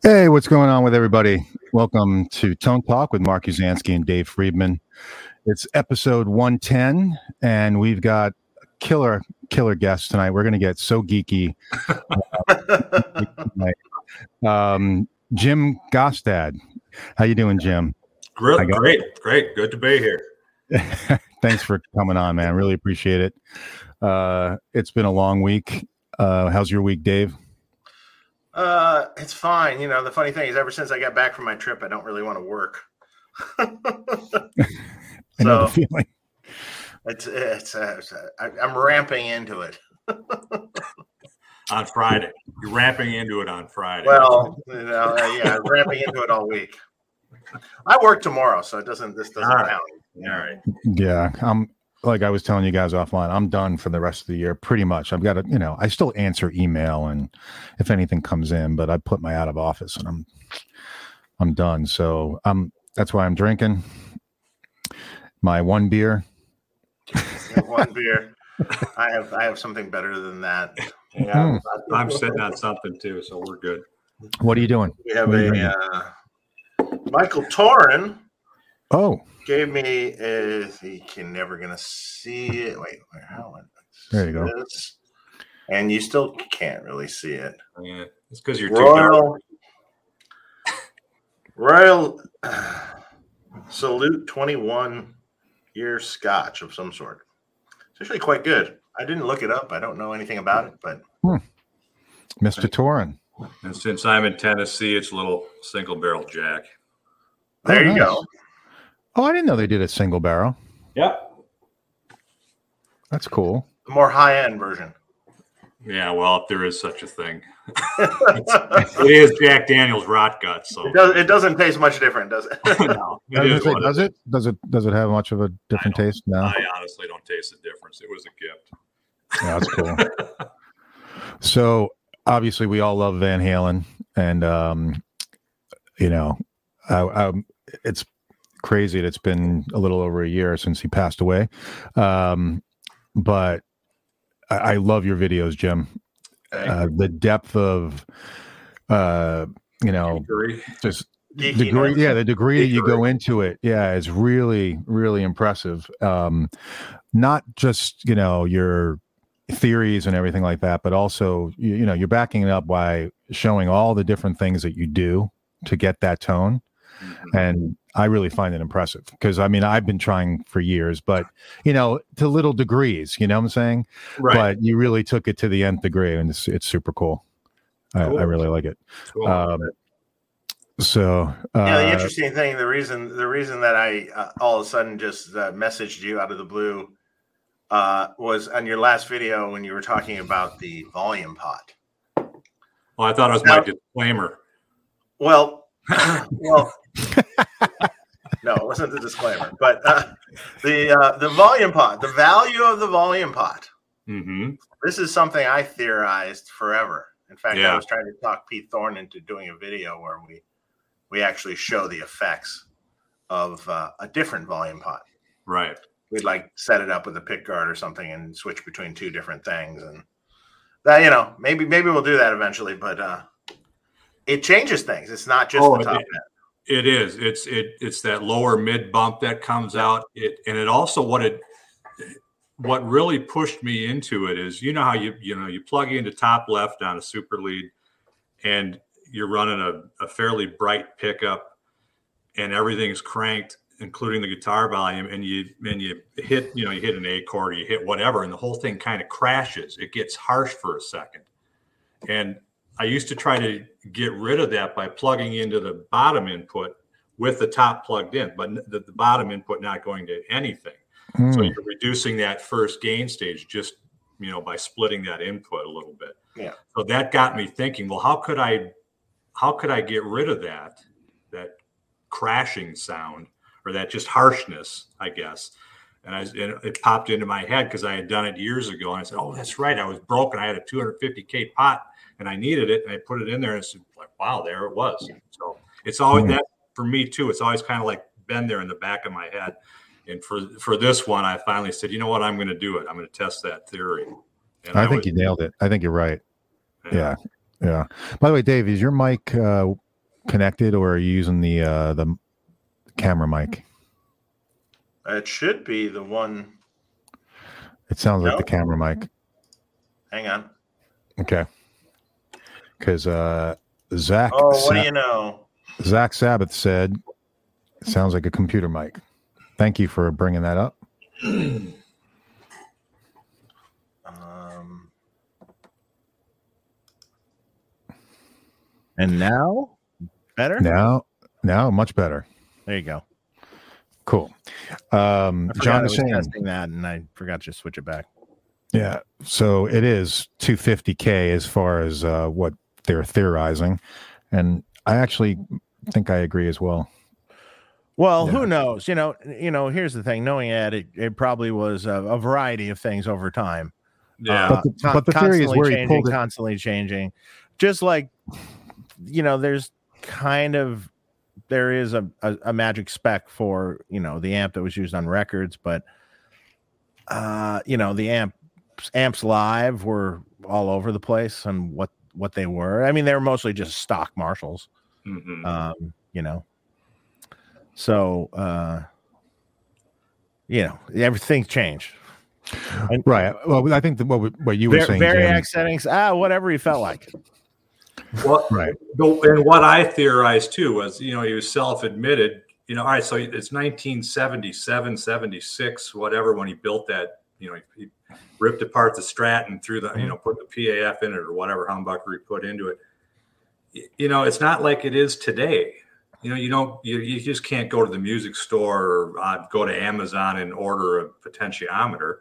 Hey, what's going on with everybody? Welcome to Tone Talk with Mark Uzansky and Dave Friedman. It's episode 110, and we've got killer, killer guests tonight. We're going to get so geeky. um, Jim Gostad. How you doing, Jim? Great, great, great. Good to be here. Thanks for coming on, man. Really appreciate it. Uh, it's been a long week. Uh, how's your week, Dave? Uh, it's fine. You know, the funny thing is, ever since I got back from my trip, I don't really want to work. I know the feeling. It's it's, uh, it's uh, I, I'm ramping into it. on Friday, you're ramping into it on Friday. Well, you know, uh, yeah, I'm ramping into it all week. I work tomorrow, so it doesn't. This doesn't All right. count. all right. Yeah, I'm like I was telling you guys offline. I'm done for the rest of the year, pretty much. I've got to, you know, I still answer email and if anything comes in, but I put my out of office and I'm, I'm done. So um, that's why I'm drinking my one beer. One beer. I have I have something better than that. Hmm. I'm sitting on something too, so we're good. What are you doing? We have What are you a uh, Michael Torin Oh, gave me a you can never gonna see it. Wait, where how There you go. This. And you still can't really see it. Yeah, it's because you're too dark. Royal Royal uh, Salute 21 year scotch of some sort. It's actually quite good. I didn't look it up. I don't know anything about it, but Mr. Torin. And since I'm in Tennessee, it's a little single barrel Jack. there Oh, you nice. go. Oh, I didn't know they did a single barrel. Yep. That's cool. The more high end version. Yeah, well, if there is such a thing, it is Jack Daniel's rot gut. So It, does, it doesn't taste much different, does it? no, it I was say, does it? Does it? Does it have much of a different taste? No. I honestly don't taste the difference. It was a gift. Yeah, that's cool. so obviously, we all love Van Halen, and um, you know, I, I, it's crazy. that It's been a little over a year since he passed away, um, but I, I love your videos, Jim. Uh, the depth of, uh, you know, Agree. just Geeky degree nerd. yeah the degree that you go into it yeah is really really impressive um not just you know your theories and everything like that but also you, you know you're backing it up by showing all the different things that you do to get that tone Mhm. and i really find it impressive because i mean i've been trying for years but you know to little degrees you know what i'm saying Right. but you really took it to the nth degree and it's, it's super cool I, I really like it Cool. um so uh, Yeah, the interesting thing, the reason the reason that I uh, all of a sudden just uh, messaged you out of the blue uh, was on your last video when you were talking about the volume pot. well, I thought it was my disclaimer. Well, well, no, it wasn't the disclaimer, but uh, the uh, the volume pot, the value of the volume pot. hmm This is something I theorized forever. In fact, I was trying to talk Pete Thorne into doing a video where we we actually show the effects of uh, a different volume pot. Right. We'd like set it up with a pick guard or something and switch between two different things, and that you know maybe maybe we'll do that eventually. But uh, it changes things. It's not just Oh, the top. It is. It's it. It's that lower mid bump that comes out. It and it also what it what really pushed me into it is you know how you you know you plug into top left on a super lead and you're running a, a fairly bright pickup and everything's cranked including the guitar volume and you and you hit you know you hit an a chord or you hit whatever and the whole thing kind of crashes it gets harsh for a second and i used to try to get rid of that by plugging into the bottom input with the top plugged in but the, the bottom input not going to anything so hmm. you're reducing that first gain stage just you know by splitting that input a little bit Yeah. so that got me thinking well how could i how could i get rid of that that crashing sound or that just harshness i guess and I and it popped into my head because I had done it years ago, and I said, "Oh, that's right. I was broken. I had a 250k pot, and I needed it, and I put it in there, and it's like, wow, there it was." So it's always that for me too. It's always kind of like been there in the back of my head. And for for this one, I finally said, "You know what? I'm going to do it. I'm going to test that theory." And I think was- you nailed it. I think you're right. Yeah. Yeah. By the way, Dave, is your mic uh, connected, or are you using the uh, the camera mic? It should be the one. It sounds like the camera mic. Hang on. Okay. Because uh, Zach Oh, what Sa- do you know? Zach Sabbath said, "Sounds like a computer mic." Thank you for bringing that up. Um, And now, better. Now, now, much better. There you go. Cool. Um, I John is was saying, that, and I forgot to switch it back. yeah. So it is 250k as far as uh, what they're theorizing, and I actually think I agree as well. Well, Yeah. who knows? You know, you know. Here's the thing: knowing Ed, it, it probably was a, a variety of things over time. Yeah. But the- con- but the theory is constantly where he changing, pulled it- constantly changing. Just like, you know, there's kind of there is a, a, a magic spec for you know the amp that was used on records, but uh, you know the amp amps live were all over the place and what what they were. I mean, they were mostly just stock Marshalls. Mhm. um, you know. So, uh, you know, everything changed. Right. Well, I think that what what you were Var- saying, Variac Jim, settings, ah, whatever he felt like. Well, right? and what I theorized too was, you know, he was self-admitted. You know, all right, so it's 1977, 76, whatever, when he built that. You know, he, he ripped apart the Strat and threw the, you know, put the PAF in it or whatever humbucker he put into it. You know, it's not like it is today. You know, you don't, you, you just can't go to the music store or uh, go to Amazon and order a potentiometer.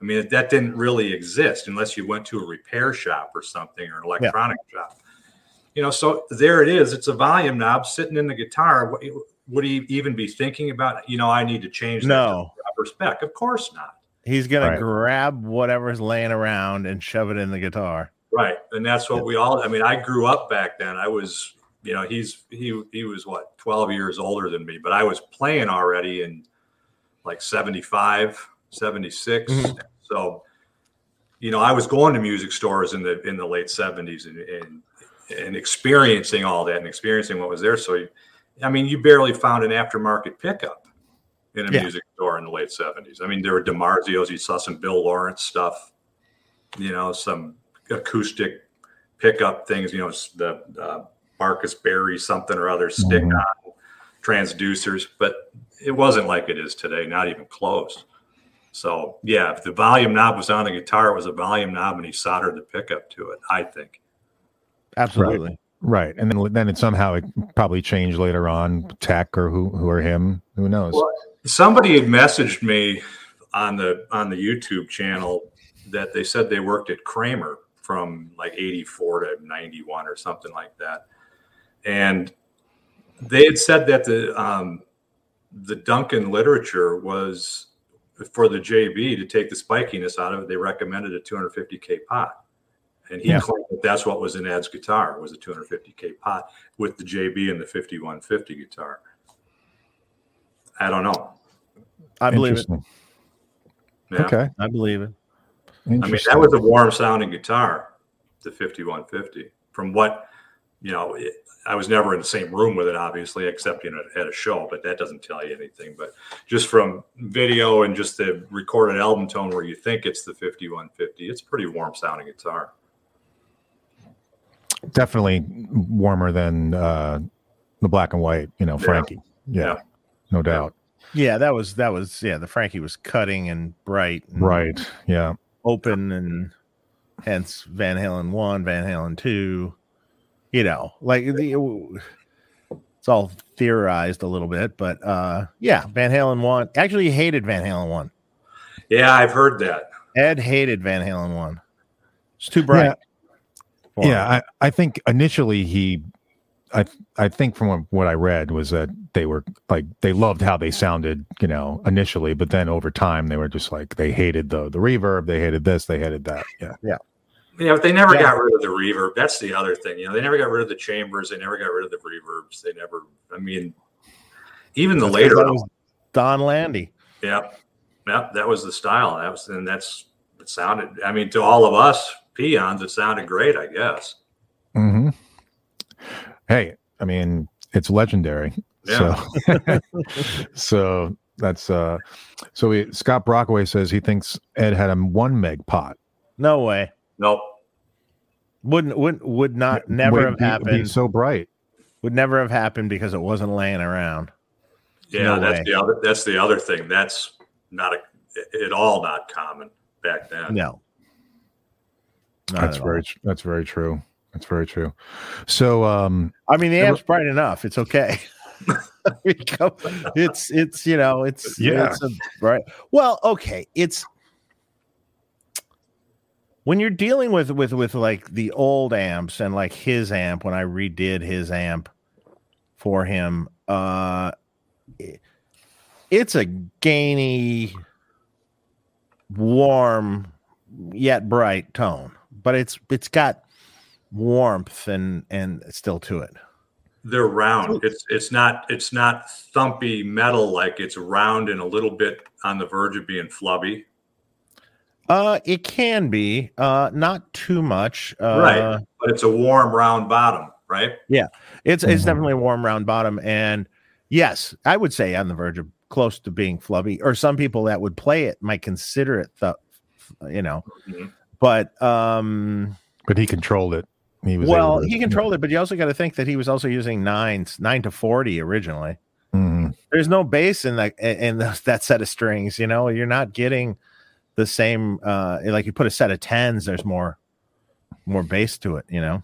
I mean, that didn't really exist unless you went to a repair shop or something or an electronic shop you know so there it is it's a volume knob sitting in the guitar What- would he even be thinking about you know i need to change that to No. the proper spec of course not He's gonna Right. grab whatever's laying around and shove it in the guitar. right and that's what we all i mean i grew up back then i was you know he's he he was what 12 years older than me but i was playing already in like 75 76 Mhm. so you know i was going to music stores in the in the late 70s and and, and experiencing all that and experiencing what was there so i mean you barely found an aftermarket pickup in a Yeah. music store in the late 70s i mean there were DiMarzios you saw some bill lawrence stuff you know some acoustic pickup things you know the uh, Barcus Berry something or other stick Mhm. on transducers but it wasn't like it is today not even close so yeah, if the volume knob was on the guitar, it was a volume knob, and he soldered the pickup to it. I think. Absolutely. Right. And then then it somehow it probably changed later on, tech or who who are him, who knows? Well, Somebody had messaged me on the on the YouTube channel that they said they worked at Kramer from like 84 to 91 or something like that. And they had said that the um, the Duncan literature was for the JB to take the spikiness out of it. They recommended a 250k pot, and he Yeah. claimed that that's what was in Ed's guitar was a 250k pot with the JB and the 5150 guitar. I don't know. I believe it. Yeah. Okay. I believe it. I mean, that was a warm sounding guitar, the 5150. From what, you know, it, I was never in the same room with it, obviously, except you know at a show, but that doesn't tell you anything. But just from video and just the recorded album tone where you think it's the 5150, it's a pretty warm sounding guitar. definitely warmer than uh the black and white, you know, Yeah. Frankie. Yeah. Yeah. No doubt. Yeah, that was that was yeah. The Frankie was cutting and bright, and Right. Yeah. Open, and hence Van Halen one, Van Halen two. You know, like the it's all theorized a little bit, but uh yeah, Van Halen one. Actually, hated Van Halen one. Yeah, I've heard that. Ed hated Van Halen one. It's too bright. Yeah. Yeah, I, I think initially he, I I think from what, what I read was that they were like they loved how they sounded, you know, initially, but then over time they were just like they hated the the reverb, they hated this, they hated that. Yeah, Yeah, Yeah, but they never Yeah. got rid of the reverb. That's the other thing. You know, they never got rid of the chambers. They never got rid of the reverbs. They never. I mean, even the That's 'cause later. that was Donn Landee. Yep. Yep. That was the style. That was, and that's, it sounded, I mean, to all of us peons, it sounded great, I guess. hmm Hey, I mean, it's legendary. So, so that's uh, so we, Scott Brockway says he thinks Ed had a one meg pot. No way. Nope. Wouldn't wouldn't would not never Would have be- happened. be so bright. would never have happened because it wasn't laying around. Yeah, No that's way. the other. That's the other thing. That's not a, at all not common back then. No. Not That's at all. very that's very true. That's very true. So um, I mean, the Never- amp's bright enough. It's okay. it's it's you know it's Yeah. it's a, right. Well, okay. It's when you're dealing with with with like the old amps and like his amp when I redid his amp for him. Uh, it- it's a gainy, warm yet bright tone, but it's it's got warmth and and still to it. They're round. It's it's not it's not thumpy metal like it's round and a little bit on the verge of being flubby. Uh, it can be. Uh, not too much. Uh, right. But it's a warm round bottom, right? Yeah, it's it's Mhm. definitely a warm round bottom, and yes, I would say on the verge of close to being flubby. Or some people that would play it might consider it, th- you know. Mhm. But um, but he controlled it. He was well, to- he controlled it, but you also got to think that he was also using nines, nine to forty originally. Mhm. There's no bass in that in those- that set of strings. You know, you're not getting the same. Uh, like you put a set of tens, there's more more bass to it. You know.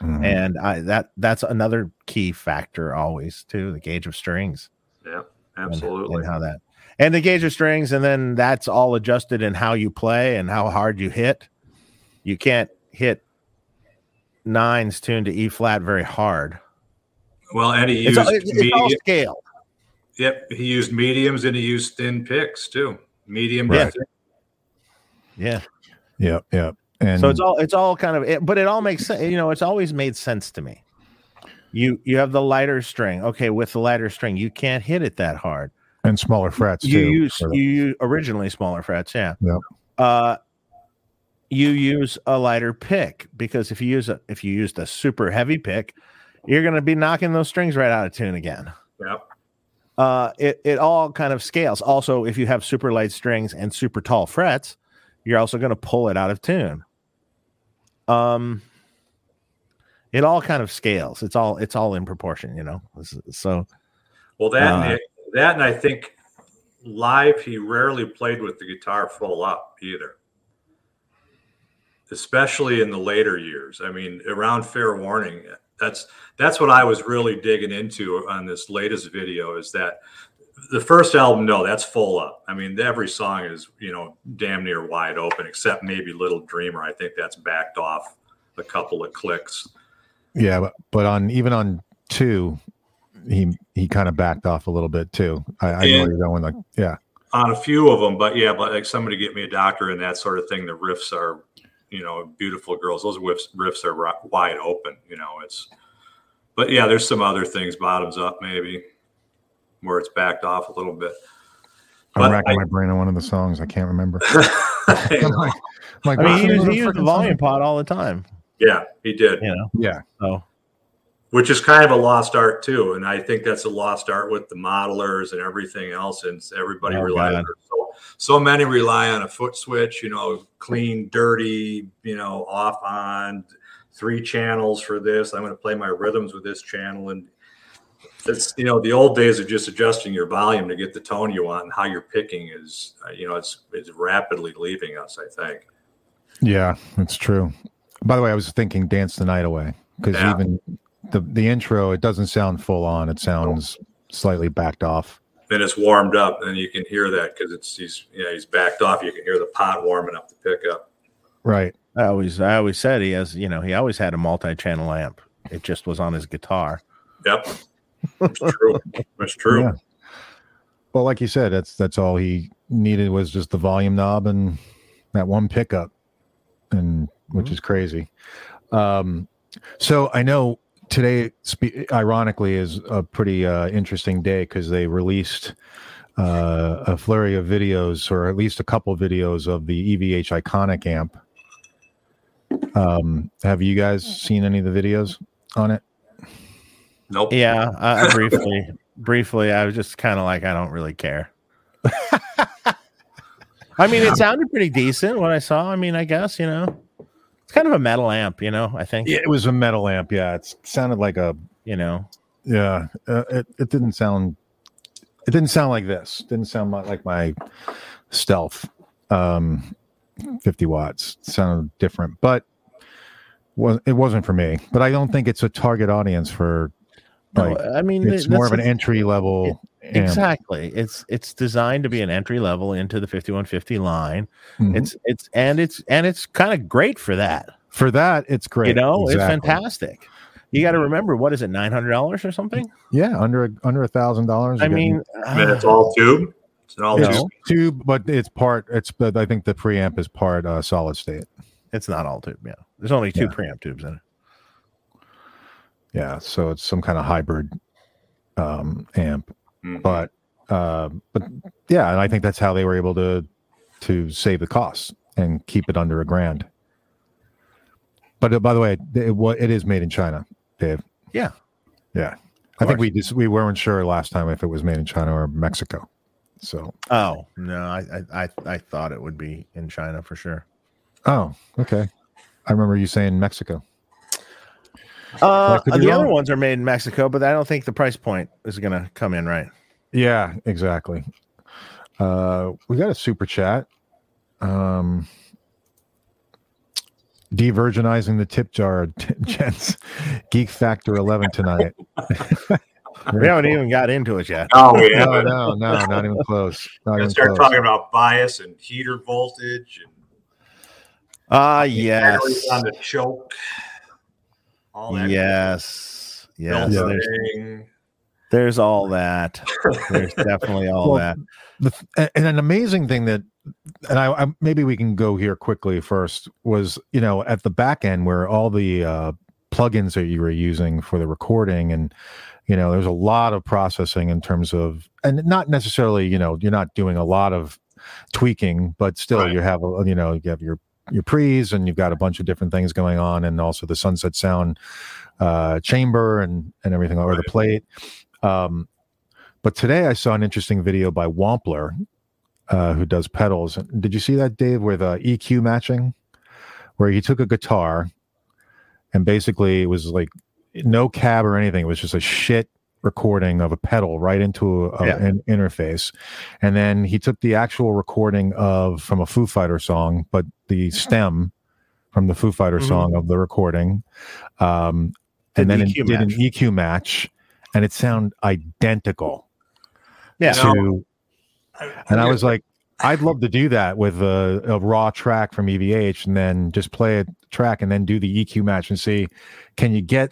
Mhm. and I that that's another key factor always too the gauge of strings Yeah, and- absolutely. and, how that and the gauge of strings and then that's all adjusted in how you play and how hard you hit you can't hit nines tuned to e flat very hard well, and he it's, used all, it's, it's all medium, scale yep, he used mediums and he used thin picks too. Medium Yeah. yeah, thin. yeah Yep, yep. And so it's all it's all kind of it, but it all makes sense you know it's always made sense to me you you have the lighter string okay with the lighter string you can't hit it that hard and smaller frets you too. use you use originally smaller frets yeah Yep. uh you use a lighter pick because if you use a if you used a super heavy pick you're going to be knocking those strings right out of tune again. Yep. uh it, it all kind of scales. Also if you have super light strings and super tall frets you're also going to pull it out of tune. Um it all kind of scales. It's all it's all in proportion you know? So Well, that Uh, and it- that and I think live he rarely played with the guitar full up either. Especially in the later years. I mean, around fair warning, that's that's what I was really digging into on this latest video is that the first album, no, that's full up. I mean, every song is, you know, damn near wide open, except maybe Little Dreamer. I think that's backed off a couple of clicks. yeah, but, but on even on two, he he kind of backed off a little bit too. I, I know And- where you're going. Like, yeah, on a few of them, but yeah, but like somebody get me a doctor and that sort of thing. The riffs are, you know, beautiful girls. Those riffs riffs are wide open. You know, it's. But yeah, there's some other things bottoms up maybe, where it's backed off a little bit. I'm But racking I- my brain on one of the songs. I can't remember. I'm like, I'm like, i mean what's he used, he used the volume song? pot all the time Yeah, he did, you know Yeah, so which is kind of a lost art too. And I think that's a lost art with the modelers and everything else. And everybody Oh, relies God. on so, so many rely on a foot switch. You know, clean, dirty. You know, off on three channels for this. I'm going to play my rhythms with this channel and it's you know the old days of just adjusting your volume to get the tone you want and how you're picking is uh, you know it's it's rapidly leaving us i think yeah, it's true. By the way, I was thinking "Dance the Night Away" because Yeah. even the the intro, it doesn't sound full on. It sounds slightly backed off. Then it's warmed up and you can hear that because it's he's yeah he's backed off you can hear the pot warming up the pickup Right. I always I always said he has, you know, he always had a multi-channel amp. It just was on his guitar. yep That's true That's true Yeah. Well, like you said, that's that's all he needed was just the volume knob and that one pickup, and which Mm-hmm. is crazy. Um, so I know today, ironically, is a pretty uh, interesting day because they released uh, a flurry of videos, or at least a couple videos of the EVH Iconic amp. Um, have you guys seen any of the videos on it? Nope. Yeah, uh, briefly, briefly, I was just kind of like, I don't really care. I mean, it sounded pretty decent what I saw. I mean, I guess you know, it's kind of a metal amp, you know. I think Yeah, it was a metal amp. Yeah, it sounded like a you know. yeah. Uh, it it didn't sound it didn't sound like this. didn't sound like my stealth um 50 watts. It sounded different, but was it wasn't for me. But I don't think it's a target audience for No, I mean, it's more of an entry level amp. Exactly. It's it's designed to be an entry level into the 5150 line. Mhm. It's it's and it's and it's kind of great for that. for that it's great. You know, Exactly. it's fantastic. You got to remember what is it, nine hundred dollars or something? Yeah, under a, under a thousand dollars. I mean, I mean, it's all tube. It's all No. tube. Tube, but it's part. It's but I think the preamp is part uh, solid state. it's not all tube. Yeah, there's only two Yeah. preamp tubes in it. Yeah, so it's some kind of hybrid um, amp. Mhm. But uh, but yeah, and I think that's how they were able to to save the costs and keep it under a grand. But uh, by the way, it, it is made in China, Dave. Yeah. yeah. I think we just we weren't sure last time if it was made in China or Mexico. So Oh no, I I, I thought it would be in China for sure. oh okay, I remember you saying Mexico. Uh, could be the other ones are made in Mexico, but I don't think the price point is going to come in right. Yeah, exactly. Uh, we got a super chat. Um, de-virginizing the tip jar, gents. Geek Factor 11 tonight. We haven't even got into it yet. Oh, we No, haven't. no, no, not even close. Not We're even gonna start close. talking about bias and heater voltage and Ah, batteries yes, on the choke. All that yes, yes. filtering. There's, there's all that. There's definitely all Well, that. the, and an amazing thing that and I, I maybe we can go here quickly first was you know at the back end where all the uh plugins that you were using for the recording and you know there's a lot of processing in terms of and not necessarily you know you're not doing a lot of tweaking but still Right. you have a, you know you have your your pre's and you've got a bunch of different things going on and also the sunset sound uh chamber and and everything or the plate um but today I saw an interesting video by Wampler, uh, who does pedals. Did you see that, Dave, with uh, EQ matching, where he took a guitar and basically it was like no cab or anything. It was just a shit recording of a pedal right into a, a- Yeah. an interface, and then he took the actual recording of from a Foo Fighter song, but the stem from the Foo Fighter Mhm. song of the recording, um, and then the it EQ did an. EQ match, and it sounded identical Yeah. to and I was like, I'd love to do that with a, a raw track from EVH and then just play a track and then do the EQ match and see can you get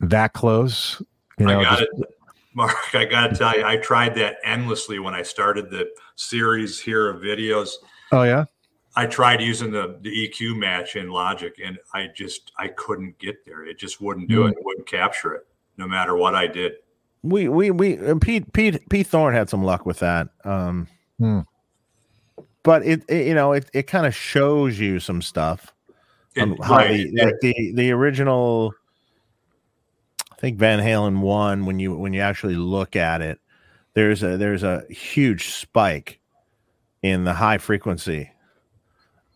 that close? You know, I got just- it. Mark, I got to tell you, I tried that endlessly when I started the series here of videos. oh yeah, I tried using the, the EQ match in Logic, and I just I couldn't get there. It just wouldn't do it. It wouldn't capture it, no matter what I did. We we we and Pete Pete Pete Thorne had some luck with that. Um, Hmm. but it, it you know it it kind of shows you some stuff. on It- how right, the, it- like the the original I think Van Halen one when you when you actually look at it there's a there's a huge spike in the high frequency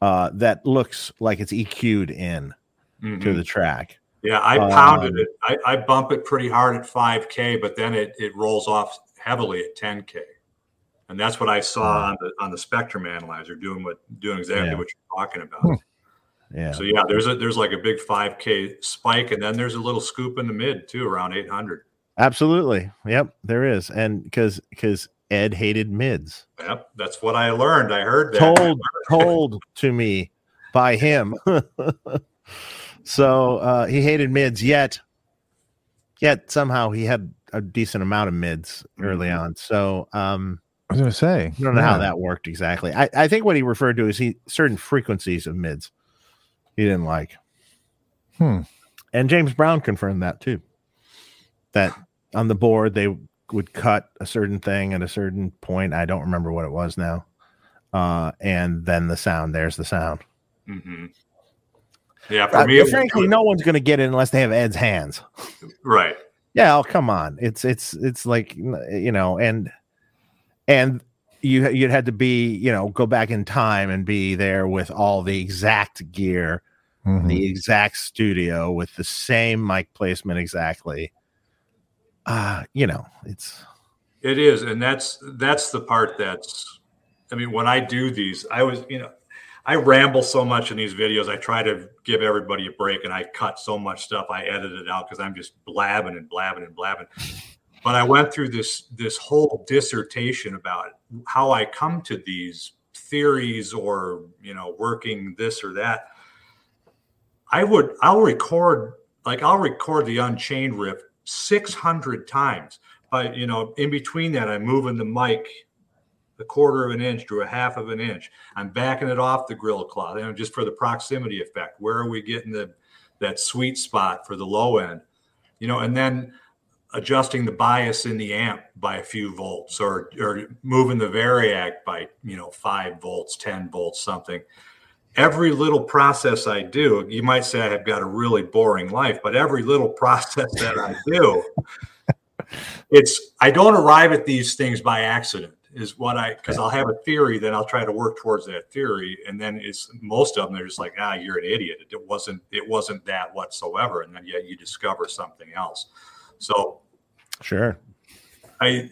uh that looks like it's EQ'd in mhm. to the track. Yeah, I Um, pounded it. I, I bump it pretty hard at 5K, but then it, it rolls off heavily at 10K. And that's what I saw on the on the spectrum analyzer doing what doing exactly Yeah. what you're talking about. Yeah. So yeah, there's a there's like a big 5K spike, and then there's a little scoop in the mid too, around 800. Absolutely. Yep, there is. And cuz cuz Ed hated mids. Yep, that's what I learned. I heard that. told told to me by him. so uh, he hated mids, yet yet somehow he had a decent amount of mids early Mhm. on. So um, I was gonna say I don't know how that worked exactly. I, I think what he referred to is he certain frequencies of mids he didn't like. Hmm. And James Brown confirmed that too. That on the board they would cut a certain thing at a certain point. I don't remember what it was now. Uh, and then the sound, there's the sound. Mhm. Yeah, for Uh, me, it was frankly, no one's going to get it unless they have Ed's hands. right. Yeah, oh come on. It's it's it's like you know, and and you you'd had to be you know go back in time and be there with all the exact gear, Mhm. the exact studio with the same mic placement exactly. Uh, you know, it's It is, and that's that's the part that's. I mean, when I do these, I was you know, I ramble so much in these videos. I try to give everybody a break, and I cut so much stuff. I edit it out because I'm just blabbing and blabbing and blabbing. But I went through this this whole dissertation about how I come to these theories or you know working this or that. I would I'll record like I'll record the Unchained riff 600 times but you know, in between that, I'm moving the mic a quarter of an inch to a half of an inch. I'm backing it off the grill cloth, know, just for the proximity effect. Where are we getting the that sweet spot for the low end? You know, and then adjusting the bias in the amp by a few volts or or moving the variac by, you know, five volts, 10 volts, something. Every little process I do, you might say I've got a really boring life, but every little process that I do it's I don't arrive at these things by accident is what I because I'll have a theory, then I'll try to work towards that theory, and then it's most of them they're just like ah you're an idiot. It wasn't it wasn't that whatsoever, and then yet you discover something else. So sure. I,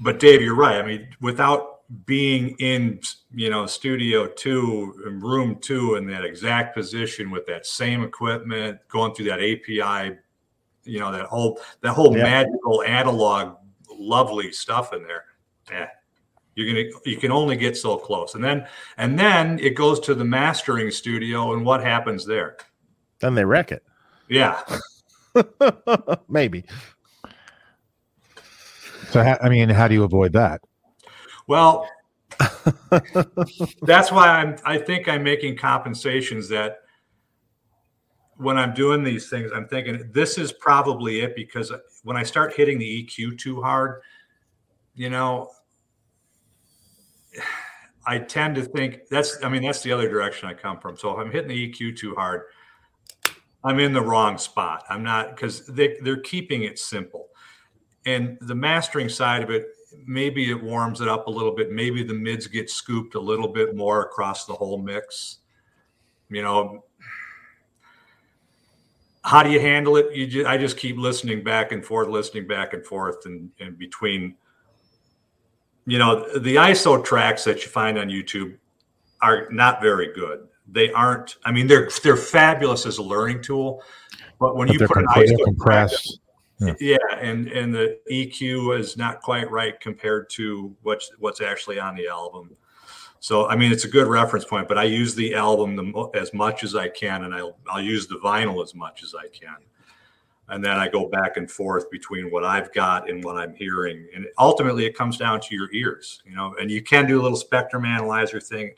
but Dave, you're right. I mean, without being in, you know, studio two, and room two, in that exact position with that same equipment, going through that API, you know, that whole that whole Yeah. magical analog, lovely stuff in there. Yeah, you're gonna you can only get so close, and then and then it goes to the mastering studio, and what happens there? Then they wreck it. Yeah, Maybe. So, ha- I mean, how do you avoid that? Well, that's why I'm. I think I'm making compensations that when I'm doing these things, I'm thinking this is probably it because when I start hitting the EQ too hard, you know, I tend to think that's. I mean, that's the other direction I come from. So if I'm hitting the EQ too hard, I'm in the wrong spot. I'm not because they they're keeping it simple, and the mastering side of it maybe it warms it up a little bit. Maybe the mids get scooped a little bit more across the whole mix. You know, how do you handle it? You just, I just keep listening back and forth, listening back and forth, and, and between. You know, the ISO tracks that you find on YouTube are not very good. They aren't. I mean, they're they're fabulous as a learning tool, but when But you put an ISO compressed. Yeah, and and the EQ is not quite right compared to what's what's actually on the album. So I mean, it's a good reference point, but I use the album the, as much as I can, and I'll I'll use the vinyl as much as I can, and then I go back and forth between what I've got and what I'm hearing, and ultimately it comes down to your ears, you know. And you can do a little spectrum analyzer thing,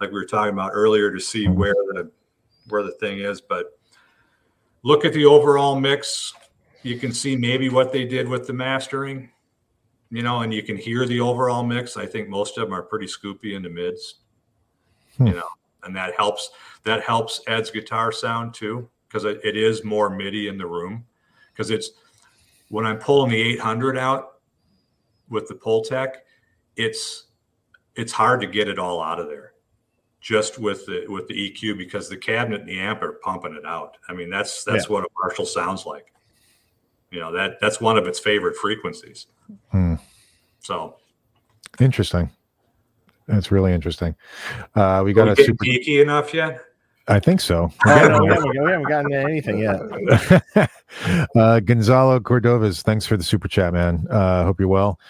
like we were talking about earlier, to see mm-hmm. where the where the thing is, but look at the overall mix you can see maybe what they did with the mastering, you know, and you can hear the overall mix. I think most of them are pretty scoopy in the mids, Hmm. you know, and that helps. That helps Ed's guitar sound too, because it, it is more MIDI in the room. Because it's when I'm pulling the 800 out with the Pultec, it's it's hard to get it all out of there just with the with the EQ because the cabinet and the amp are pumping it out. I mean, that's that's what a Marshall sounds like. You know that that's one of its favorite frequencies. Hmm. So Interesting. That's really interesting. Uh, we got we a super. geeky enough yet? I think so. I don't we, haven't, we haven't gotten to anything yet. uh, Gonzalo Cordovas, thanks for the super chat, man. Uh, hope you're well.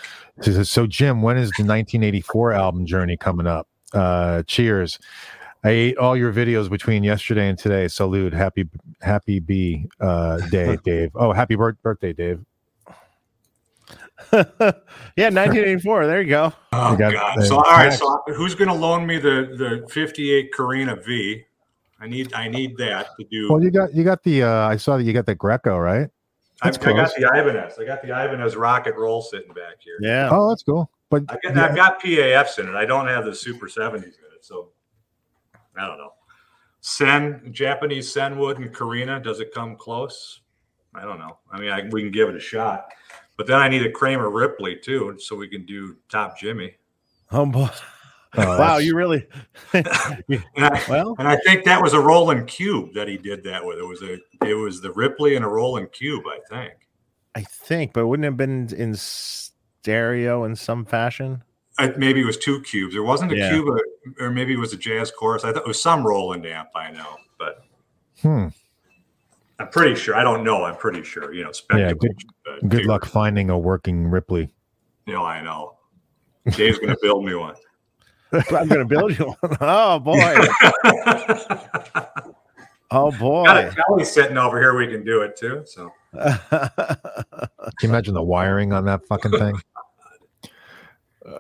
So, so, Jim, when is the 1984 album journey coming up? Uh, cheers. I ate all your videos between yesterday and today. Salute. Happy, happy B uh, day, Dave. Oh, happy bir- birthday, Dave. yeah, 1984. There you go. Oh got, God! uh, So all right, Max. so who's going to loan me the the '58 Korina V? I need I need that to do. Well, you got you got the. Uh, I saw that you got the Greco, right? I've, that's I got the Ibanez. I got the Ibanez Rocket Roll sitting back here. Yeah. Oh, that's cool. But I got, I've got PAFs in it. I don't have the Super 70s in it, so I don't know. Sen, Japanese Senwood and Korina, does it come close? I don't know. I mean, I, we can give it a shot, but then I need a Kramer Ripley too, so we can do Top Jimmy. Oh boy! Oh, wow, you really And I, well. and I think that was a Roland Cube that he did that with. It was a, it was the Ripley and a Roland Cube, I think. I think, but wouldn't it have been in stereo in some fashion? I, maybe it was two cubes. There wasn't a Yeah. cube, or, or maybe it was a jazz chorus. I thought it was some Roland amp. I know, but Hmm. I'm pretty sure. I don't know. I'm pretty sure. You know, Yeah, speculation. good- but Good luck finding a working Ripley. You know, I know. Dave's going to build me one. I'm going to build you one. Oh boy! Oh Got boy! a Kelly sitting over here. We can do it too. So Can you imagine the wiring on that fucking thing?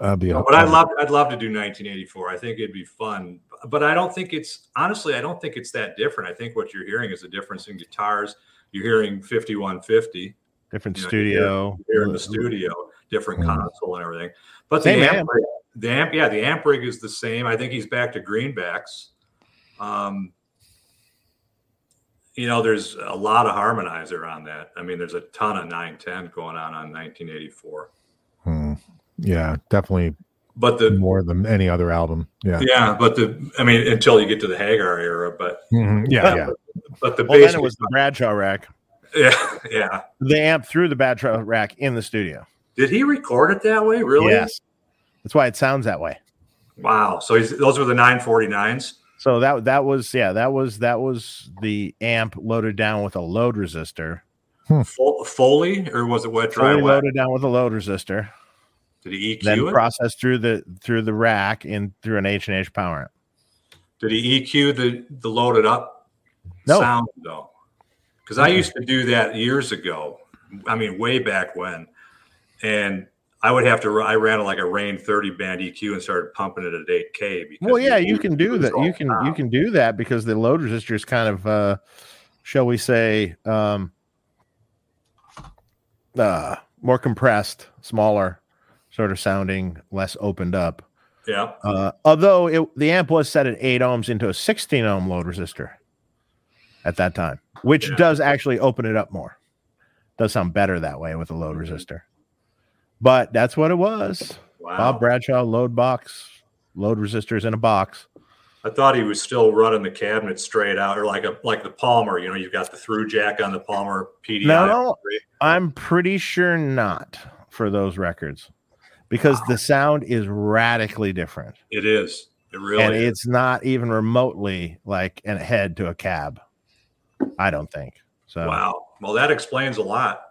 That'd be but I'd love I'd love to do 1984. I think it'd be fun. But I don't think it's honestly I don't think it's that different. I think what you're hearing is a difference in guitars. You're hearing 5150 Different you know, studio. here in the studio, different Mhm. console and everything. But Same the amp. amp, rig, the amp, yeah, the amp rig is the same. I think he's back to greenbacks. Um, you know, there's a lot of harmonizer on that. I mean, there's a ton of 910 going on on 1984. Hmm. Yeah, definitely But the more than any other album. Yeah, yeah, but the I mean, until you get to the Hagar era, but Mhm. yeah, yeah. but the Well, bass, then it was the Bradshaw rack. yeah, yeah. The amp through the Bradshaw rack in the studio. Did he record it that way? Really? Yes, that's why it sounds that way. Wow. So he's, those were the 949s. So that that was yeah that was that was the amp loaded down with a load resistor. Fo- Foley, or was it wet dry Fully wet? loaded down with a load resistor. Did he EQ then it? processed through the through the rack in through an H and H power amp. Did he EQ the the loaded up No. sound though? Because I used to do that years ago. I mean, way back when, and I would have to. I ran like a Rane 30 band EQ and started pumping it at 8K. Well, yeah, you can do that. You can you can do that because the load resistor is kind of uh shall we say um uh more compressed, smaller, sort of sounding, less opened up. Yeah. Uh, although it, the amp was set at eight ohms into a 16 ohm load resistor at that time, which Yeah. does actually open it up more. Does sound better that way with a load Mm-hmm. resistor. But that's what it was. Wow. Bob Bradshaw load box, load resistors in a box. I thought he was still running the cabinet straight out, or like a like the Palmer. You know, you've got the through jack on the Palmer PDI. No, I'm pretty sure not for those records because the sound is radically different. It is. It really and is. it's not even remotely like an head to a cab. I don't think. So Wow. Well, that explains a lot.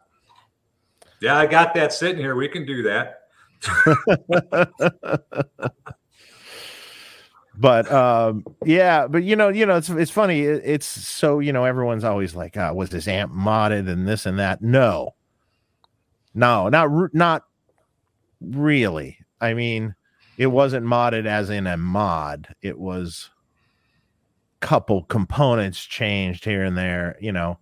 Yeah, I got that sitting here. We can do that. but um yeah but you know you know it's it's funny it- it's so you know everyone's always like uh, was this amp modded and this and that no no not not really i mean it wasn't modded as in a mod it was couple components changed here and there you know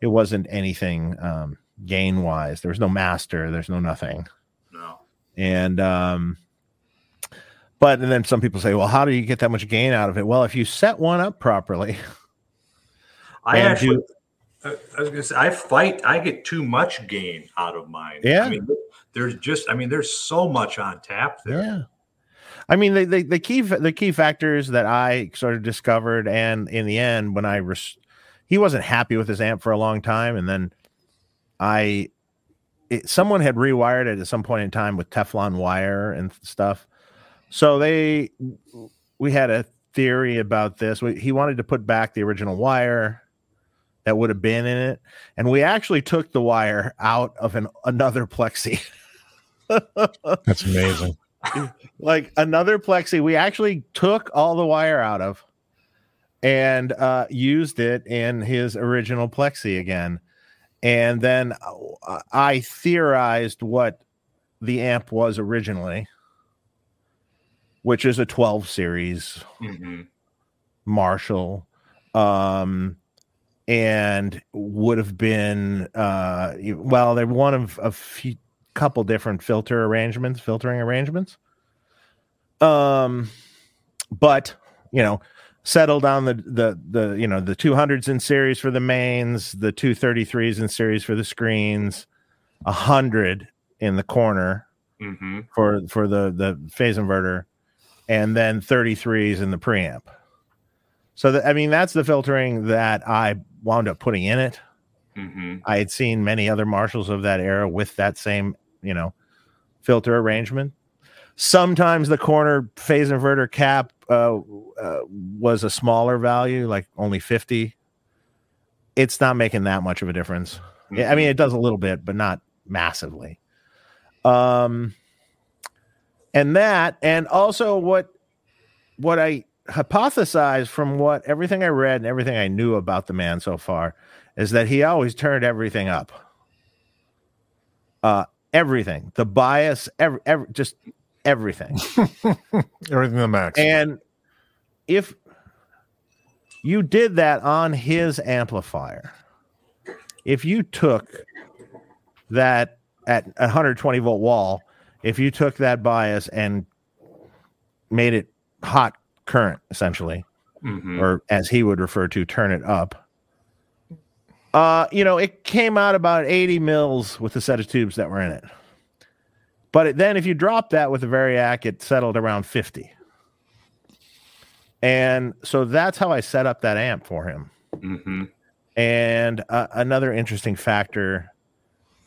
it wasn't anything um gain wise there was no master there's no nothing No. and um but and then some people say well how do you get that much gain out of it well if you set one up properly I actually, I I was gonna say, I fight. I get too much gain out of mine. Yeah. I mean, there's just, I mean, there's so much on tap there. yeah. I mean the, the, the key the key factors that i sort of discovered and in the end when i res- he wasn't happy with his amp for a long time and then i it, someone had rewired it at some point in time with teflon wire and stuff. So they we had a theory about this. We, he wanted to put back the original wire that would have been in it and we actually took the wire out of an another plexi That's amazing. like another plexi we actually took all the wire out of and uh used it in his original plexi again and then uh, i theorized what the amp was originally which is a 12 series Mhm. Marshall, um, and would have been uh, well, they're one of a few couple different filter arrangements, filtering arrangements. Um, but you know, settled on the the the you know the 200s in series for the mains, the 233s in series for the screens, a hundred in the corner Mm-hmm. for for the the phase inverter, and then 33s in the preamp. So that, I mean that's the filtering that I wound up putting in it. Mm-hmm. I had seen many other Marshalls of that era with that same, you know, filter arrangement. Sometimes the corner phase inverter cap uh, uh, was a smaller value, like only 50. It's not making that much of a difference. Yeah, I mean, it does a little bit, but not massively. Um, and that, and also what what I hypothesized from what everything I read and everything I knew about the man so far is that he always turned everything up. Uh, everything, the bias, every, every just everything. Everything the max. And if you did that on his amplifier, if you took that at a 120 volt wall, if you took that bias and made it hot current, essentially, Mm-hmm. or as he would refer to, turn it up. Uh, you know, it came out about 80 mils with the set of tubes that were in it. But it, then if you drop that with a Variac, it settled around 50. And so that's how I set up that amp for him. Mm-hmm. And uh, another interesting factor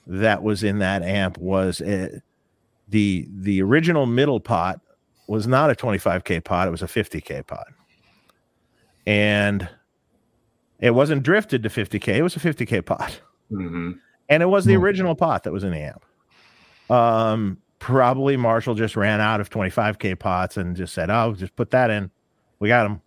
that was in that amp was uh, the the original middle pot was not a 25k pot; it was a 50k pot, and it wasn't drifted to 50k; it was a 50k pot, Mm-hmm. and it was the Hmm. original pot that was in the amp. Um, probably Marshall just ran out of 25k pots and just said, "Oh, just put that in. We got them."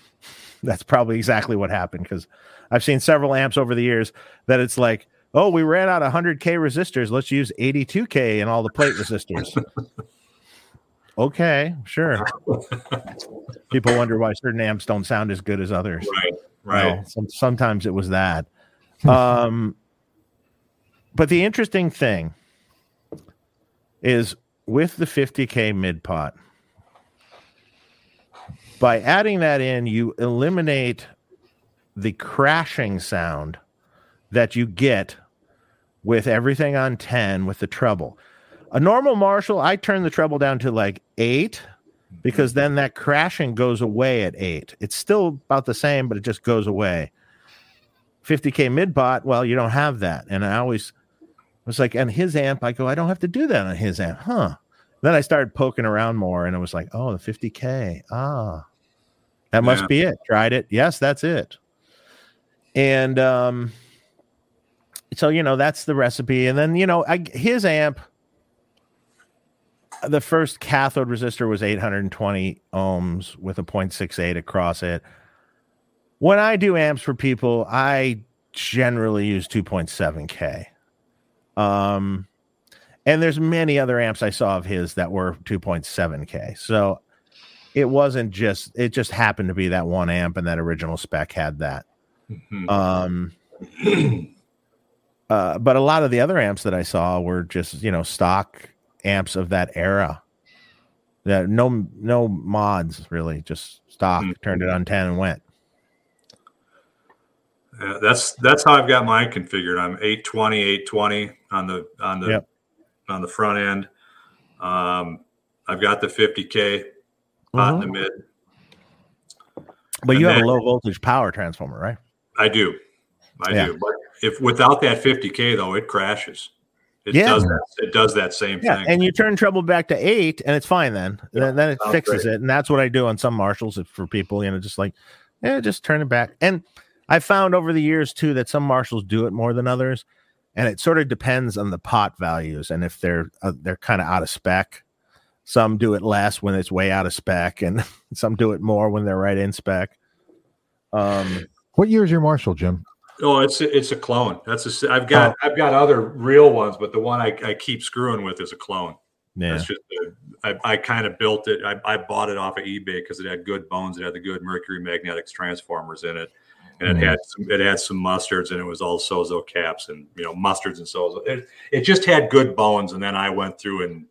That's probably exactly what happened because I've seen several amps over the years that it's like, "Oh, we ran out of 100k resistors. Let's use 82k and all the plate resistors." okay, sure. People wonder why certain amps don't sound as good as others. Right. Right. Well, some, sometimes it was that. Um, but the interesting thing is with the 50k mid pot, by adding that in, you eliminate the crashing sound that you get with everything on 10 with the treble. A normal Marshall, I turn the treble down to like eight because then that crashing goes away at eight. It's still about the same, but it just goes away. 50k mid pot, well, you don't have that. And I always was like, and his amp, I go, I don't have to do that on his amp, huh? Then I started poking around more and it was like, oh, the 50k. Ah, that must Yeah. be it. Tried it. Yes, that's it. And um, so you know, that's the recipe. And then you know, I, his amp, the first cathode resistor was 820 ohms with a 0.68 across it. When I do amps for people, I generally use 2.7k. Um, and there's many other amps I saw of his that were 2.7k. So it wasn't just it just happened to be that one amp and that original spec had that. Mhm. Um, uh, but a lot of the other amps that I saw were just you know stock amps of that era. That no no mods really, just stock. Mhm. Turned it on ten and went. Yeah, that's that's how I've got mine configured. I'm 820, 820 on the on the Yep. on the front end. Um, I've got the 50k pot in the mid. But you And have a low voltage power transformer, right? I do, I Yeah. do. But if without that 50k though, it crashes. It Yeah. does that. It does that same Yeah, thing. and you turn treble back to eight, and it's fine then. Yeah, then, then it sounds fixes great. it, and that's what I do on some marshals for people. You know, just like, yeah, just turn it back. And I found over the years too that some marshals do it more than others, and it sort of depends on the pot values and if they're uh, they're kind of out of spec. Some do it less when it's way out of spec, and some do it more when they're right in spec. Um, What year is your Marshall, Jim? Oh, it's a, it's a clone. That's a. I've got I've got other real ones, but the one I, I keep screwing with is a clone. yeah, That's just a, I, I kind of built it. I, I bought it off of eBay because it had good bones. It had the good mercury magnetics transformers in it, and it Mhm. had some, it had some mustards, and it was all Sozo caps and you know mustards and Sozo. It, it just had good bones, and then I went through and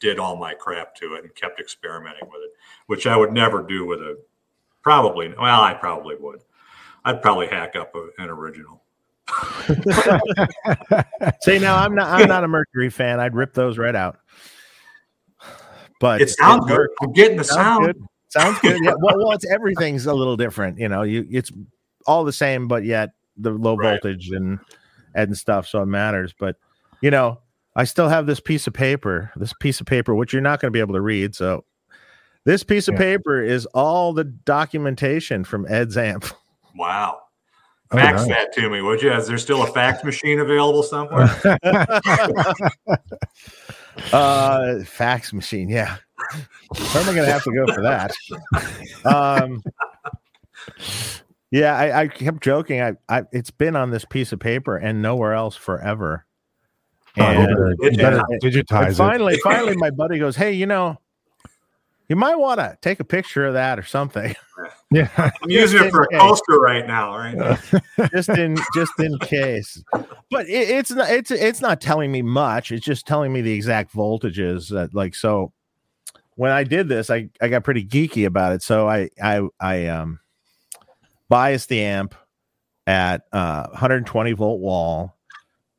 did all my crap to it and kept experimenting with it, which I would never do with a Probably. Well, I probably would. I'd probably hack up a, an original. See, now I'm not I'm not a Mercury fan. I'd rip those right out. But It sounds good. I'm getting the Sounds sound. good. Sounds good. Yeah. Well, well, it's everything's a little different. You know, you it's all the same, but yet the low Right. voltage and and stuff, so it matters. But you know, I still have this piece of paper, this piece of paper, which you're not going to be able to read. So this piece of Yeah. paper is all the documentation from Ed's amp. Wow. Oh, Fax nice. that to me, would you? Is there still a fax machine available somewhere? Uh, fax machine. Yeah. Where am I going to have to go for that? Um, yeah, I, I kept joking. I, I, it's been on this piece of paper and nowhere else forever. Oh, you And, better, you Yeah. and digitize it. finally, finally, my buddy goes, "Hey, you know, you might want to take a picture of that or something, Yeah. I'm using it for a Okay. coaster right now, right? just in just in case." But it, it's not it's it's not telling me much. It's just telling me the exact voltages. That like so. When I did this, I I got pretty geeky about it. So I I I um biased the amp at uh 120 volt wall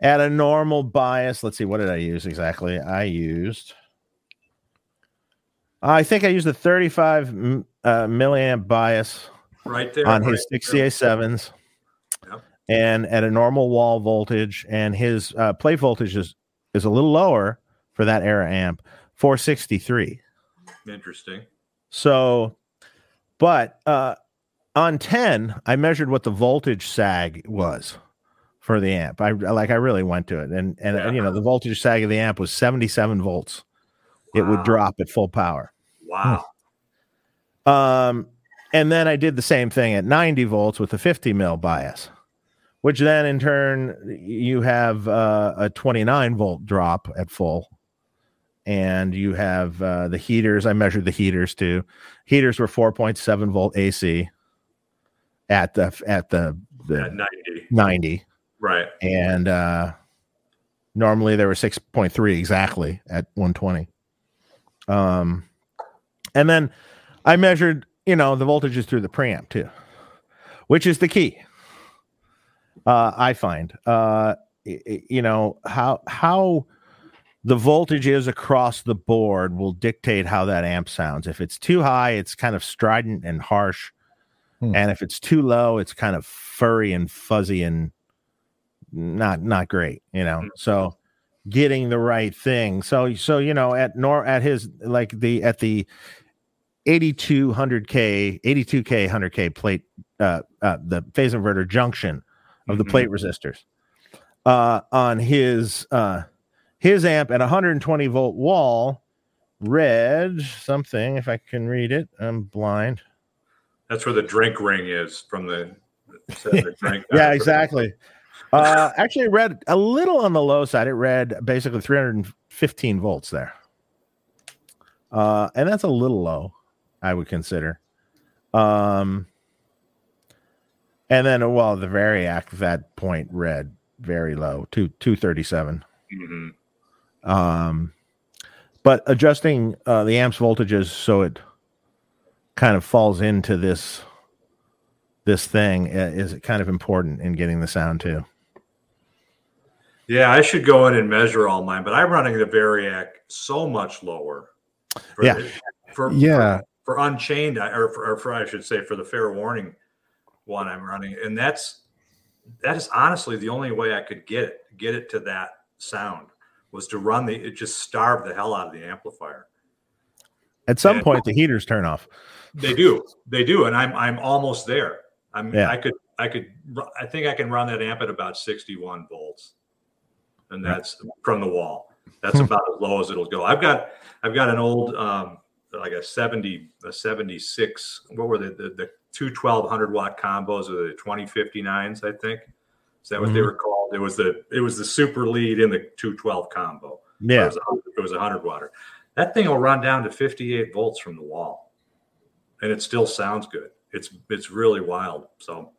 at a normal bias. Let's see, what did I use exactly? I used I think I used a 35 uh, milliamp bias Right there. on right his there. 68.7s Yep. and at a normal wall voltage and his uh, plate voltage is, is a little lower for that era amp 463 Interesting. so but uh on 10 i measured what the voltage sag was for the amp i like i really went to it and and, Yeah. you know the voltage sag of the amp was 77 volts it would drop at full power Wow. Um, and then I did the same thing at 90 volts with a 50 mil bias, which then in turn you have uh, a 29 volt drop at full. And you have uh, the heaters. I measured the heaters too. Heaters were 4.7 volt AC at the at the, the At 90. 90, Right. and uh, normally they were 6.3 exactly at 120 um and then i measured you know the voltages through the preamp too which is the key uh i find uh you know how how the voltage is across the board will dictate how that amp sounds if it's too high it's kind of strident and harsh Hmm. and if it's too low it's kind of furry and fuzzy and not not great you know Mm. so getting the right thing so so you know at nor at his like the at the 8200k 82k 100k plate uh, uh the phase inverter junction of the Mhm. plate resistors uh on his uh his amp at 120 volt wall read something if i can read it i'm blind That's where the drink ring is from the, the drink. yeah exactly uh actually it read a little on the low side. It read basically 315 volts there. Uh and that's a little low i would consider. Um and then well the variac at that point read very low two 237 Mhm. um but adjusting uh the amps voltages so it kind of falls into this this thing uh, is kind of important in getting the sound too Yeah, I should go in and measure all mine, but I'm running the Variac so much lower. For Yeah. the- for, Yeah. For, for Unchained, I- or for, or for I should say for the Fair Warning one I'm running, and that's that is honestly the only way I could get it get it to that sound was to run the it just starved the hell out of the amplifier. at some And- point the heaters turn off They do, they do, and I'm I'm almost there. I'm Yeah. I could I could I think I can run that amp at about 61 volts, and that's from the wall. That's about as low as it'll go. I've got I've got an old um, like a 70 a 76. What were they? The, the two 1200 watt combos or the 2059s? I think is that what they Mhm. were called? It was the it was the super lead in the 212 combo. Yeah it was a hundred water. That thing will run down to 58 volts from the wall, and it still sounds good. It's it's really wild. So,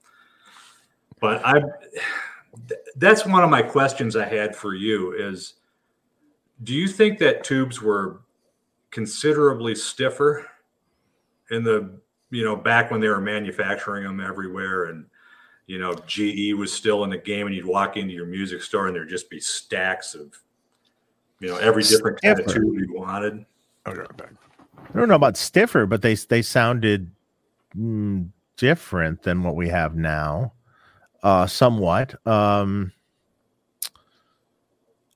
but I that's one of my questions I had for you is, do you think that tubes were considerably stiffer in the you know, back when they were manufacturing them everywhere and, you know, GE was still in the game and you'd walk into your music store and there'd just be stacks of, you know, every different kind of tube you wanted. I'll be right back. I don't know about stiffer, but they they sounded mm, different than what we have now, uh, somewhat. Um,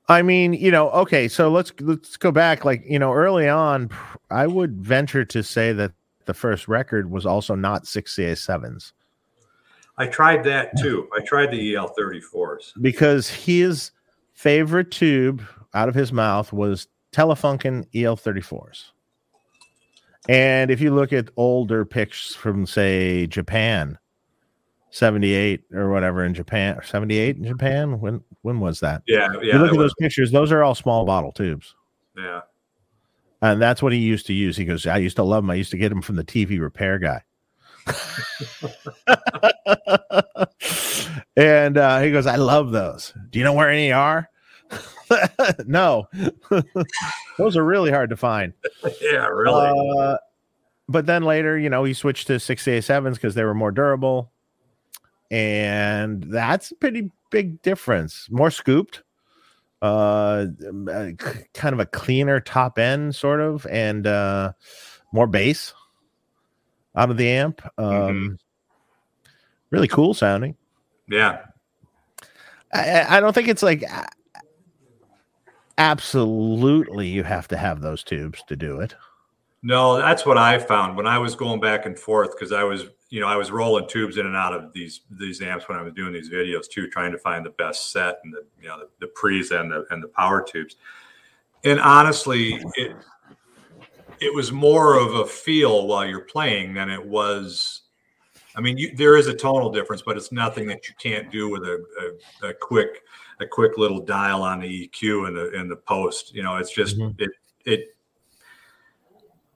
I mean, you know, okay, so let's let's go back. Like, you know, early on, I would venture to say that the first record was also not six CA sevens I tried that too. I tried the EL 34s. because his favorite tube out of his mouth was Telefunken EL 34s. And if you look at older pictures from, say, Japan, 78 or whatever in Japan, 78 in Japan, when when was that? Yeah, yeah. you look at was- those pictures, those are all small bottle tubes. yeah. And that's what he used to use. He goes, I used to love them. I used to get them from the TV repair guy. and uh, he goes, I love those. Do you know where any are? no, those are really hard to find. Yeah, really. Uh, but then later, you know, he switched to 6A7s because they were more durable. And that's a pretty big difference. More scooped, uh, uh, kind of a cleaner top end, sort of, and uh, more bass out of the amp. Um, Really cool sounding. yeah. I, I- I don't think it's like absolutely you have to have those tubes to do it. No, that's what I found when I was going back and forth because I was, you know, I was rolling tubes in and out of these these amps when I was doing these videos too, trying to find the best set and the you know the, the pre's and the and the power tubes. And honestly, it it was more of a feel while you're playing than it was. I mean, you, there is a tonal difference, but it's nothing that you can't do with a, a, a quick a quick little dial on the EQ and the and the post. You know, it's just Mhm. it it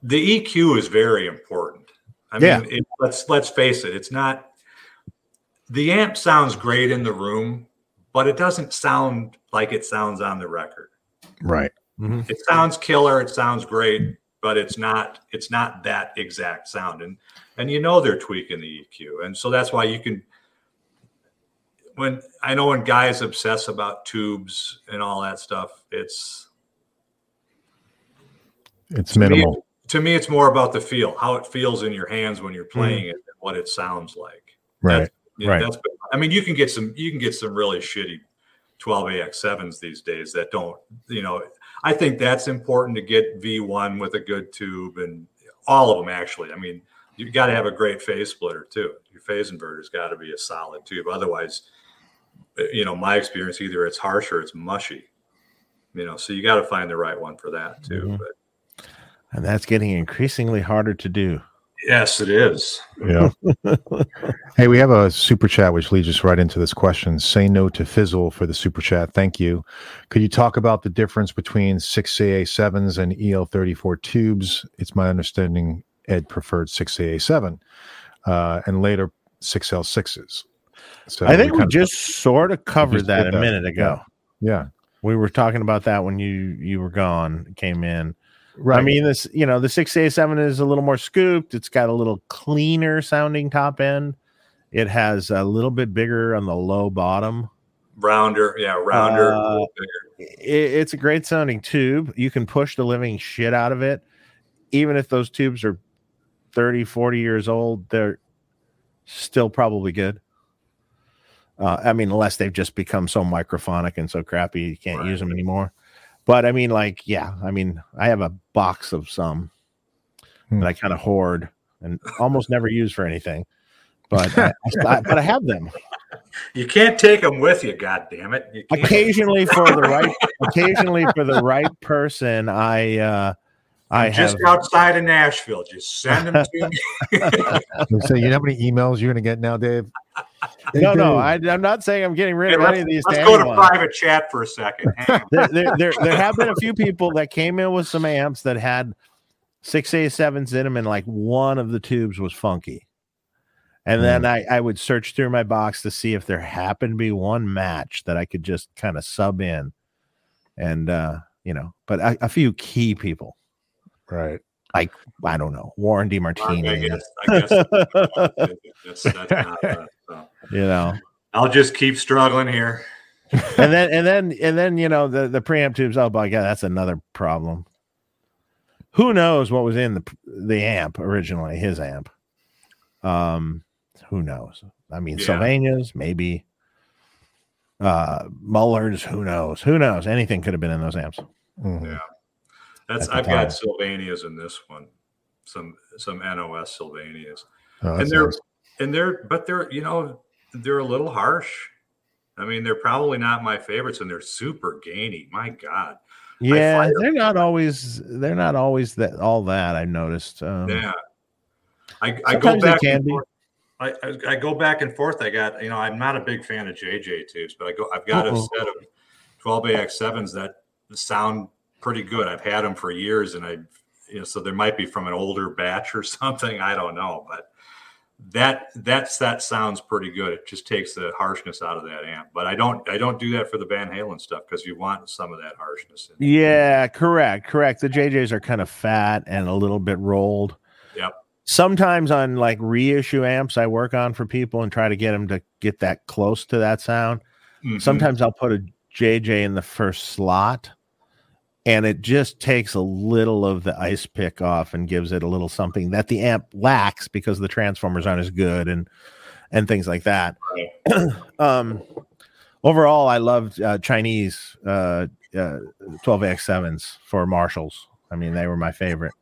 the EQ is very important. I Yeah. mean, it, let's let's face it. It's not the amp sounds great in the room, but it doesn't sound like it sounds on the record. Right. Mm-hmm. It sounds killer. It sounds great, but it's not. It's not that exact sound, and and you know they're tweaking the EQ, and so that's why you can. When I know when guys obsess about tubes and all that stuff, it's It's to me, minimal. To me, it's more about the feel, how it feels in your hands when you're playing it, and what it sounds like. Right. Yeah, Right. That's, I mean, you can get some, you can get some really shitty 12AX7s these days that don't, you know, I think that's important to get V1 with a good tube and all of them actually. I mean, you've got to have a great phase splitter too. Your phase inverter's got to be a solid tube. Otherwise, uh, you know, my experience, either it's harsh or it's mushy, you know, so you got to find the right one for that too. Mhm. But And that's getting increasingly harder to do. yes, it is. Yeah. hey, we have a super chat which leads us right into this question. Say no to Fizzle for the super chat. Thank you. Could you talk about the difference between 6CA7s and EL34 tubes? It's my understanding Ed preferred 6CA7 uh, and later 6L6s. So I think we kind of- just sort of covered that a that. minute ago. yeah. We were talking about that when you you were gone, came in. Right. I mean, this you know the six A seven is a little more scooped. It's got a little cleaner sounding top end. It has a little bit bigger on the low bottom. Rounder, yeah, rounder, Uh, little bigger. It, it's a great sounding tube. You can push the living shit out of it, even if those tubes are 30, 40 years old. They're still probably good. Uh, I mean, unless they've just become so microphonic and so crappy you can't Right. use them anymore. But I mean, like, yeah, I mean, I have a box of some Hmm. that I kind of hoard and almost never use for anything. But I, I- but I have them You can't take them with you, God damn it! Occasionally for the right occasionally for the right person. I uh, I have just outside of Nashville. Just send them to me. so you know how many emails you're going to get now, Dave? Hey, no no I, I'm not saying I'm getting rid Hey, of any of these. Let's to go to anyone. private chat for a second. There, there, there, there have been a few people that came in with some amps that had six A sevens in them, and like one of the tubes was funky. And then I, I would search through my box to see if there happened to be one match that I could just kind of sub in, and uh, you know, but a, a few key people. Right. like I don't know Warren Mark, DeMartini. I guess, I guess that's, that's not, uh, so. You know, I'll just keep struggling here. and then and then and then you know the the preamp tubes. Oh my god, that's another problem. Who knows what was in the the amp originally? His amp. Um, who knows? I mean, Yeah. Sylvania's maybe. Uh, Mullard's. Who knows? Who knows? Anything could have been in those amps. Mhm. Yeah. That's I've got. Sylvanias in this one. Some some NOS Sylvanias. Oh, and they're nice. And they're but they're you know they're a little harsh. I mean, they're probably not my favorites, and they're super gainy. My God, Yeah, they're not always. They're not always that all that. I've noticed. Um, yeah. I, I go back and forth. I, I, I go back and forth. I got you know I'm not a big fan of JJ tubes, but I go I've got Uh-oh. a set of 12AX7s that sound pretty good. I've had them for years, and I you know so there might be from an older batch or something. I don't know, but that that's that sounds pretty good. It just takes the harshness out of that amp. But I don't I don't do that for the Van Halen stuff because you want some of that harshness. In. Yeah, correct, correct. The JJs are kind of fat and a little bit rolled. Yep. Sometimes on like reissue amps, I work on for people and try to get them to get that close to that sound. Mhm. Sometimes I'll put a JJ in the first slot, and it just takes a little of the ice pick off and gives it a little something that the amp lacks because the transformers aren't as good and and things like that. um, overall, I loved uh, Chinese uh, uh, 12AX7s for Marshalls. I mean, they were my favorite,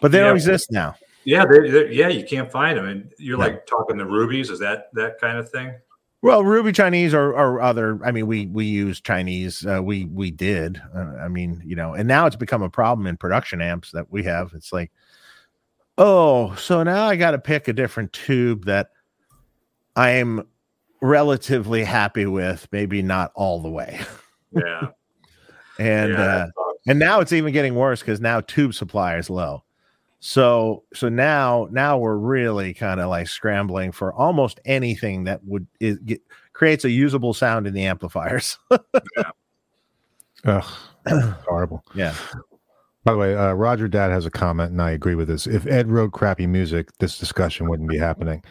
but they Yeah. don't exist now. Yeah, they, yeah, you can't find them, and you're like talking the rubies. Is that that kind of thing? Well, Ruby Chinese or, or other. I mean, we we use Chinese. Uh, we we did. Uh, I mean, you know, and now it's become a problem in production amps that we have. It's like, oh, so now I got to pick a different tube that I'm relatively happy with. Maybe not all the way. Yeah, And yeah, uh, and now it's even getting worse because now tube supply is low. So so now now we're really kind of like scrambling for almost anything that would is, get, creates a usable sound in the amplifiers. Ugh, horrible. yeah. By the way, uh, Roger Dad has a comment, and I agree with this. If Ed wrote crappy music, this discussion wouldn't be happening.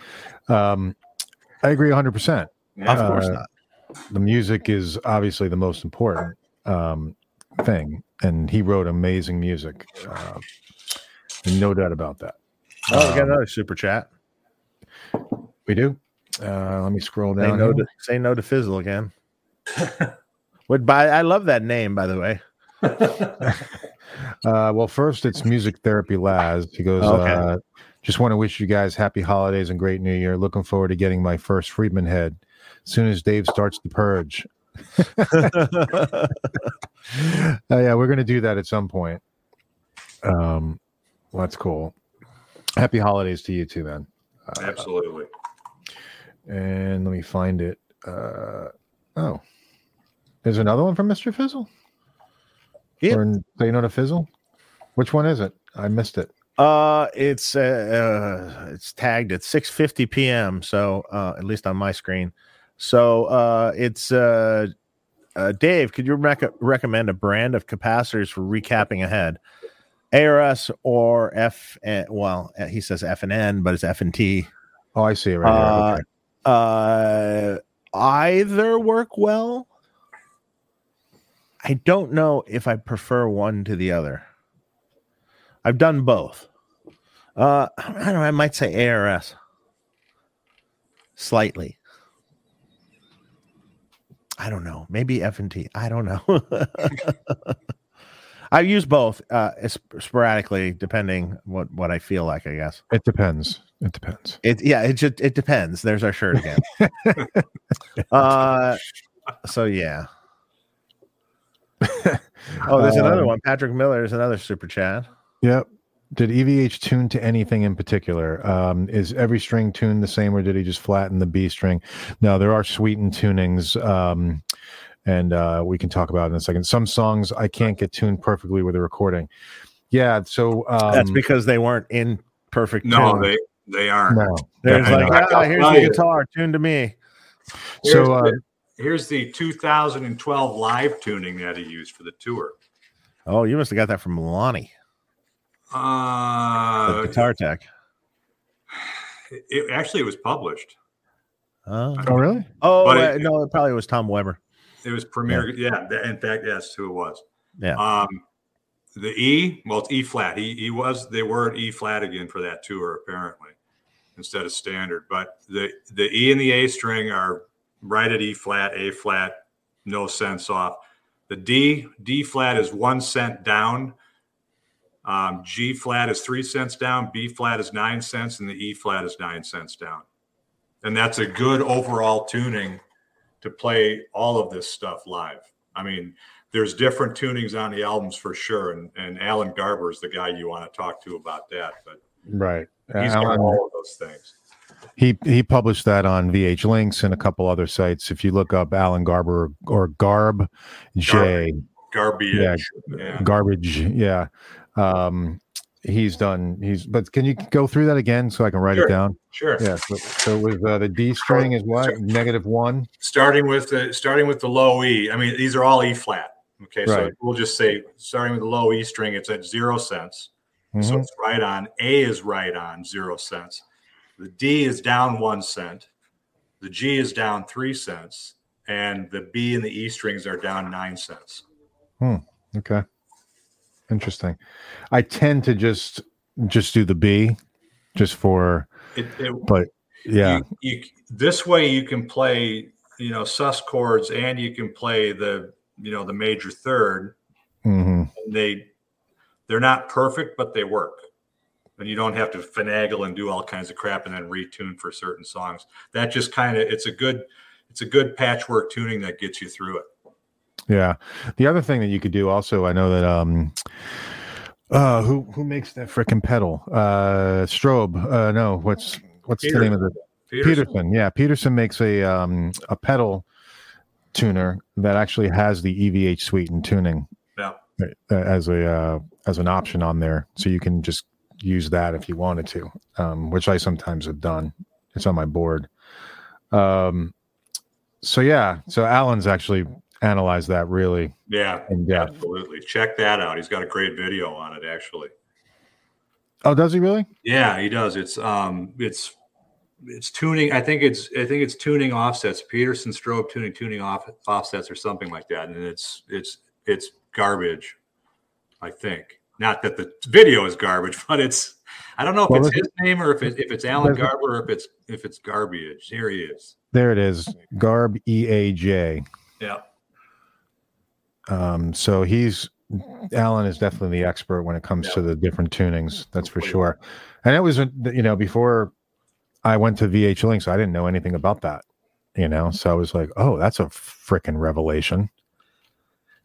Um, I agree 100%. Yeah. Of course Uh, not. The music is obviously the most important um, thing, and he wrote amazing music. Uh, no doubt about that. Oh, we got Um, another super chat. we do. Uh, let me scroll Say down. no, to, say no to Fizzle again. Would buy. I love that name, by the way. Uh, well, first it's music therapy Laz. He goes, Okay. uh, just want to wish you guys happy holidays and great new year. Looking forward to getting my first Friedman head as soon as Dave starts the purge. Uh, yeah, we're gonna do that at some point. Um, well, that's cool. Happy holidays to you too, man. Uh, Absolutely. and let me find it. Uh, oh, there's another one from Mister Fizzle. Yeah. Or in- say no to Fizzle. Which one is it? I missed it. Uh, it's uh, uh it's tagged at 6:50 p.m. So uh, at least on my screen. So uh, it's uh, uh, Dave. Could you rec- recommend a brand of capacitors for recapping ahead? ARS or F? eh, Well, eh, he says F and N, but it's F and T. Oh, I see it right Uh, here. Okay. Uh, either work well. I don't know if I prefer one to the other. I've done both. Uh, I don't know. I might say ARS slightly. I don't know. Maybe F and T. I don't know. I've used both uh, sporadically, depending what what I feel like. I guess. It depends. It depends. It yeah, it just it depends. There's our shirt again. uh so yeah. Oh, there's another Um, one. Patrick Miller is another super chat. Yep. Did EVH tune to anything in particular? Um, is every string tuned the same, or did he just flatten the B string? No, there are sweetened tunings, um, and uh, we can talk about it in a second. Some songs I can't get tuned perfectly with a recording. Yeah, so um, That's because they weren't in perfect No, tune. they they aren't. no. There's I like, ah, here's the guitar tuned to me. Here's, So uh, the, here's the 2012 live tuning that he used for the tour. Oh, you must have got that from Lonnie. Uh, Guitar Tech. It, actually, it was published. Oh, Oh, really? oh But uh, it- no, it probably was Tom Weber. It was Premier. Yeah, th- in fact, that's who it was. Yeah. Um, the E, well, it's E flat. He he was. They were at E flat again for that tour apparently, instead of standard. But the the E and the A string are right at E flat, A flat, no cents off. The D D flat is one cent down. Um, G flat is three cents down. B flat is nine cents, and the E flat is nine cents down. And that's a good overall tuning to play all of this stuff live. I mean, there's different tunings on the albums for sure, and, and Alan Garber is the guy you want to talk to about that. But Right. he's got all of those things. he he published that on VH Links and a couple other sites. If you look up Alan Garber or Garb J, Garbage. Yeah, Yeah. garbage, yeah. Um, he's done. He's. But can you go through that again so I can write Sure. it down? Sure. Yeah. So, so it was uh, the D string is what Sure. negative one. Starting with the starting with the low E. I mean, these are all E flat. Okay, right. so we'll just say starting with the low E string, it's at zero cents. So Mhm. it's right on. A is right on zero cents. The D is down one cent. The G is down three cents. And the B and the E strings are down nine cents. Hmm okay. Interesting. I tend to just just do the B, just for. It, it, But yeah, You, you, this way you can play, you know, sus chords and you can play the, you know, the major third. hmm And they, they're not perfect, but they work. And you don't have to finagle and do all kinds of crap and then retune for certain songs. That just kind of, it's a good, it's a good patchwork tuning that gets you through it. Yeah. The other thing that you could do also, I know that um, uh, who who makes that freaking pedal? Uh, Strobe. Uh, no, what's what's the name of the Peterson. Peterson. Yeah, Peterson makes a um a pedal tuner that actually has the EVH sweetened tuning Yeah. uh, as a uh, as an option on there, so you can just use that if you wanted to, um, which I sometimes have done. It's on my board. Um, so yeah, so Alan's actually analyzed that really Yeah. Absolutely. Check that out. He's got a great video on it, actually. Oh, does he really? Yeah, he does. It's um it's it's tuning. I think it's I think it's tuning offsets, Peterson strobe tuning, tuning off offsets or something like that. And it's it's it's garbage, I think. Not that the video is garbage, but it's I don't know if Well, it's his name or if it, if it's Alan Garber or if it's if it's garbage. Here he is. There it is. Garb E A J. Yeah. Um, so he's Alan is definitely the expert when it comes to the different tunings. That's for sure. And it was, you know, before I went to VH Links, I didn't know anything about that. You know, so I was like, oh, that's a freaking revelation.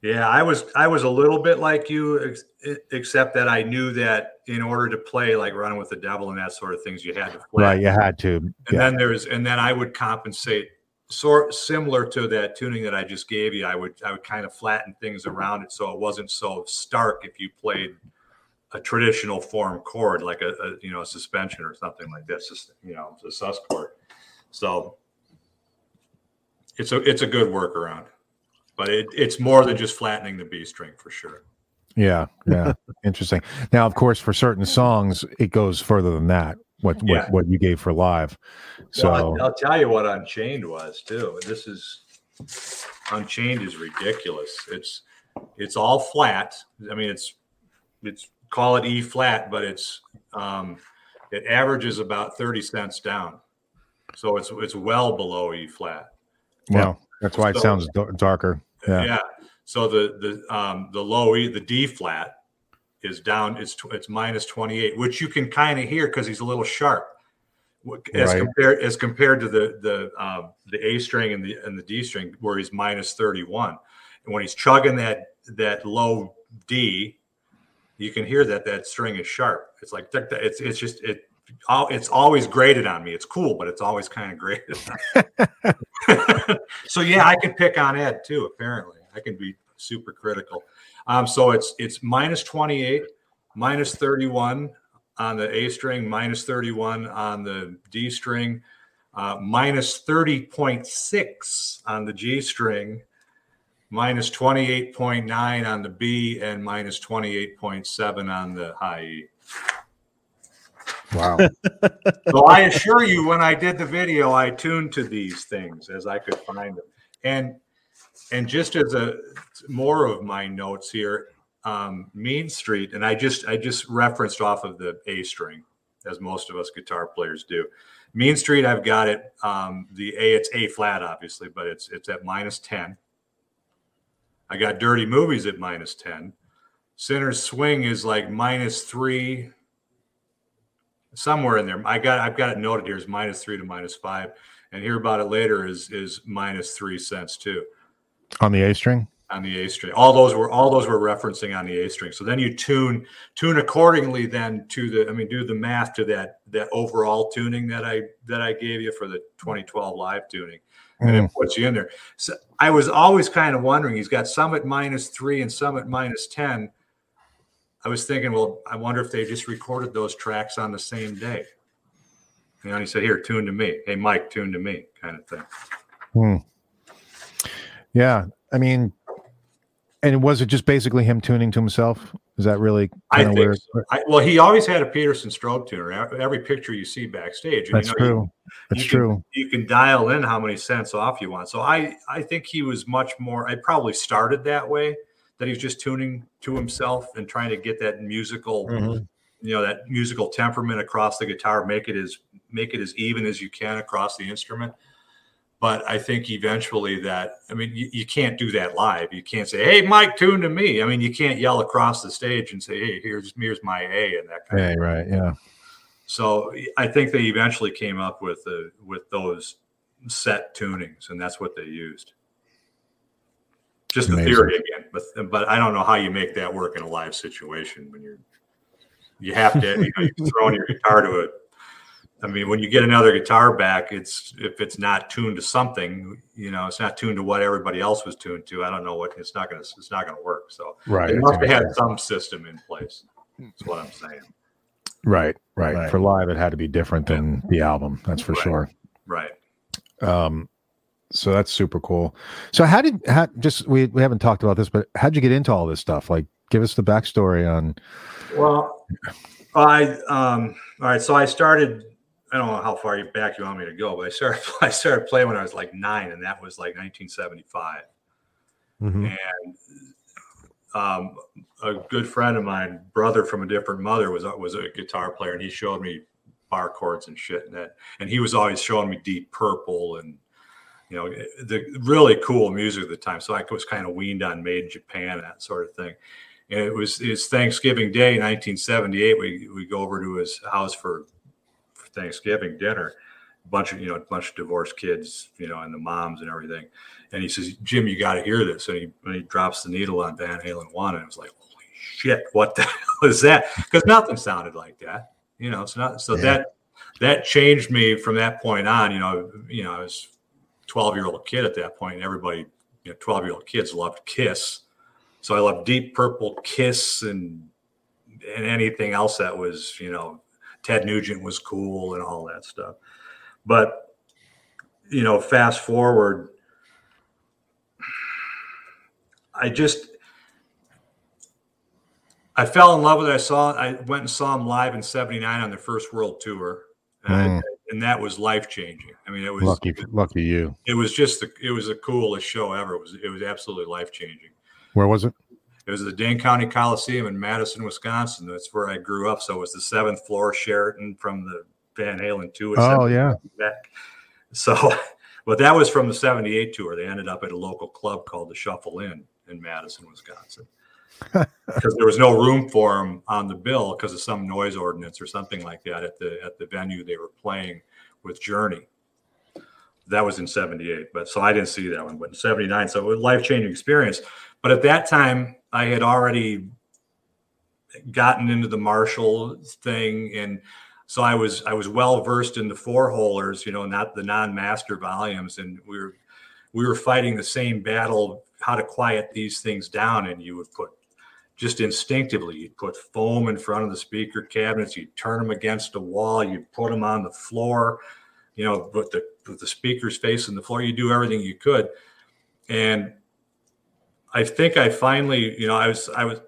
Yeah, I was I was a little bit like you, ex- except that I knew that in order to play like running with the devil and that sort of things, you had to play. Right? You had to. And Yeah. then there's and then I would compensate sort similar to that tuning that I just gave you. I would I would kind of flatten things around it so it wasn't so stark if you played a traditional form chord like a, a you know a suspension or something like this, you know a sus chord. So it's a it's a good workaround, but it, it's more than just flattening the B string for sure. Yeah. Yeah. Interesting. Now, of course, for certain songs, it goes further than that. What what, Yeah. what you gave for live. So Well, I'll, I'll tell you what Unchained was too. This is Unchained is ridiculous. It's it's all flat. I mean, it's it's call it E flat, but it's um, it averages about thirty cents down. So it's it's well below E flat. well, that's why it sounds dar- darker. Yeah. Yeah. So the the um, the low E, the D flat, is down. It's it's minus twenty eight, which you can kind of hear because he's a little sharp, as Right. compared as compared to the the um, the A string and the and the D string where he's minus thirty one, and when he's chugging that that low D, you can hear that that string is sharp. It's like it's it's just it. It's always grated on me. It's cool, but it's always kind of grated. so yeah, I can pick on Ed too. Apparently, I can be super critical. Um, so it's it's minus twenty eight, minus thirty one on the A string, minus thirty one on the D string, uh, minus thirty point six on the G string, minus twenty eight point nine on the B, and minus twenty eight point seven on the high E. Wow. so I assure you, when I did the video, I tuned to these things as I could find them. And and just as a more of my notes here, um, Mean Street, and I just I just referenced off of the A string, as most of us guitar players do. Mean Street, I've got it. Um, the A, it's A flat, obviously, but it's it's at minus ten. I got Dirty Movies at minus ten. Sinner's Swing is like minus three, somewhere in there. I got I've got it noted here as minus three to minus five, and hear about it later is is minus three cents too On the A string? on the A string. All those were all those were referencing on the A string. So then you tune tune accordingly then to the I mean do the math to that that overall tuning that I that I gave you for the 2012 live tuning. And Mm. it puts you in there. So I was always kind of wondering, he's got some at minus three and some at minus 10. I was thinking, well, I wonder if they just recorded those tracks on the same day. You know, and he said, Here, tune to me. Hey, Mike, tune to me, kind of thing. Hmm. Yeah. I mean, and was it just basically him tuning to himself? Is that really I think where? so. I, well, he always had a Peterson strobe tuner. Every picture you see backstage, That's you know, true. That's you can- true. You, can dial in how many cents off you want. So I, I think he was much more. I probably started that way. That he's just tuning to himself and trying to get that musical, Mhm. you know, that musical temperament across the guitar. Make it as make it as even as you can across the instrument. But I think eventually that, I mean, you, you can't do that live. You can't say, "Hey, Mike, tune to me." I mean, you can't yell across the stage and say, "Hey, here's here's my A," and that kind of. Yeah, right. Yeah. So I think they eventually came up with the with those set tunings, and that's what they used. Just the theory again, but but I don't know how you make that work in a live situation when you're you have to you know you're throwing your guitar to it. I mean, when you get another guitar back, it's if it's not tuned to something, you know, it's not tuned to what everybody else was tuned to. I don't know what it's not gonna it's not gonna work. So Right. they must have had some system in place. That's what I'm saying. Right. Right. Right. For live, it had to be different than the album. That's for Right. sure. Right. Um, so that's super cool. So how did how just we we haven't talked about this, but how'd you get into all this stuff? Like, give us the backstory on. Well, I um all right. So I started. I don't know how far back you want me to go, but I started. I started playing when I was like nine, and that was like 1975. Mhm. And um, a good friend of mine, brother from a different mother, was was a guitar player, and he showed me bar chords and shit, and that. And he was always showing me Deep Purple and you know the really cool music at the time. So I was kind of weaned on Made in Japan and that sort of thing. And it was his Thanksgiving Day, 1978. We we go over to his house for Thanksgiving dinner. A bunch of you know, a bunch of divorced kids, you know, and the moms and everything. And he says, "Jim, you got to hear this." And he and he drops the needle on Van Halen one, and it was like, "Holy shit, what the hell is that?" Because nothing sounded like that, you know. It's not so Yeah. that that changed me from that point on. You know, you know, I was 12 year old kid at that point, and everybody, you know, 12 year old kids loved Kiss. So I loved Deep Purple, Kiss, and and anything else that was, you know, Ted Nugent was cool and all that stuff. But you know, fast forward, I just I fell in love with it. I saw I went and saw them live in '79 on their first world tour, and, I- Mm. and that was life changing. I mean, it was Lucky, lucky you. it was just the it was the coolest show ever. It was it was absolutely life changing. Where was it? It was the Dane County Coliseum in Madison, Wisconsin. That's where I grew up. So it was the seventh floor Sheraton from the Van Halen tour. Oh yeah. back. So, but that was from the '78 tour. They ended up at a local club called the Shuffle Inn in Madison, Wisconsin, because there was no room for them on the bill because of some noise ordinance or something like that at the at the venue they were playing with Journey. That was in '78, but so I didn't see that one. But in '79, so it was a life changing experience. But at that time, I had already gotten into the Marshall thing and so I was I was well versed in the four holers, you know, not the non-master volumes, and we were we were fighting the same battle how to quiet these things down. And you would put just instinctively, you'd put foam in front of the speaker cabinets, you'd turn them against a wall, you'd put them on the floor, you know, with the with the speakers facing the floor, you do everything you could. And I think I finally, you know, I was I was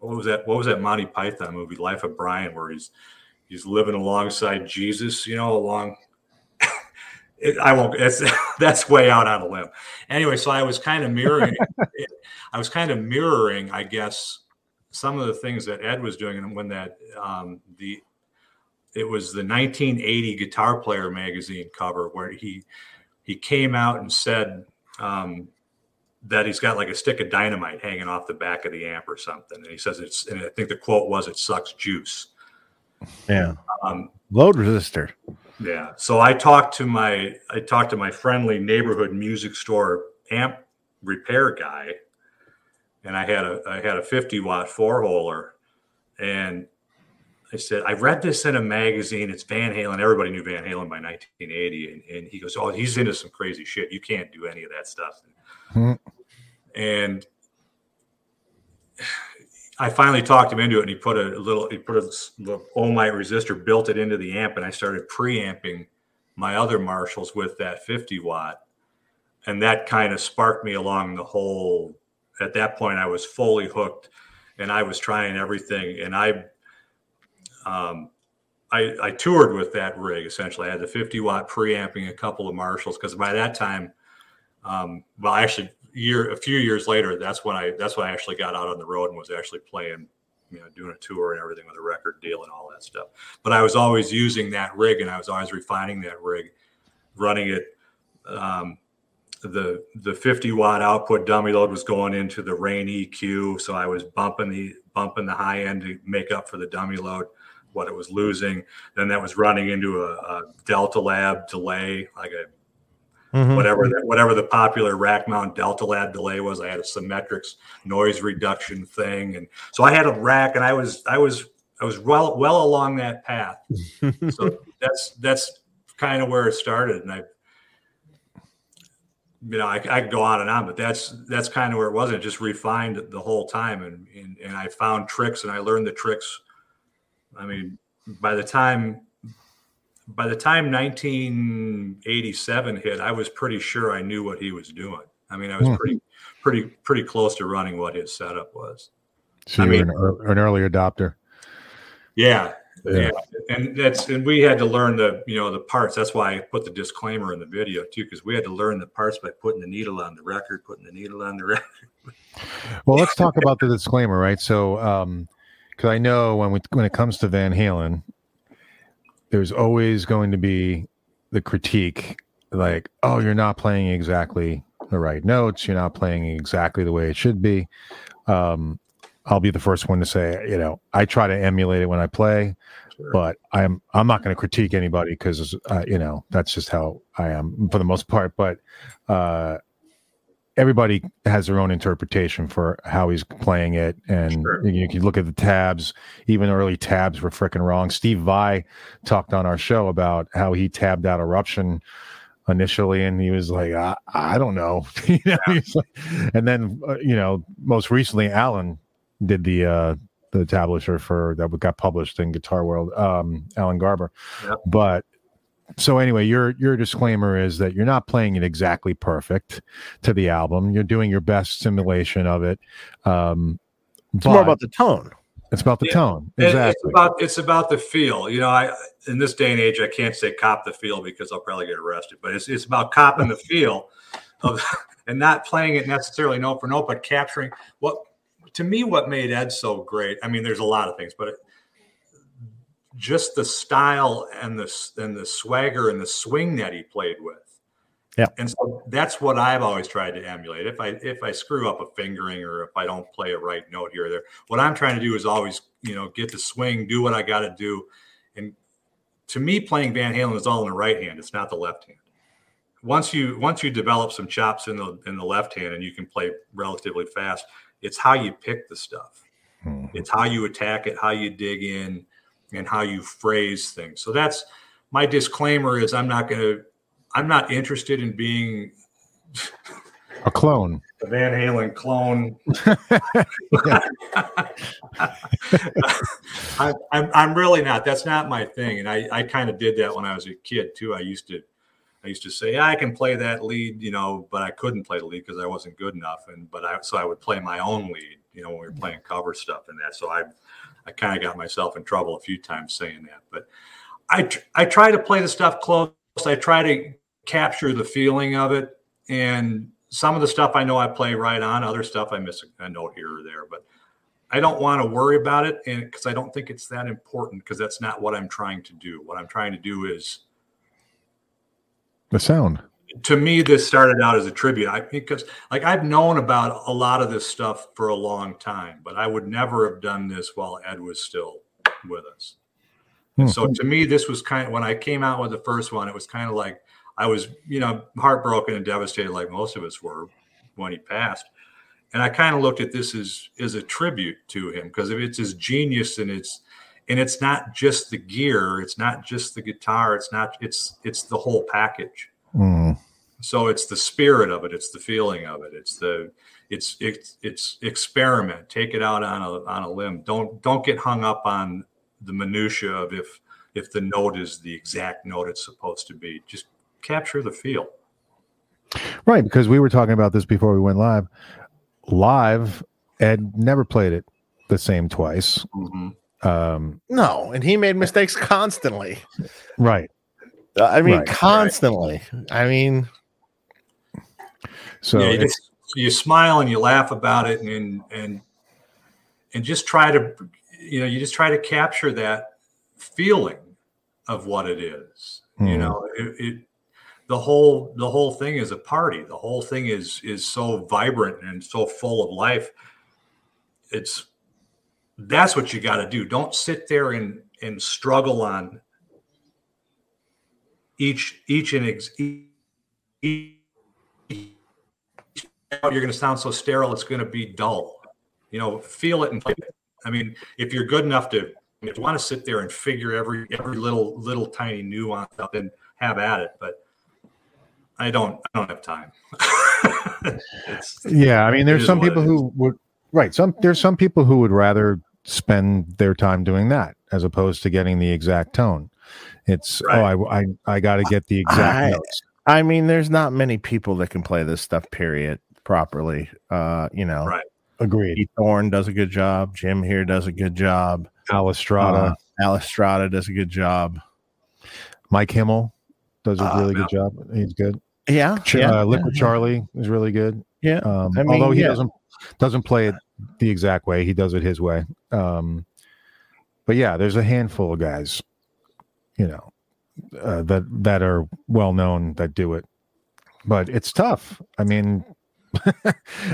what was that what was that Monty Python movie, Life of Brian, where he's he's living alongside Jesus, you know, along. it, I won't. That's that's way out on a limb. Anyway, so I was kind of mirroring. I was kind of mirroring, I guess, some of the things that Ed was doing, and when that um, the it was the 1980 Guitar Player magazine cover where he he came out and said um, that he's got like a stick of dynamite hanging off the back of the amp or something, and he says it's and I think the quote was it sucks juice. Yeah. Um, Load resistor. yeah. So I talked to my I talked to my friendly neighborhood music store amp repair guy, and I had a I had a 50 watt four holer, and I said I read this in a magazine. It's Van Halen. Everybody knew Van Halen by 1980, and, and he goes, "Oh, he's into some crazy shit. You can't do any of that stuff." Hmm. And I finally talked him into it, and he put a little, he put a the Ohmite resistor, built it into the amp, and I started preamping my other Marshalls with that 50 watt, and that kind of sparked me along the whole. At that point, I was fully hooked, and I was trying everything, and I, um, I, I toured with that rig essentially. I had the 50 watt preamping a couple of Marshalls because by that time, um, well, actually, year a few years later, that's when I that's when I actually got out on the road and was actually playing, you know, doing a tour and everything with a record deal and all that stuff. But I was always using that rig and I was always refining that rig, running it. Um, the the 50 watt output dummy load was going into the Rane EQ, so I was bumping the bumping the high end to make up for the dummy load what it was losing. Then that was running into a, a Delta Lab delay, like a Mhm. whatever the, whatever the popular rack mount delta lab delay was i had a Symetrix noise reduction thing. And so i had a rack and i was i was i was well well along that path. So that's that's kind of where it started. And i you know I, I could go on and on but that's that's kind of where it was. It just refined the whole time and, and and i found tricks and i learned the tricks. I mean by the time by the time 1987 hit, I was pretty sure I knew what he was doing. I mean, I was Hmm. pretty, pretty, pretty close to running what his setup was. So I mean- an, an early adopter. Yeah, Yeah. yeah, and that's and we had to learn the you know the parts. That's why I put the disclaimer in the video too, because we had to learn the parts by putting the needle on the record, putting the needle on the record. Well, let's talk about the disclaimer, right? So, um, because I know when we when it comes to Van Halen, there's always going to be the critique, like, "Oh, you're not playing exactly the right notes. You're not playing exactly the way it should be." Um, I'll be the first one to say, you know, I try to emulate it when I play, but I'm I'm not going to critique anybody because uh, you know that's just how I am for the most part. But uh, everybody has their own interpretation for how he's playing it, and Sure. you, can look at the tabs. Even early tabs were freaking wrong. Steve Vai talked on our show about how he tabbed out eruption initially, and he was like, "I, I don't know," you know. he's like- and then uh, you know, most recently, Alan did the uh the tablature for that got published in Guitar World, um, Alan Garber. Yep. But so anyway, your your disclaimer is that you're not playing it exactly perfect to the album. You're doing your best simulation of it. Um, It's more about the tone. it's about the Yeah. tone. It- It's Exactly. about it's about the feel. You know, I in this day and age, I can't say cop the feel because I'll probably get arrested. But it's it's about copping the feel of and not playing it necessarily note for note, but capturing what to me what made Ed so great. I mean, there's a lot of things, but it, just the style and the and the swagger and the swing that he played with. Yeah. And so that's what I've always tried to emulate. If I if I screw up a fingering or if I don't play a right note here or there, what I'm trying to do is always, you know, get the swing, do what I got to do. And to me, playing Van Halen is all in the right hand. It's not the left hand. Once you once you develop some chops in the in the left hand and you can play relatively fast, it's how you pick the stuff. Hmm. It's how you attack it, how you dig in, and how you phrase things. So that's my disclaimer is I'm not going to I'm not interested in being A clone. a Van Halen clone. I, I'm, I'm really not. That's not my thing. And I, I kind of did that when I was a kid too. I used to, I used to say, yeah, I can play that lead, you know, but I couldn't play the lead because I wasn't good enough. And, but I, so I would play my own lead, you know, when we were playing cover stuff and that. So I, I kind of got myself in trouble a few times saying that. But I tr- I try to play the stuff close. I try to capture the feeling of it, and some of the stuff I know I play right on. Other stuff I miss a, a note here or there, but I don't want to worry about it, and because I don't think it's that important, because that's not what I'm trying to do. What I'm trying to do is The sound. To me this started out as a tribute i because like i've known about a lot of this stuff for a long time but i would never have done this while ed was still with us and Hmm. so to me this was kind of when i came out with the first one it was kind of like i was you know heartbroken and devastated like most of us were when he passed and i kind of looked at this as as a tribute to him because it's his genius and it's and it's not just the gear it's not just the guitar it's not it's it's the whole package Mm. So it's the spirit of it it's the feeling of it it's the it's it's it's experiment take it out on a on a limb don't don't get hung up on the minutia of if if the note is the exact note it's supposed to be just capture the feel Right, because we were talking about this before we went live. Live, Ed never played it the same twice. Um, No, and he made mistakes constantly. right. I mean, Right. constantly. I mean, So yeah, you, just, you smile and you laugh about it and and and just try to you know you just try to capture that feeling of what it is you Mhm. know it, it the whole the whole thing is a party. The whole thing is is so vibrant and so full of life. It's that's what you got to do. Don't sit there and and struggle on each each and ex, each, you're going to sound so sterile it's going to be dull you know feel it and play it. i mean if you're good enough to if you want to sit there and figure every every little little tiny nuance out then have at it but i don't i don't have time yeah, I mean, there's some people who would right. Some there's some people who would rather spend their time doing that as opposed to getting the exact tone. It's oh, Right. oh, I I, I got to get the exact I- notes. I mean, there's not many people that can play this stuff, period, properly. Uh, you know, Right. Agreed. Keith Thorne does a good job. Jim here does a good job. Al Estrada, Uh, Al Estrada does a good job. Mike Himmel does a uh, really yeah. good job. He's good. Yeah. Ch- yeah, uh, Liquid yeah, Charlie is really good. Yeah. Um, I mean, although he yeah. doesn't doesn't play it the exact way, he does it his way. Um, but yeah, there's a handful of guys, you know, uh, that that are well known that do it. But it's tough. I mean,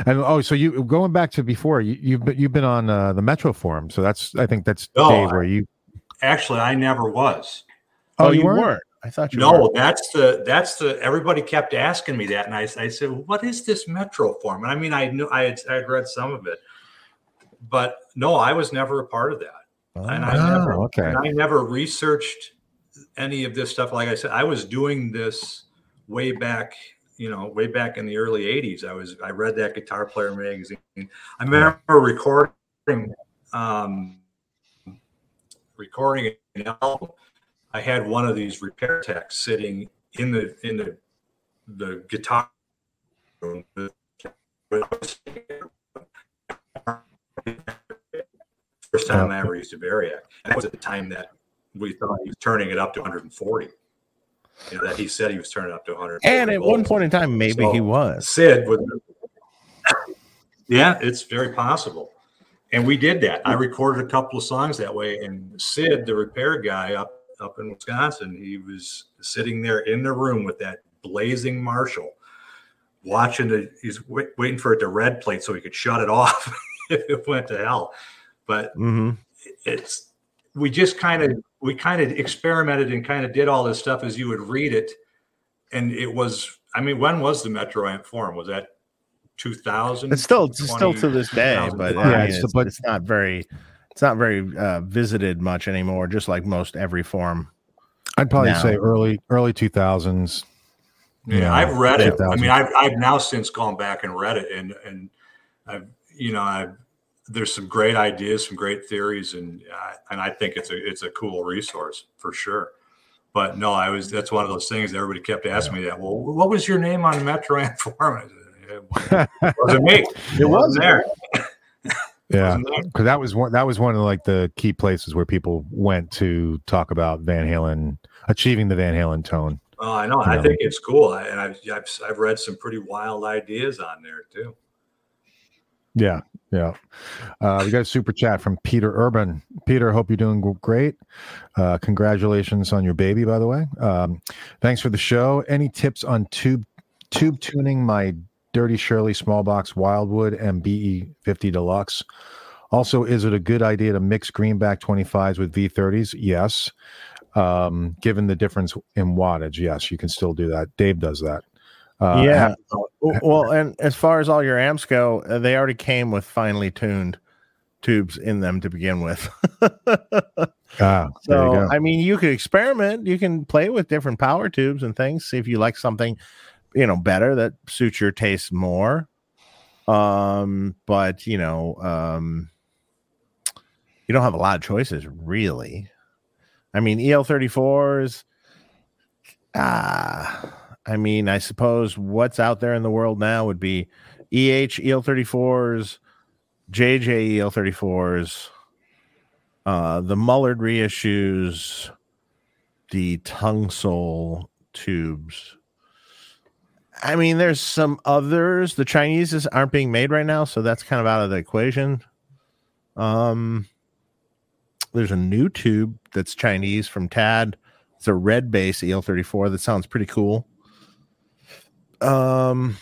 and oh, so you going back to before you, you've been, you've been on uh, the Metro Forum, so that's I think that's No, Dave I- where you. actually i never was Oh, Oh, you you weren't? weren't? I thought you no were. that's the that's the everybody kept asking me that and i, I said what is this metro Forum?" and i mean i knew i had i'd read some of it but no i was never a part of that and I Oh, never, okay. and I never researched any of this stuff. Like I said, I was doing this way back, you know, way back in the early '80s. I was, I read that Guitar Player magazine. I remember recording, um, recording an album. I had one of these repair techs sitting in the in the the guitar room. First time I ever used a Variac. And that was at the time that we thought he was turning it up to 140. You know, that he said he was turning up to 100. And at one point in time, maybe he was. Sid was. Yeah, it's very possible. And we did that. I recorded a couple of songs that way. And Sid, the repair guy up up in Wisconsin, he was sitting there in the room with that blazing Marshall, watching the. He's wait, waiting for it to red plate so he could shut it off if it went to hell. But hmm it's we just kind of we kind of experimented and kind of did all this stuff as you would read it and it was i mean when was the Metroamp forum was that 2000 It's still it's still to this day, but I Yeah, mean, it's- it's, but- it's not very it's not very uh, visited much anymore. Just like most every forum. I'd probably now. say early early two thousands. yeah, Yeah, i've read it i mean I've, I've now since gone back and read it and and i've you know i've there's some great ideas some great theories and uh, and i think it's a it's a cool resource for sure but no i was that's one of those things everybody kept asking me that well what was your name on Metroamp forum I it wasn't me it wasn't there Yeah, because that was one that was one of like the key places where people went to talk about Van Halen achieving the Van Halen tone. Oh, I know. I Yeah. think it's cool. I, and I've, I've I've read some pretty wild ideas on there too. Yeah, yeah. Uh, we got a super chat from Peter Urban. Peter, hope you're doing great. Uh, congratulations on your baby, by the way. Um, thanks for the show. Any tips on tube tube tuning my Dirty Shirley small box Wildwood and BE 50 Deluxe? Also, is it a good idea to mix greenback 25s with V30s? Yes. Um, given the difference in wattage, yes, you can still do that. Dave does that. Uh, yeah. have- well, and as far as all your amps go, uh, they already came with finely tuned tubes in them to begin with. ah, So. I mean, you could experiment. You can play with different power tubes and things. See if you like something, you know, better that suits your taste more. Um, but you know, um, you don't have a lot of choices, really. I mean, EL34s. Ah, I mean, I suppose what's out there in the world now would be EH EL34s, JJ EL34s uh the Mullard reissues, the Tungsol tubes. I mean, there's some others. The Chinese aren't being made right now, so that's kind of out of the equation. Um, there's a new tube that's Chinese from Tad. It's a red base EL34 that sounds pretty cool. Um,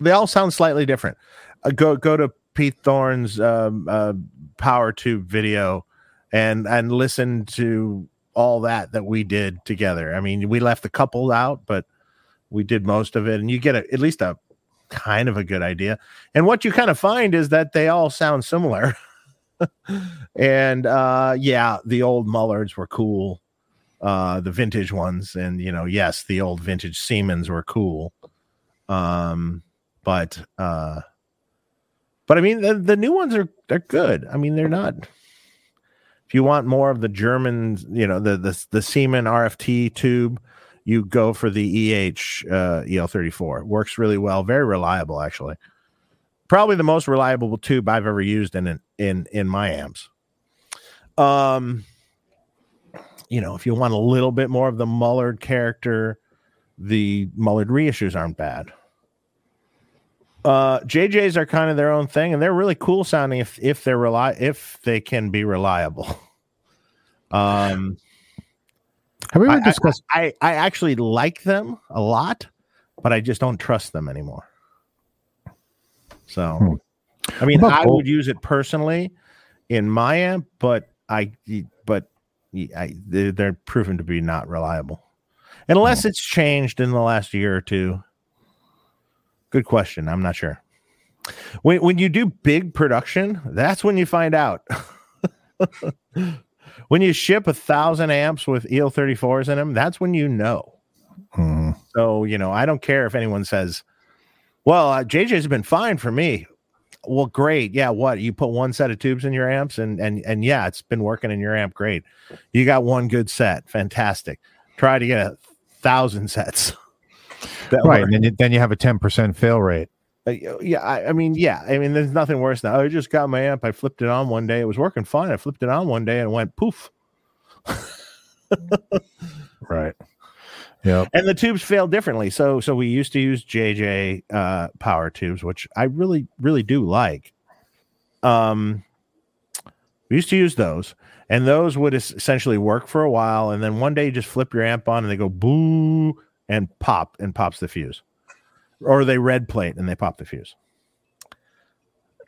they all sound slightly different. Uh, go go to Pete Thorne's um, uh, power tube video and and listen to all that that we did together. I mean, we left a couple out, but we did most of it, and you get a, at least a kind of a good idea. And what you kind of find is that they all sound similar. and uh, yeah, the old Mullards were cool, uh, the vintage ones, and you know, yes, the old vintage Siemens were cool. Um, but uh, but I mean, the, the new ones are they're good. I mean, they're not. If you want more of the German, you know, the the the Siemens RFT tube, you go for the EH uh, EL34. It works really well, very reliable, actually. Probably the most reliable tube I've ever used in in in my amps. Um, you know, if you want a little bit more of the Mullard character, the Mullard reissues aren't bad uh jjs are kind of their own thing and they're really cool sounding if if they're rely if they can be reliable um Have we I, ever discussed? I i actually like them a lot but i just don't trust them anymore so Hmm. i mean i would use it personally in my amp but i but I, they're, they're proven to be not reliable unless Hmm. it's changed in the last year or two Good question. I'm not sure. When when you do big production, that's when you find out. when you ship a thousand amps with EL34s in them, that's when you know. Mhm. So you know, I don't care if anyone says, "Well, uh, JJ's been fine for me." Well, great. Yeah, what you put one set of tubes in your amps, and and and yeah, it's been working in your amp. Great. You got one good set. Fantastic. Try to get a thousand sets. Right, work. and then you, then you have a ten percent fail rate. Uh, yeah, I, I mean, yeah, I mean, there's nothing worse than I just got my amp. I flipped it on one day. It was working fine. I flipped it on one day and it went poof. Right. Yep. And the tubes fail differently. So, so we used to use JJ uh, power tubes, which I really, really do like. Um, we used to use those, and those would es- essentially work for a while, and then one day you just flip your amp on, and they go boo and pop, and pops the fuse, or they red plate and they pop the fuse.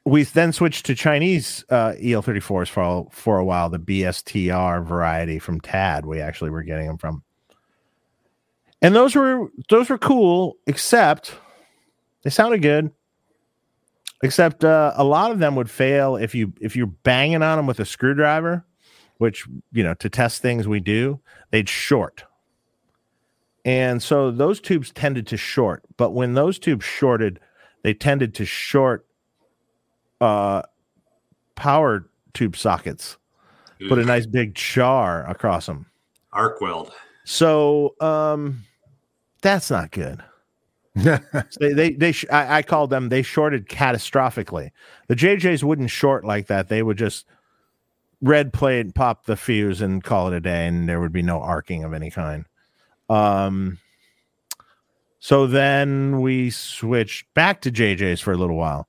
We then switched to Chinese uh, EL34s for for a while, the BSTR variety from Tad. We actually were getting them from, and those were those were cool, except they sounded good. Except uh, a lot of them would fail if you if you're banging on them with a screwdriver, which you know to test things we do, they'd short. And so those tubes tended to short, but when those tubes shorted, they tended to short uh power tube sockets. Put a nice big char across them. arc weld. So um that's not good. they they, they sh- I, I called them they shorted catastrophically. The JJs wouldn't short like that. They would just red plate, pop the fuse, and call it a day, and there would be no arcing of any kind. Um, so then we switched back to JJ's for a little while.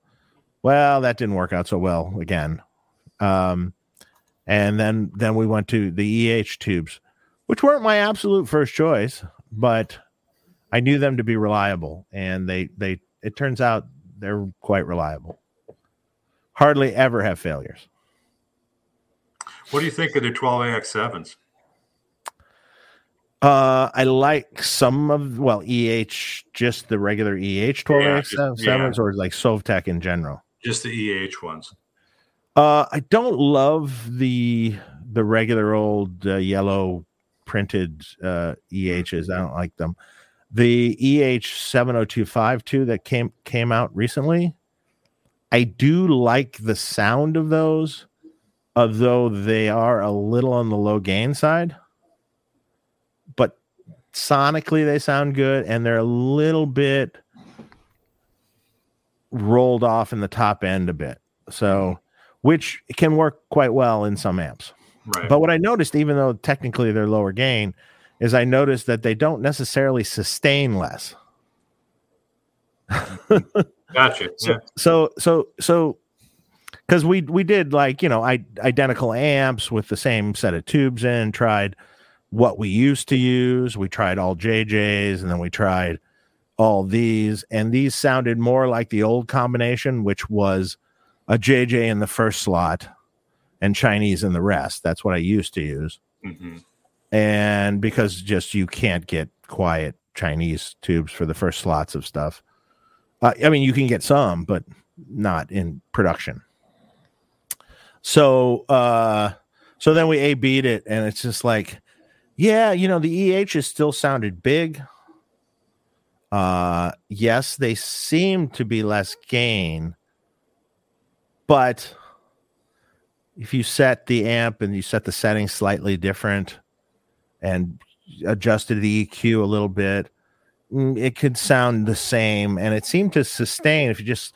Well, that didn't work out so well again. Um, and then then we went to the EH tubes, which weren't my absolute first choice, but I knew them to be reliable, and they they it turns out they're quite reliable. Hardly ever have failures. What do you think of the 12AX7s? Uh, I like some of well EH, just the regular EH 12AX7s yeah. or like Sovtek in general. Just the EH ones. Uh, I don't love the the regular old uh, yellow printed uh, EHs. I don't like them. The EH 70252 that came came out recently, I do like the sound of those, although they are a little on the low gain side. But sonically, they sound good, and they're a little bit rolled off in the top end a bit. So, which can work quite well in some amps. Right. But what I noticed, even though technically they're lower gain, is I noticed that they don't necessarily sustain less. gotcha. So, Yeah. so, so, so, because we we did like you know I, identical amps with the same set of tubes in, tried what we used to use. We tried all JJs, and then we tried all these, and these sounded more like the old combination, which was a JJ in the first slot and Chinese in the rest. That's what I used to use. hmm And because just you can't get quiet Chinese tubes for the first slots of stuff. Uh, I mean, you can get some, but not in production. So, uh, so then we A beat it, and it's just like, yeah, you know, the EHs still sounded big. Uh, yes, they seem to be less gain, but if you set the amp and you set the settings slightly different and adjusted the EQ a little bit, mm, it could sound the same. And it seemed to sustain if you just,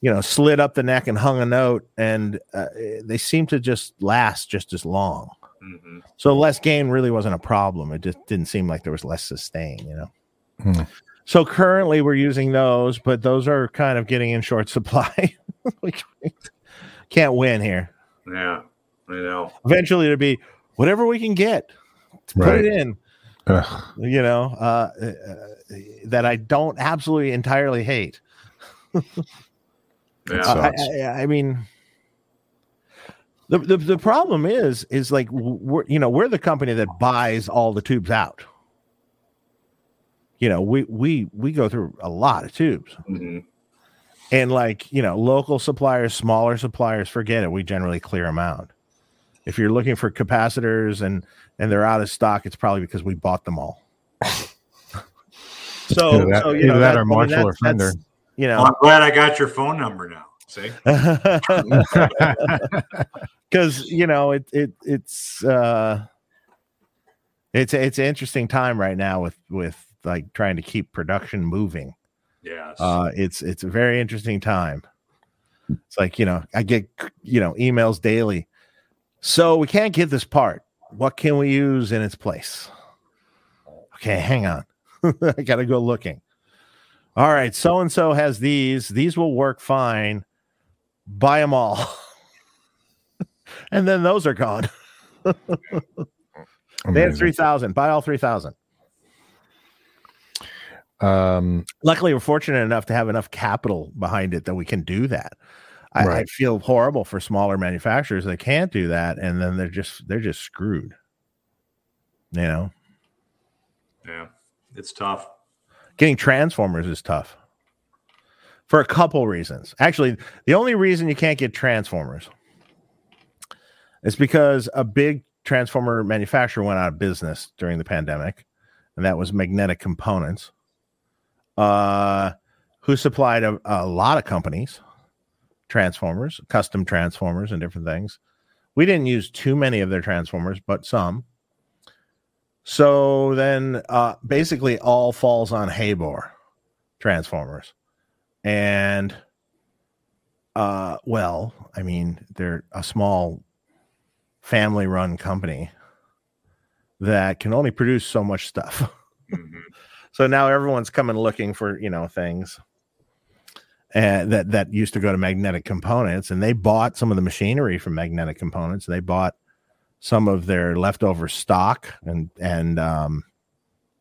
you know, slid up the neck and hung a note, and uh, they seem to just last just as long. hmm So less gain really wasn't a problem. It just didn't seem like there was less sustain, you know. Hmm. So currently we're using those, but those are kind of getting in short supply. we can't win here. Yeah. I know. Eventually it'll be whatever we can get. Put Right. it in, Ugh. you know, uh, uh, that I don't absolutely entirely hate. Yeah. I, I, I mean, the, the the problem is is like we're you know we're the company that buys all the tubes out. You know, we we we go through a lot of tubes, hmm and like you know, local suppliers, smaller suppliers, forget it. We generally clear them out. If you're looking for capacitors and and they're out of stock, it's probably because we bought them all. so, Either that- so you know that that- or I mean, Marshall or that's- that's, Fender. You Well, know, I'm glad I got your phone number now. See? because you know it it it's uh it's it's an interesting time right now with with like trying to keep production moving Yes. uh it's it's a very interesting time it's like you know i get you know emails daily so we can't get this part what can we use in its place? Okay hang on. I gotta go looking. All right so and so has these. These will work fine. Buy them all. And then those are gone. They had 3000 buy all 3000 Um, luckily we're fortunate enough to have enough capital behind it that we can do that I, I feel horrible for smaller manufacturers that can't do that and then they're just they're just screwed. You know? Yeah. It's tough. getting transformers is tough. For a couple reasons. Actually the only reason you can't get transformers is because a big transformer manufacturer went out of business during the pandemic and that was magnetic components uh who supplied a, a lot of companies transformers custom transformers and different things we didn't use too many of their transformers but some so then uh basically all falls on Heyboer transformers. And uh well, I mean, they're a small family run company that can only produce so much stuff. Mhm. So now everyone's coming looking for, you know, things and that that used to go to magnetic components and they bought some of the machinery from magnetic components. They bought some of their leftover stock and and um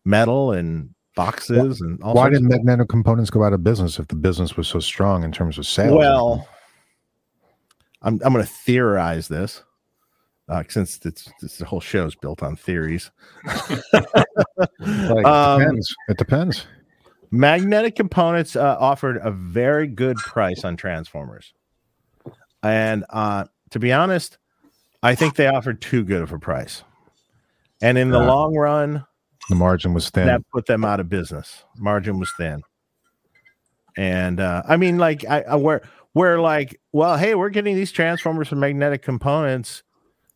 metal and boxes and all Why did magnetic components go out of business if the business was so strong in terms of sales? Well, I'm I'm going to theorize this uh, since it's, this the whole show is built on theories. Like, um, it depends. It depends. Magnetic components uh, offered a very good price on transformers, and uh, to be honest, I think they offered too good of a price. And in the Yeah. long run, The margin was thin. that put them out of business. Margin was thin. And uh, I mean, like, I, I where where like, well, hey, we're getting these transformers from magnetic components,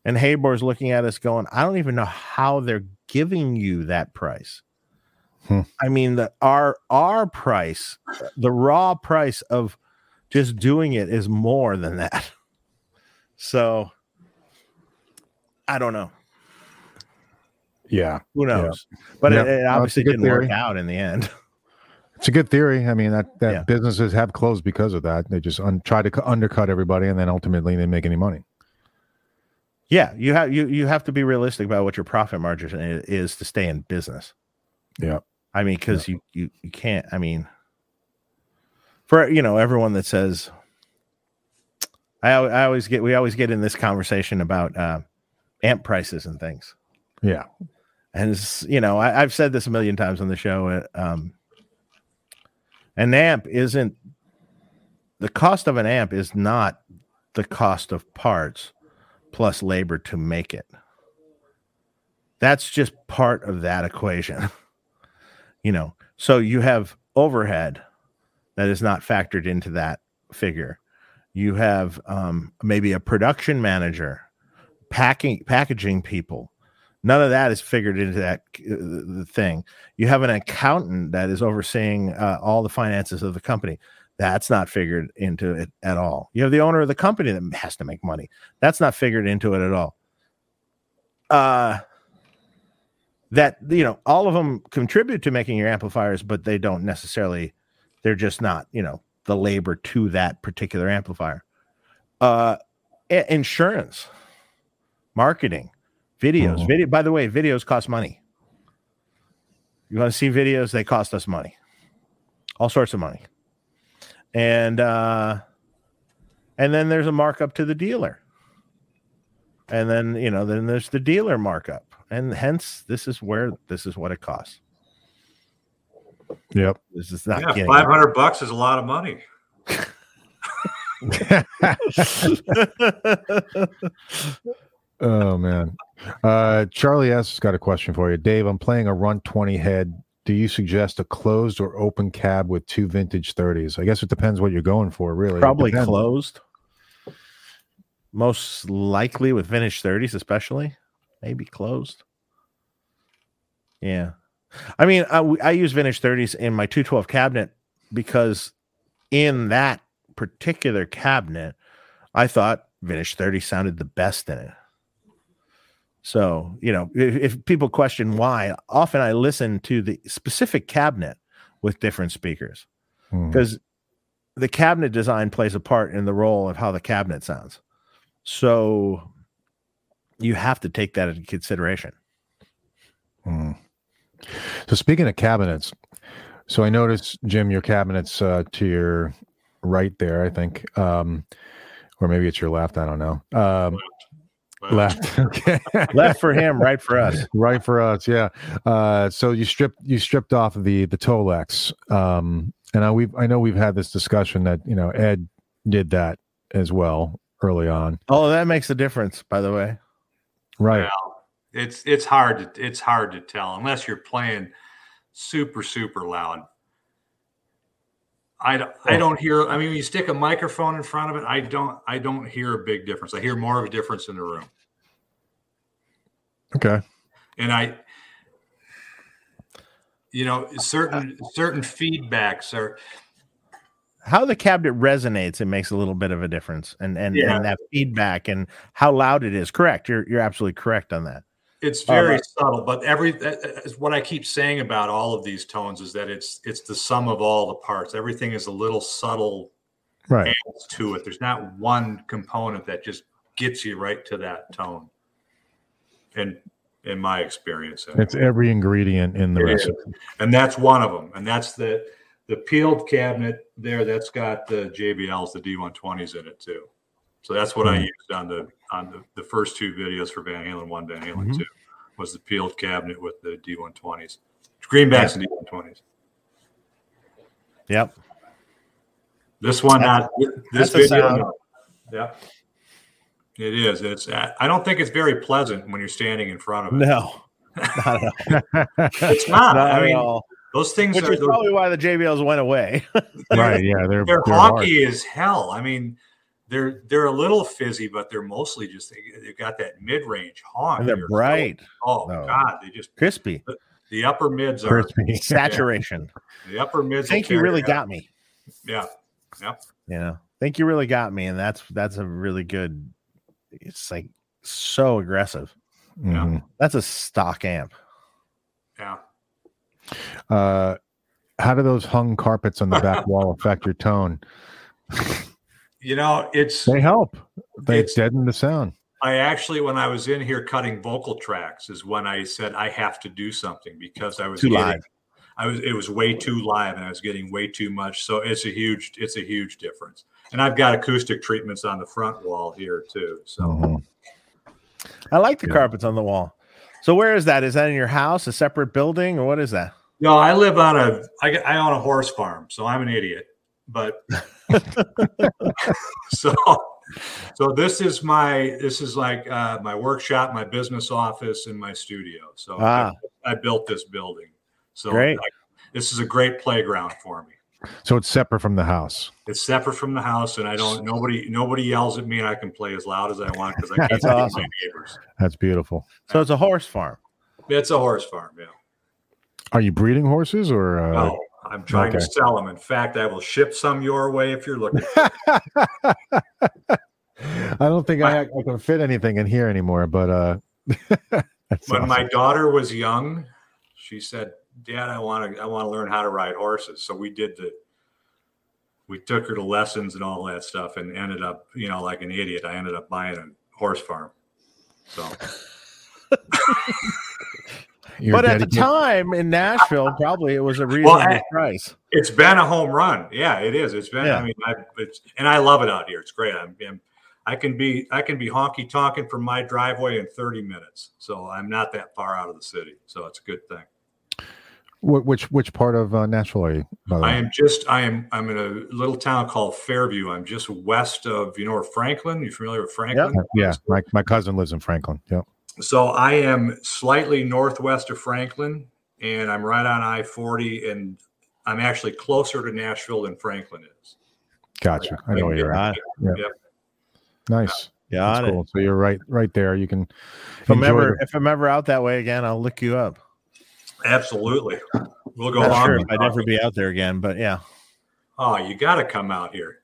and Heyboer's looking at us going, I don't even know how they're giving you that price. Hmm. I mean, the our our price, the raw price of just doing it is more than that. So I don't know. yeah. Who knows? But Yeah. it, it No, obviously good didn't work out in the end. It's a good theory. I mean, that, that Yeah. businesses have closed because of that. They just un- try to cu- undercut everybody and then ultimately they make any money. Yeah, you have you you have to be realistic about what your profit margin is to stay in business. Yeah. I mean, because you, you you can't. I mean, for you know everyone that says, I I always get we always get in this conversation about uh, amp prices and things, Yeah. and you know I, I've said this a million times on the show. uh, Um, an amp isn't the cost of an amp is not the cost of parts plus labor to make it. That's just part of that equation. you know, so you have overhead that is not factored into that figure. You have um, maybe a production manager, packing, packaging people. None of that is figured into that uh, thing. You have an accountant that is overseeing uh, all the finances of the company. That's not figured into it at all. You have the owner of the company that has to make money. That's not figured into it at all. Uh that you know, all of them contribute to making your amplifiers, but they don't necessarily they're just not, you know, the labor to that particular amplifier. Uh insurance, marketing, videos. Mhm. Video by the way, videos cost money. You want to see videos, they cost us money. All sorts of money and uh and then there's a markup to the dealer and then you know then there's the dealer markup and hence this is where this is what it costs Yep. this is not Yeah, five hundred bucks is a lot of money. oh man. Uh, Charlie S has got a question for you. Dave, I'm playing a Runt 20 head. Do you suggest a closed or open cab with two vintage 30s? I guess it depends what you're going for, really. Probably closed most likely with vintage 30s especially maybe closed yeah i mean I, I use vintage 30s in my 212 cabinet because in that particular cabinet i thought vintage 30 sounded the best in it so you know if, if people question why often i listen to the specific cabinet with different speakers Hmm. because the cabinet design plays a part in the role of how the cabinet sounds. So you have to take that into consideration. Hmm. So speaking of cabinets, so I noticed Jim, your cabinets uh, to your right there, I think, um, or maybe it's your left. I don't know. Um, left. okay. Left for him, right for us. right for us yeah uh so you stripped you stripped off of the the tolex um and i we i know we've had this discussion that you know ed did that as well early on Oh, that makes a difference, by the way. Right it's it's hard to it's hard to tell unless you're playing super super loud. I don't, I oh. don't hear. I mean, when you stick a microphone in front of it, I don't I don't hear a big difference. I hear more of a difference in the room, okay and I you know certain certain feedbacks are how the cabinet resonates it makes a little bit of a difference and and, Yeah. and that feedback and how loud it is correct you're you're absolutely correct on that It's very right. subtle, but every that- that is what I keep saying about all of these tones is that it's it's the sum of all the parts. Everything is a little subtle Right. to it. There's not one component that just gets you right to that tone. And in my experience, It's every ingredient in the It is. recipe. and that's one of them. And that's the the peeled cabinet there. That's got the JBLs, the D120s in it too. So that's what I Mhm. used on the on the, the first two videos for Van Halen one, Van Halen Mhm. two, was the peeled cabinet with the D120s, greenbacks and D120s. yep This one, That's- not this video. no. Yeah, it is. It's. I don't think it's very pleasant when you're standing in front of it. no not at all. It's not. Not I mean, all. Those things which are. is they're- probably why the jbls went away right. Yeah. They're, they're they're hard. honky as hell. I mean, they're they're a little fizzy, but they're mostly just they, they've got that mid range honk. and they're They're so- bright oh No. God, they just crispy the upper mids are Crispy. saturation the upper mids. will think you really that. got me Yeah, yeah. you know think you really got me and that's that's a really good it's like so aggressive Mhm. that's a stock amp Yeah. Uh, how do those hung carpets on the back wall affect your tone? You know, it's They help. They It's- deaden the sound. I actually, when I was in here cutting vocal tracks, is when I said I have to do something because I was Too getting, live. I was it was way too live and I was getting way too much. So it's a huge it's a huge difference. And I've got acoustic treatments on the front wall here too. So Mhm. i like the Yeah. carpets on the wall so where is that is that in your house a separate building or what is that no, I live on a I, I own a horse farm, so I'm an idiot. But so so this is my this is like uh, my workshop, my business office, and my studio. So Ah. I, I built this building. So. I- this is a great playground for me. So it's separate from the house. It's separate from the house, and I don't nobody nobody yells at me, and I can play as loud as I want because I can't That's awesome. my neighbors. That's beautiful. so it's a horse farm It's a horse farm, yeah. Are you breeding horses or? Uh, No, I'm trying to sell them. In fact, I will ship some your way if you're looking. I don't think I, I can fit anything in here anymore, but uh, when awesome. my daughter was young, she said, "Dad, I want to I want to learn how to ride horses." So we did the we took her to lessons and all that stuff and ended up, you know, like an idiot, I ended up buying a horse farm. So You're but at the dedicated- time in nashville probably it was a reasonable I- price it's been a home run. Yeah, it is. It's been. Yeah. I mean, I, it's and I love it out here. It's great. I'm, I'm I can be I can be honky tonking from my driveway in 30 minutes. So I'm not that far out of the city. So it's a good thing. Which which part of uh, Nashville are you? By the I am just I am I'm in a little town called Fairview. I'm just west of you know where Franklin. You familiar with Franklin? Uh, yeah, my, my cousin lives in Franklin. Yep. So I am slightly northwest of Franklin, and I'm right on I-40, and I'm actually closer to Nashville than Franklin is. Gotcha. I know where you're at. Got Nice. got That's it cool. So you're right right there. You can if i'm ever the- if i'm ever out that way again i'll look you up Absolutely, we'll go Not on. sure if i'd ever be out there again but yeah Oh, you got to come out here.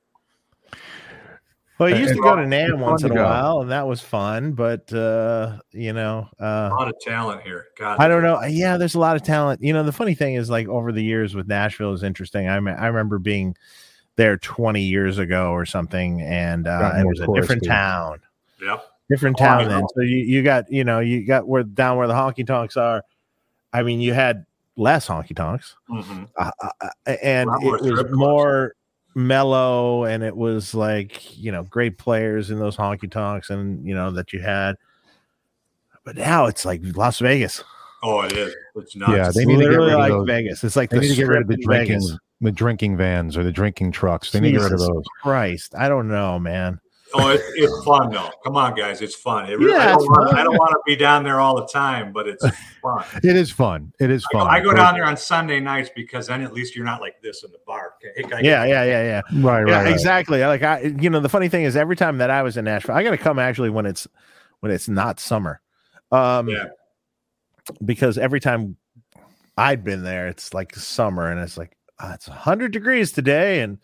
Well i Uh, used to go to fun- NAMM once in a go. while and that was fun but uh you know uh A lot of talent here. God, I don't know. Yeah, there's a lot of talent. You know, the funny thing is, like over the years with Nashville is interesting. I me- I remember being there 20 years ago or something, and uh, it was a different dude. town, Yep. different Oh, town. Then, so you you got you know you got where down where the honky tonks are. I mean, you had less honky tonks, hmm uh, uh, uh, and it was strip clubs. more mellow, and it was like you know great players in those honky tonks, and you know that you had. But now it's like Las Vegas. Oh, it is. It's not Yeah, they It's need to get literally rid of those- Vegas. It's like They the need to get rid of the drinking Vegas. the drinking vans or the drinking trucks. They need to get rid of those. Christ, I don't know, man. Oh, it, it's fun though. Come on, guys, it's fun. It really, Yeah, I, don't it's want, fun. I don't want to be down there all the time, but it's fun. It is fun. It is I go, fun. I go down there on Sunday nights because then at least you're not like this in the bar. Okay, hey, can I get- Yeah, yeah, yeah, yeah. Right, right, Yeah, right. exactly. Like I, you know, the funny thing is, every time that I was in Nashville, I got to come actually when it's when it's not summer, um, Yeah. because every time I'd been there. It's like summer, and it's like uh, it's 100 degrees today, and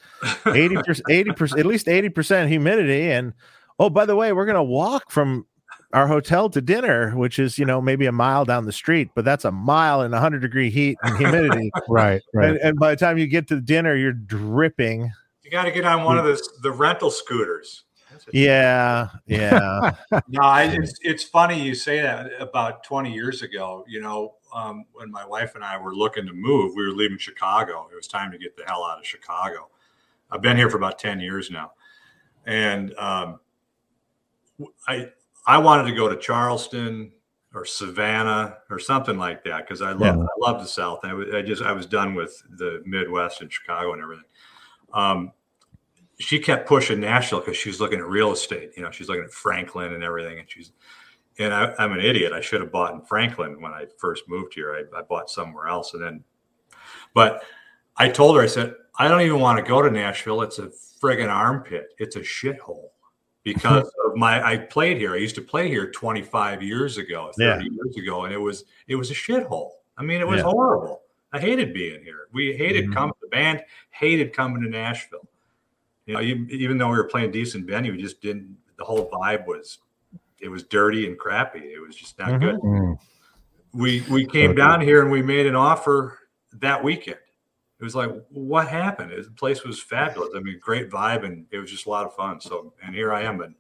80 percent, 80 percent, at least 80 percent humidity. And oh, by the way, we're gonna walk from our hotel to dinner, which is you know maybe a mile down the street, but that's a mile in 100 degree heat and humidity. Right, right. and, and by the time you get to dinner, you're dripping. You got to get on one of the the rental scooters. Yeah, yeah, No, I, it's it's funny you say that. About 20 years ago, you know, um, when my wife and I were looking to move, we were leaving Chicago. It was time to get the hell out of Chicago. I've been here for about 10 years now, and um, I I wanted to go to Charleston or Savannah or something like that because I love Yeah. I love the South. I, was- I just I was done with the Midwest and Chicago and everything. Um, she kept pushing Nashville because she was looking at real estate. You know, she's looking at Franklin and everything, and she's and I, I'm an idiot. I should have bought in Franklin when I first moved here. I, I bought somewhere else, and then, but I told her, I said, I don't even want to go to Nashville. It's a friggin' armpit. It's a shithole because of my. I played here. I used to play here 25 years ago, 30 Yeah. years ago, and it was it was a shithole. I mean, it was Yeah. horrible. I hated being here. We hated Mhm. coming. The band hated coming to Nashville. You know, you, even though we were playing decent venue, we just didn't. The whole vibe was, it was dirty and crappy. It was just not Mhm. good. Mm. We we came Okay. down here and we made an offer that weekend. It was like, what happened? It- The place was fabulous. I mean, great vibe, and it was just a lot of fun. So, and here I am, and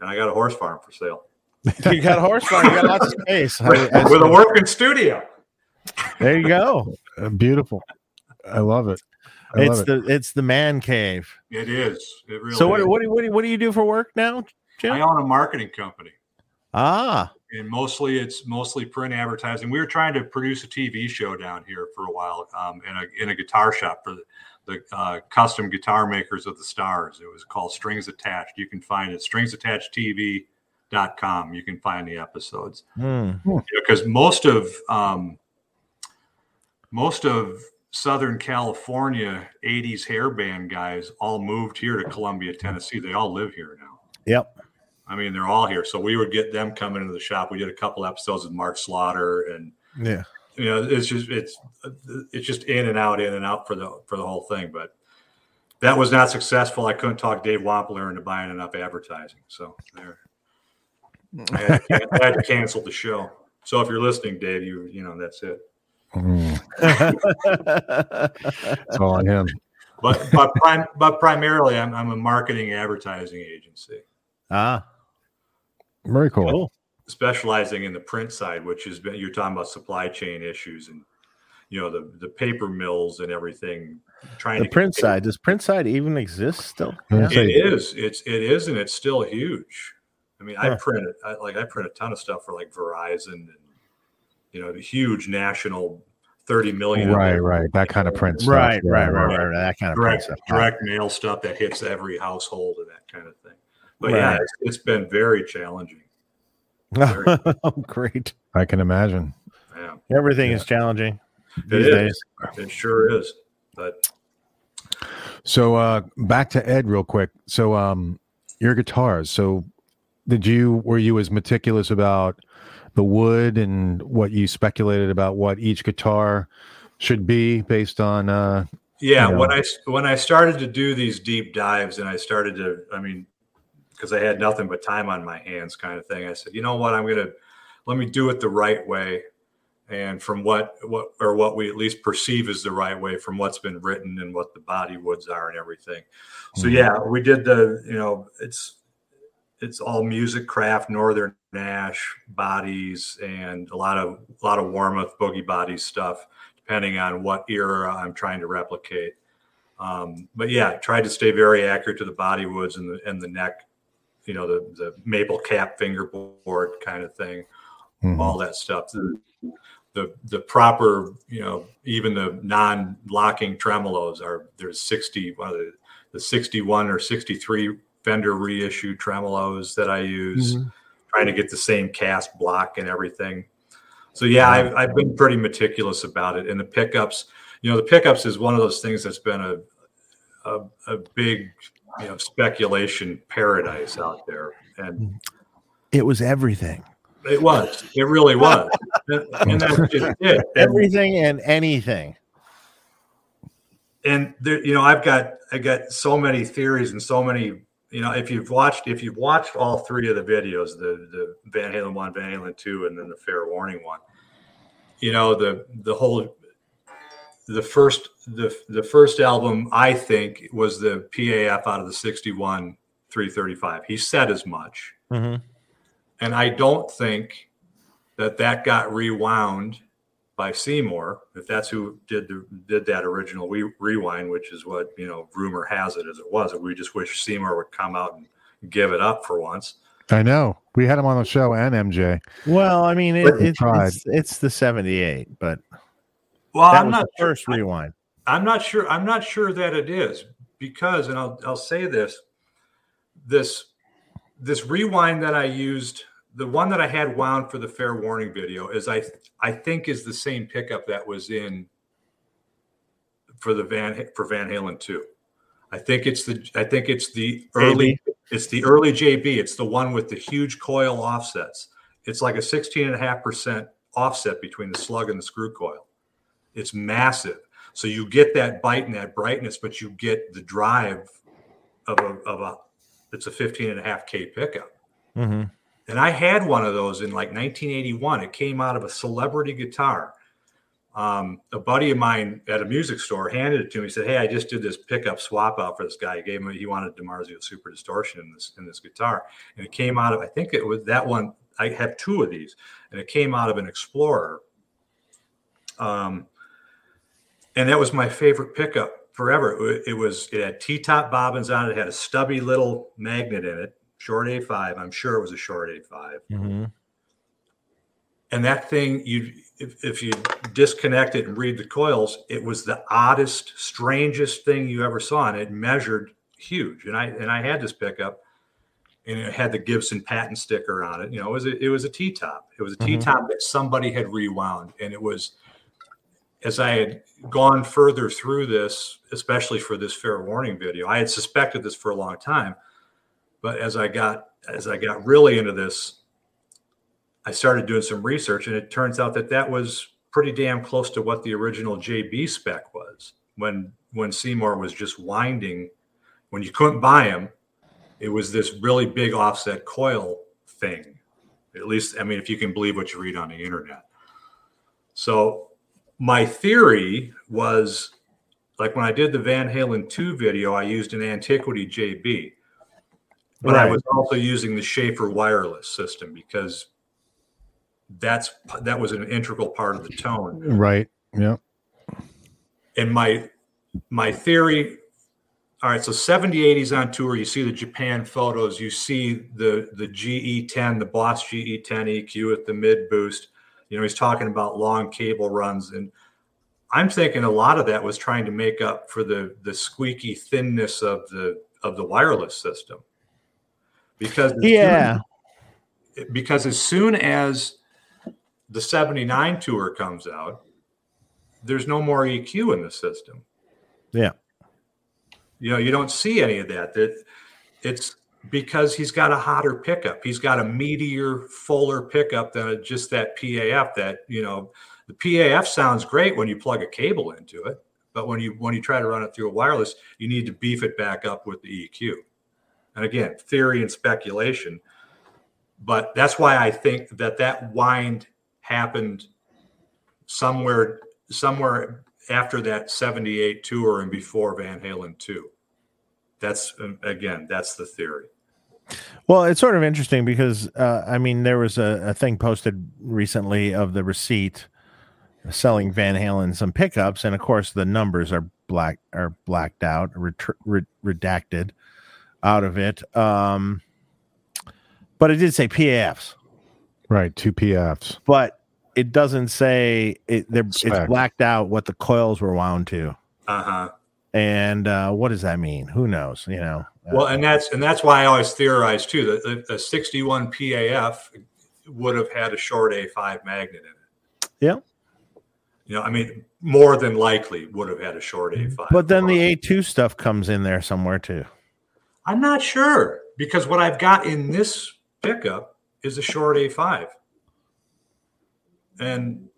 and I got a horse farm for sale you got a horse farm, you got lots of space. With, I- with a working studio. there you go. Uh, beautiful. I love it. I It's love it. the it's the man cave. It is. It really. so what, is. what, do- what, do- what do you do for work now, Jim? I own a marketing company. ah, and mostly it's mostly print advertising. We were trying to produce a TV show down here for a while um, in a in a guitar shop for the, the uh, custom guitar makers of the stars. It was called Strings Attached. You can find it stringsattachedtv.com. You can find the episodes because most of um, most of Southern California 80s hair band guys all moved here to Columbia, Tennessee. They all live here now. Yep. I mean, they're all here. So we would get them coming into the shop. We did a couple episodes with Mark Slaughter, and Yeah. you know, it's just it's it's just in and out, in and out for the for the whole thing. But that was not successful. I couldn't talk Dave Wampler into buying enough advertising, so there. I had, to, I had to cancel the show. So if you're listening, Dave, you you know that's it. Mm. It's all on him. But but prim, but primarily, I'm I'm a marketing advertising agency. ah, Very cool. cool. specializing in the print side, which has been you're talking about supply chain issues and you know the the paper mills and everything. Trying The to print side. Does print side even exist still? Yeah. Yeah. It is. It's it is, and it's still huge. I mean, I print it. I, like I print a ton of stuff for like Verizon and you know the huge national thirty million. Right, right. That kind of print stuff. Right, Yeah, right, right, right, right. That kind of print Direct stuff. direct mail stuff that hits every household and that kind of thing. But yeah, it's, it's been very challenging. oh, great. I can imagine. Yeah, Everything is challenging it these is. days. It sure is. But So uh back to Ed real quick. So um your guitars. So did you were you as meticulous about the wood and what you speculated about what each guitar should be based on uh Yeah, you know? when I when I started to do these deep dives, and I started to, I mean, because I had nothing but time on my hands, kind of thing. I said, you know what, I'm gonna let me do it the right way, and from what what or what we at least perceive is the right way from what's been written and what the body woods are and everything. So Mhm. yeah, we did the, you know, it's it's all music craft, northern ash bodies, and a lot of a lot of Warmoth boogie body stuff depending on what era I'm trying to replicate. Um, but yeah, tried to stay very accurate to the body woods and the and the neck, you know, the the maple cap fingerboard kind of thing, mhm. all that stuff. The, the the proper, you know, even the non-locking tremolos are there's 60 what are they, the 61 or 63 Fender reissue tremolos that I use Mhm. trying to get the same cast block and everything. So yeah, I've, I've been pretty meticulous about it. And the pickups, you know, the pickups is one of those things that's been a a, a big, you know, speculation paradise out there. And mm-hmm. It was everything. It was. It really was. and that's just it. Everything and anything. and there, you know, I've got I got so many theories and so many. You know, if you've watched if you've watched all three of the videos, the the Van Halen one, Van Halen two, and then the Fair Warning one, you know the the whole the first the the first album I think was the PAF out of the sixty one three thirty five. He said as much. Mhm. And I don't think that that got rewound by Seymour, if that's who did the, did that original re- rewind, which is what you know rumor has it as it was. We just wish Seymour would come out and give it up for once. I know. We had him on the show and MJ. Well, I mean, it, it, it's, it's the 78, but Well, that I'm not the first rewind. I'm not sure. I'm not sure that it is because, and I'll I'll say this: this this rewind that I used, the one that I had wound for the fair warning video, is I I think is the same pickup that was in for the Van for Van Halen two. I think it's the I think it's the early it's the early JB. It's the one with the huge coil offsets. It's like a 16.5% offset between the slug and the screw coil. It's massive. So you get that bite and that brightness, but you get the drive of a, of a it's a 15 and a half K pickup. hmm And I had one of those in like 1981. It came out of a celebrity guitar. Um, a buddy of mine at a music store handed it to me. He said, "Hey, I just did this pickup swap out for this guy. He gave me he wanted DiMarzio Super Distortion in this in this guitar, and it came out of I think it was that one. I have two of these, and it came out of an Explorer. Um, and that was my favorite pickup forever. It, it was it had T-top bobbins on it. It had a stubby little magnet in it, short A5. I'm sure it was a short A5 hmm and that thing you if, if you disconnect it and read the coils it was the oddest strangest thing you ever saw and it measured huge and i and i had this pickup and it had the gibson patent sticker on it you know it was a, it was a t-top it was a Mhm. t-top that somebody had rewound and it was as i had gone further through this especially for this fair warning video i had suspected this for a long time but as i got as i got really into this I started doing some research, and it turns out that that was pretty damn close to what the original JB spec was when when Seymour was just winding. When you couldn't buy them, it was this really big offset coil thing. At least, I mean, if you can believe what you read on the internet. So my theory was like when I did the Van Halen 2 video, I used an Antiquity JB. But I was also using the Schaffer wireless system because that's that was an integral part of the tone. Right. Yeah. And my my theory, all right, so 70 80s on tour, you see the Japan photos, you see the the GE10, the Boss GE10 EQ with the mid boost. You know, he's talking about long cable runs and I'm thinking a lot of that was trying to make up for the the squeaky thinness of the of the wireless system. Because as soon- Yeah. because as soon as the 79 tour comes out, there's no more EQ in the system. Yeah. You know, you don't see any of that. That it's because he's got a hotter pickup. He's got a meatier, fuller pickup than just that PAF. That you know, the PAF sounds great when you plug a cable into it, but when you when you try to run it through a wireless, you need to beef it back up with the EQ. And again, theory and speculation, but that's why I think that that wind happened somewhere somewhere after that 78 tour and before Van Halen 2. That's um, again, that's the theory. Well, it's sort of interesting because uh, I mean there was a, a thing posted recently of the receipt selling Van Halen some pickups, and of course the numbers are black are blacked out, retr- re- redacted out of it. Um, but it did say PAFs, Right. Two PFs. but it doesn't say it. They're, it's blacked out what the coils were wound to, Uh-huh. And uh, what does that mean? Who knows? You know. Uh, Well, and that's and that's why I always theorize too that a 61 PAF would have had a short A5 magnet in it. Yeah. You know, I mean, more than likely would have had a short A5. but then the A2 stuff comes in there somewhere too. I'm not sure because what I've got in this pickup is a short A5. and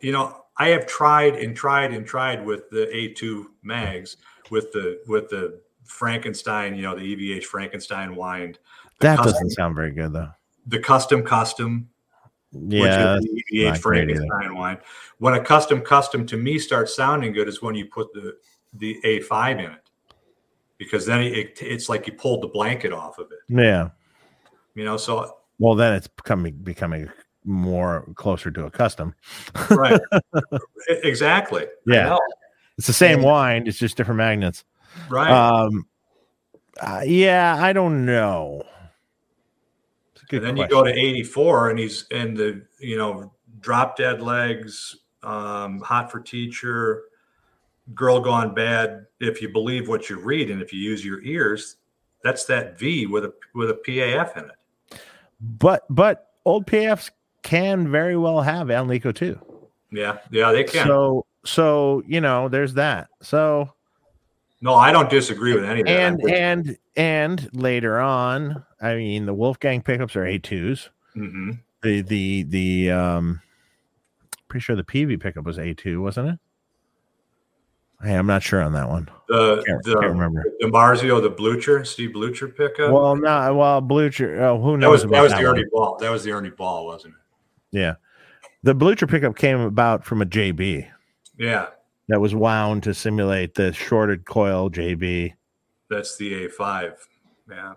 you know I have tried and tried and tried with the A2 mags with the with the Frankenstein, you know, the EVH Frankenstein wind. That custom, doesn't sound very good though. the custom custom, Yeah, which is the EVH not great either. Frankenstein wine. When a custom custom to me starts sounding good is when you put the the A5 in it, because then it, it's like you pulled the blanket off of it. yeah. You know, so Well, then it's becoming becoming more closer to a custom. right, exactly. Yeah. It's the same wine, it's just different magnets. right. Um, uh, yeah, I don't know. It's a good and then you go to 84 and he's in the you know drop dead legs um, hot for teacher girl gone bad if you believe what you read and if you use your ears that's that v with a with a paf in it but but old PFs can very well have Alnico too. yeah yeah they can So so you know, there's that. So no i don't disagree with any of that and and and later on, I mean, the Wolfgang pickups are A2s. Mhm. The the the um, pretty sure the PV pickup was A2, wasn't it? Hey, I'm not sure on that one. the Can't, the, can't remember. the Marzio, the Blucher, Steve Blucher pickup. Well, no, well, Blucher. Oh, who that knows was about that was that the one? Ernie Ball. That was the Ernie Ball, wasn't it? Yeah, the Blucher pickup came about from a JB Yeah, that was wound to simulate the shorted coil JB. that's the A5. Yeah.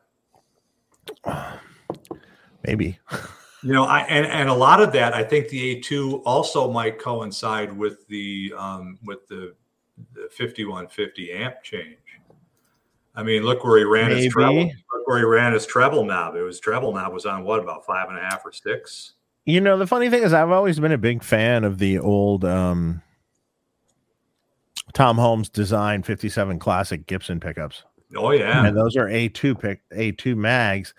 Maybe. You know, I and, and a lot of that, I think the A2 also might coincide with the um, with the, the 5150 amp change. I mean, look where he ran Maybe. his treble. Look where he ran his treble knob. It was treble knob was on what about five and a half or six? You know, the funny thing is, I've always been a big fan of the old um, Tom Holmes design 57 classic Gibson pickups. Oh yeah, And those are A2 pick A2 mags,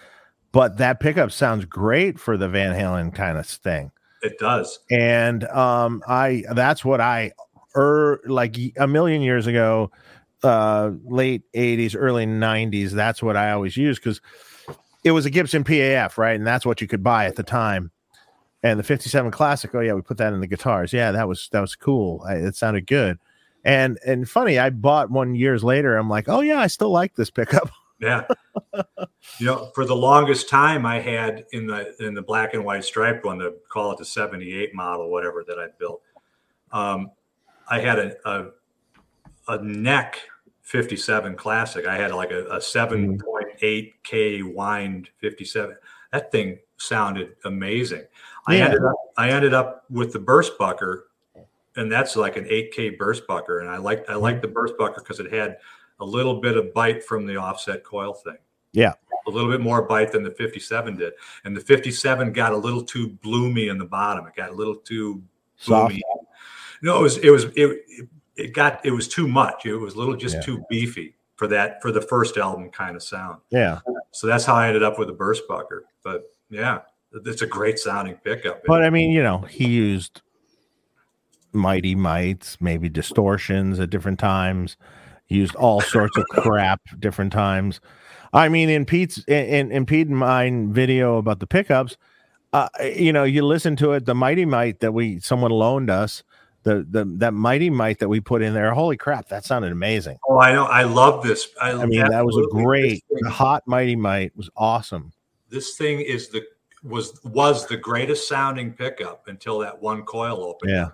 but that pickup sounds great for the Van Halen kind of thing. it does. And um, I that's what I er like a million years ago, uh, late 80s, early 90s. That's what I always used because it was a Gibson PAF, right? And that's what you could buy at the time. And the 57 classic, oh yeah, we put that in the guitars. Yeah, that was that was cool. I, it sounded good. And and funny, I bought one years later. I'm like, oh yeah, I still like this pickup. Yeah. you know, for the longest time I had in the in the black and white striped one, to call it the 78 model, whatever that I built. Um, I had a, a a neck 57 classic. I had like a, a 7.8K wind 57. That thing sounded amazing. I ended up I ended up with the burst bucker, and that's like an 8K burst bucker. And I like I liked mm-hmm. the burst bucker because it had a little bit of bite from the offset coil thing. Yeah. A little bit more bite than the 57 did. And the 57 got a little too bloomy in the bottom. It got a little too Soft. bloomy. No, it was it was it, it got it was too much. It was a little just Yeah. too beefy for that for the first album kind of sound. Yeah. So that's how I ended up with the burst bucker. But yeah, it's a great sounding pickup. But I mean, you know, he used mighty mites, maybe distortions at different times, used all sorts of crap different times. I mean, in Pete's in, in Pete and mine video about the pickups, uh, you know, you listen to it, the mighty mite that we someone loaned us, the the that mighty mite that we put in there, holy crap, that sounded amazing. oh, I know. I love this. I, I mean, that was a great This the thing, hot mighty mite was awesome. this thing is the was was the greatest sounding pickup until that one coil opened. Yeah.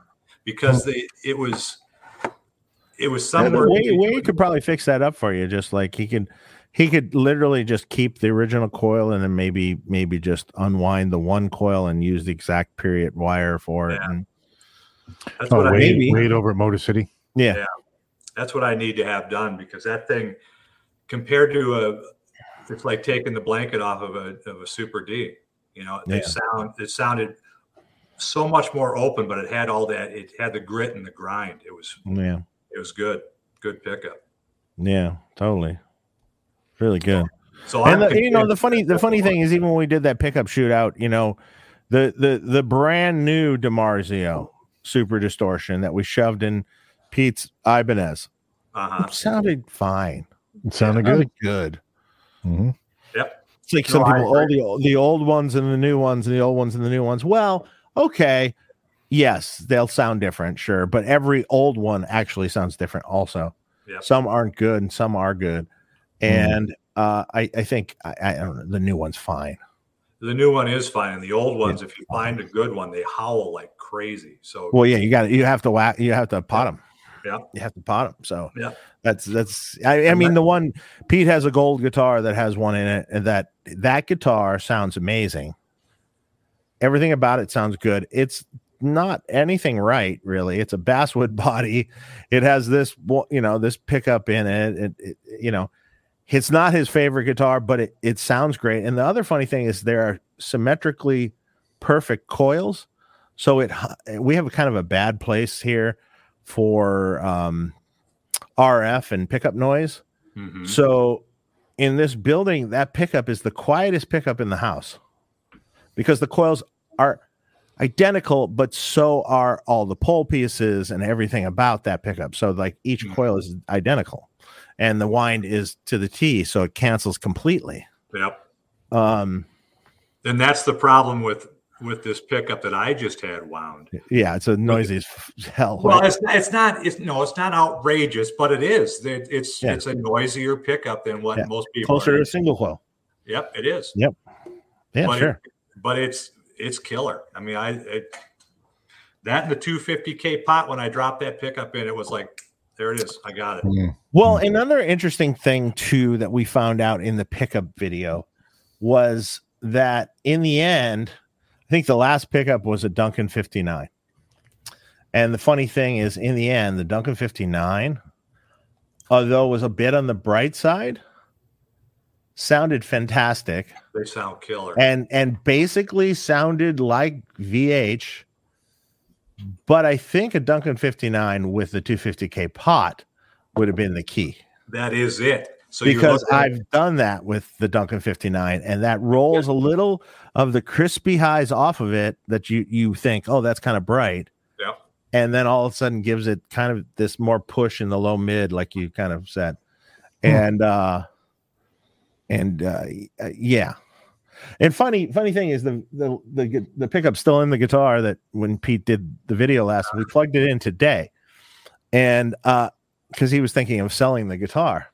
because they, it was it was Yeah, somewhere Way, Way could probably fix that up for you. Just like he could, he could literally just keep the original coil and then maybe maybe just unwind the one coil and use the exact period wire for it. Yeah. And that's Oh, what I Wade, maybe. Wade over at Motor City. yeah, Yeah. that's what I need to have done because that thing compared to a it's like taking the blanket off of a of a super D. You know, Yeah. it sound it sounded so much more open, but it had all that it had the grit and the grind. It was yeah, it was good. Good pickup. yeah, totally, really good. So and the, you know the funny the funny thing is even when we did that pickup shootout, you know, the the the brand new DiMarzio super distortion that we shoved in Pete's Ibanez uh-huh. sounded fine. It sounded good. Sounded good. hmm It's like No, some I people, all the the old ones and the new ones, and the old ones and the new ones. Well, okay, yes, they'll sound different, sure, but every old one actually sounds different. Also, Yep. some aren't good and some are good, and uh, I I think I, I don't know the new one's fine. The new one is fine, and the old ones, if you find a good one, they howl like crazy. So Well, yeah, you got you have to whack, you have to pot them. Yeah. you have to pot them. So Yeah. that's that's. I, I mean, the one Pete has a gold guitar that has one in it, and that that guitar sounds amazing. Everything about it sounds good. It's not anything right, really. It's a basswood body. It has this, you know, this pickup in it. It, it you know, it's not his favorite guitar, but it, it sounds great. And the other funny thing is there are symmetrically perfect coils. So it we have a kind of a bad place here for um, RF and pickup noise. Mhm. So in this building, that pickup is the quietest pickup in the house because the coils are identical, but so are all the pole pieces and everything about that pickup. So like each Hmm. coil is identical, and the wind is to the T, so it cancels completely. Yep. Um, And that's the problem with with this pickup that I just had wound. yeah, it's a noisy as hell. Well, right? it's not, it's not it's no, it's not outrageous, but it is. It, it's Yeah. it's a noisier pickup than what Yeah. most people closer are to a single coil. Yep, it is. Yep. Yeah, but sure. it- but it's it's killer. I mean, I it, that and the 250k pot when I dropped that pickup in, it was like there it is. I got it. Mm. Well, another interesting thing too that we found out in the pickup video was that in the end, I think the last pickup was a Duncan 59. And the funny thing is, in the end, the Duncan 59, although it was a bit on the bright side, sounded fantastic They sound killer. and and basically sounded like VH. But I think a Duncan 59 with the 250k pot would have been the key that is it. So because I've done that with the Duncan 59 and that rolls a little of the crispy highs off of it that you you think, "Oh, that's kind of bright." Yep. And then all of a sudden gives it kind of this more push in the low mid like you kind of said. Hmm. And uh and uh yeah. And funny funny thing is the the the the pickup's still in the guitar that when Pete did the video last we plugged it in today. And uh because he was thinking of selling the guitar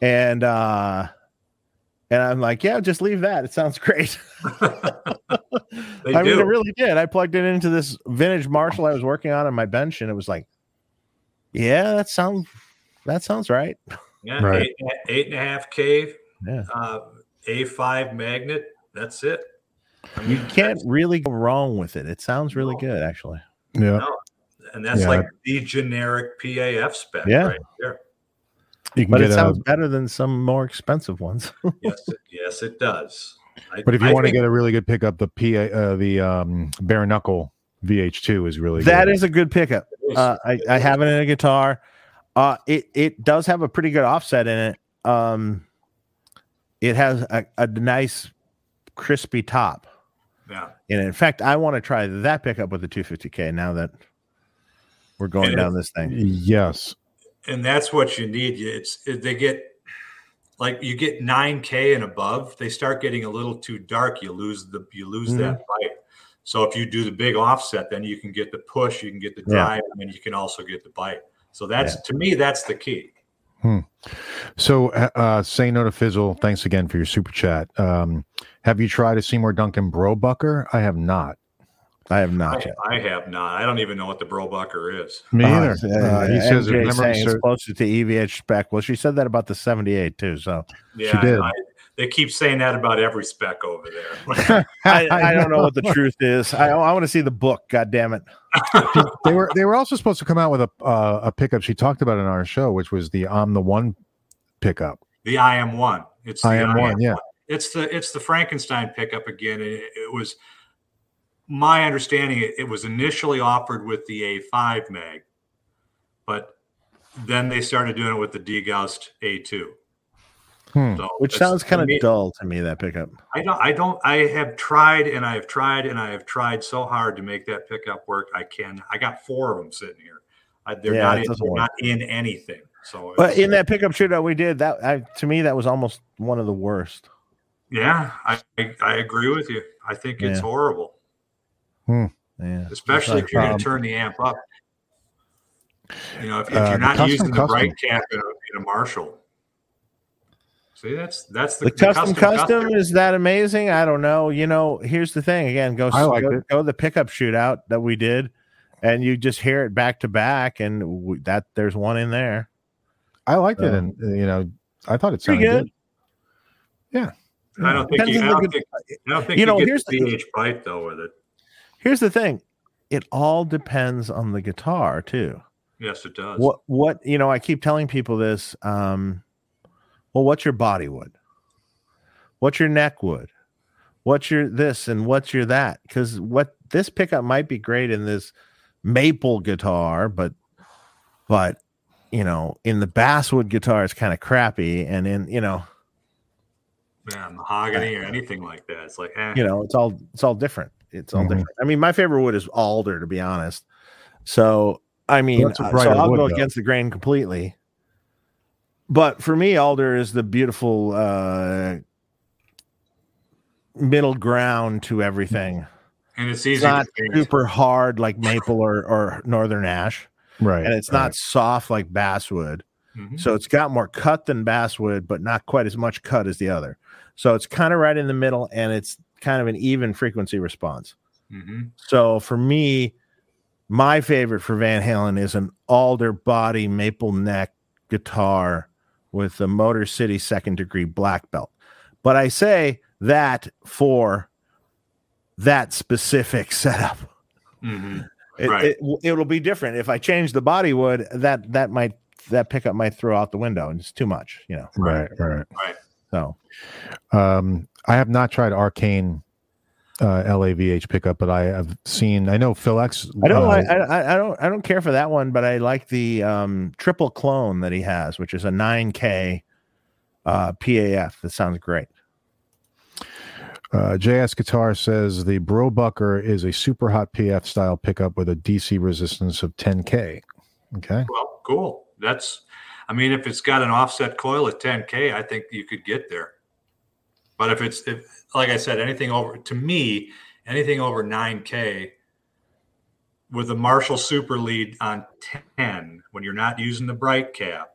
and uh and i'm like yeah just leave that it sounds great they i do. mean it really did i plugged it into this vintage marshall i was working on on my bench and it was like yeah that sounds that sounds right yeah, Right. eight, eight and a half K, Yeah. uh, A5 magnet. That's it. I you can't really go wrong with it it sounds really No. good actually Yeah. and that's Yeah. like the generic PAF spec Yeah. right there. You can but get it a, sounds better than some more expensive ones Yes, it, yes, it does. I, but if you I want to get a really good pickup, the PA, uh, the um, bare knuckle VH2 is really That good. is a good pickup uh, I, I have it in a guitar uh it it does have a pretty good offset in it um it has a, a nice crispy top yeah. And in fact, I want to try that pickup with the 250k now that we're going And down this thing. yes. And that's what you need. You- It's they get like you get nine K and above. They start getting a little too dark. You lose the you lose Mm-hmm. that bite. So if you do the big offset, then you can get the push, you can get the Yeah. drive, and then you can also get the bite. So that's to me, that's the key. So, uh, uh, say no to fizzle. Thanks again for your super chat. Um, have you tried a Seymour Duncan Bro Bucker? I have not. I have not yet. I have not. I don't even know what the Brobucker is. Me Uh, either. uh, Uh, he says, MJ remember, saying it's sir- closer to EVH spec. Well, she said that about the 78 too. So Yeah, I did. I- they keep saying that about every spec over there. I, I don't know what the truth is. I, I want to see the book. God damn it. they were they were also supposed to come out with a uh, a pickup she talked about in our show, which was the I'm the one pickup. the I am one. It's the I am one, yeah. It's the it's the Frankenstein pickup again. It, it was my understanding. It, it was initially offered with the A5 mag, but then they started doing it with the degaussed A2. Hmm. So Which sounds kind of dull to me, that pickup. I don't. I don't. I have tried and I have tried and I have tried so hard to make that pickup work. I can. I got four of them sitting here. I, they're Yeah, not. In, they're not in anything. So But in that pickup shootout we did, that I, to me, that was almost one of the worst. yeah, I, I I agree with you. I think it's Yeah. horrible. Yeah. especially if you're going to turn the amp up. You know, if, if Uh, you're the not custom- using the custom. bright cap in a, in a Marshall. See, that's that's the, The, custom, custom is that amazing? I don't know. You know, here's the thing. Again, go I liked go, it. go the pickup shootout that we did, and you just hear it back to back, and w- that there's one in there. I liked it, and uh, you know, I thought it sounded good. good. I don't think you, I don't think, I don't think You you, know, get here's the the- VH bite though with it. Here's the thing. It all depends on the guitar too. Yes, it does. What what you know, I keep telling people this. Um, well, what's your body wood? What's your neck wood? What's your this and what's your that? Because what this pickup might be great in this maple guitar, but but you know, in the basswood guitar, it's kind of crappy, and in you know, Yeah, mahogany or anything like that. It's like, eh. you know, it's all it's all different. It's all Mhm. different. I mean, my favorite wood is alder, to be honest. So I mean, that's uh, so I'll wood, go though. against the grain completely. But for me, alder is the beautiful uh, middle ground to everything. and it's It's not super hard like maple or, or northern ash, Right, and it's right. not soft like basswood. Mhm. So it's got more cut than basswood, but not quite as much cut as the other. So it's kind of right in the middle, and it's kind of an even frequency response. Mhm. So for me, my favorite for Van Halen is an alder body maple neck guitar with the Motor City second degree black belt. But I say that for that specific setup. Mhm. It, Right. it, it'll be different if I change the body wood. That that might that pickup might throw out the window and it's too much, you know. Right, right, right. So Um, I have not tried Arcane uh, LAVH pickup, but I have seen. I know Phil X. I don't uh, I, I- I don't I don't care for that one, but I like the um, triple clone that he has, which is a 9K uh, PAF. That sounds great. Uh, JS Guitar says the Brobucker is a super hot PF style pickup with a DC resistance of 10K. Okay. Well, cool. That's, I mean, if it's got an offset coil at 10K, I think you could get there. But if it's, if, like I said, anything over, to me, anything over 9K with a Marshall Super Lead on 10, when you're not using the bright cap,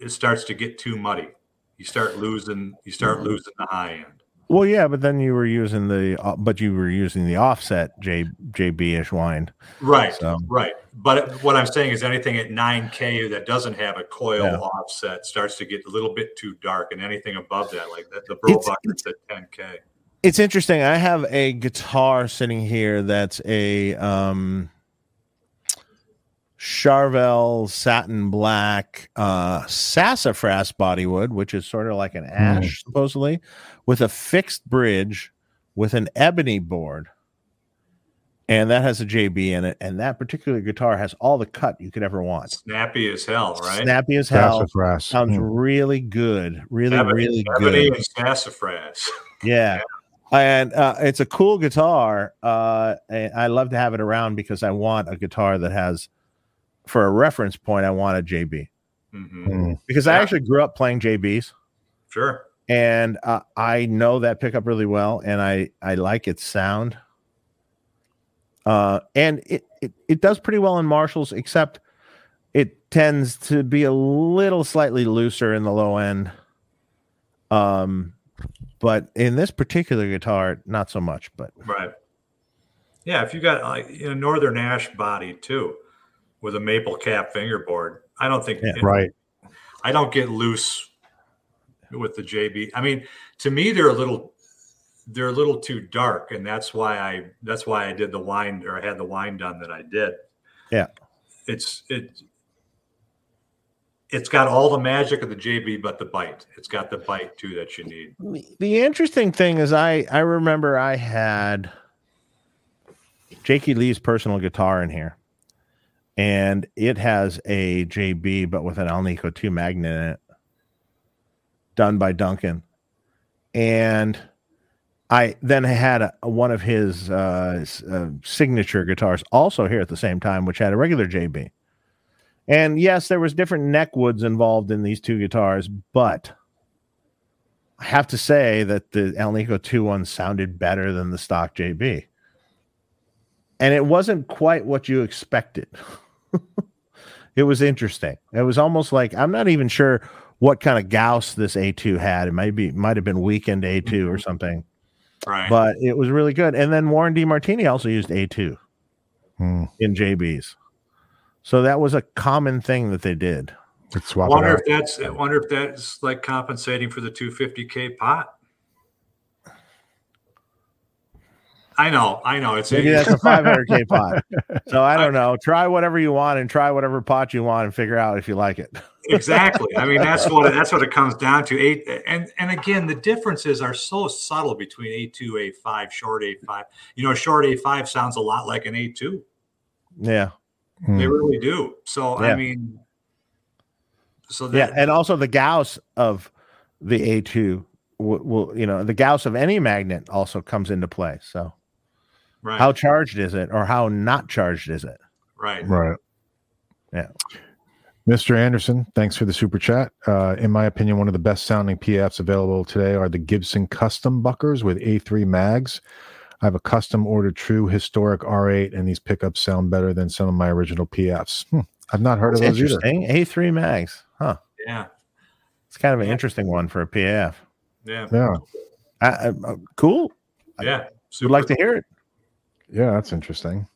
it starts to get too muddy. You start losing, you start mm-hmm. losing the high end. Well, yeah, but then you were using the uh, but you were using the offset J JB ish wind. Right. So Right. But what I'm saying is anything at 9K that doesn't have a coil Yeah. offset starts to get a little bit too dark, and anything above that, like that, the It's- Brobucker's at 10K. it's interesting. I have a guitar sitting here that's a um Charvel satin black uh sassafras bodywood, which is sort of like an ash supposedly, with a fixed bridge with an ebony board. And that has a JB in it. And that particular guitar has all the cut you could ever want. Snappy as hell, right? Snappy as hell. Sassafras. Sounds Mm. really good. Really, Ebony, really ebony good. and sassafras. Yeah. And uh, it's a cool guitar. Uh, and I love to have it around because I want a guitar that has, for a reference point, I want a JB hmm Mm. because I actually grew up playing JBs Sure. And uh, I know that pickup really well and I, I like its sound. Uh, and it, it, it does pretty well in Marshalls, except it tends to be a little slightly looser in the low end. Um, but in this particular guitar, not so much. But Right. Yeah, if you got like a northern ash body too, with a maple cap fingerboard, I don't think Yeah. Right. I don't get loose with the JB. I mean, to me, they're a little they're a little too dark, and that's why I that's why I did the wine or I had the wine done that I did. Yeah. it's it it's got all the magic of the JB, but the bite. It's got the bite too that you need. the- interesting thing is, I I remember I had Jakey Lee's personal guitar in here, and it has a JB, but with an Alnico two magnet in it, done by Duncan, and I then had a, one of his uh, uh, signature guitars also here at the same time, which had a regular JB. And yes, there was different neck woods involved in these two guitars, but I have to say that the Alnico 2 one sounded better than the stock JB. and it wasn't quite what you expected. it was interesting. It was almost like I'm not even sure what kind of Gauss this A2 had. It might be might have been weekend A2 or Mhm. something, Right. but it was really good. And then Warren DeMartini also used A2 Hmm. in JBs. So that was a common thing that they did. Let's I swap wonder if that's I wonder if that's like compensating for the 250k pot. I know, I know. It's Maybe that's a 500k pot. So I don't know. Try whatever you want and try whatever pot you want and figure out if you like it. exactly. I mean, that's what it, that's what it comes down to. Eight and and again, the differences are so subtle between A two, A five, short A five. You know, short A five sounds a lot like an A two. Yeah. Hmm. They really do. So Yeah. I mean, so Yeah, and also the Gauss of the A2 will, will you know the Gauss of any magnet also comes into play. So right, how charged is it, or how not charged is it? right. Right. Yeah. Mr. Anderson, thanks for the super chat. Uh, in my opinion, one of the best sounding PFs available today are the Gibson custom buckers with A3 mags. I have a custom ordered true historic R8, and these pickups sound better than some of my original PFs. Hmm. I've not heard That's of those either. A3 mags, huh? Yeah, It's kind of an Yeah. interesting one for a PAF. yeah, Yeah, I, I, uh, cool. yeah. Would like to hear it. Yeah, that's interesting.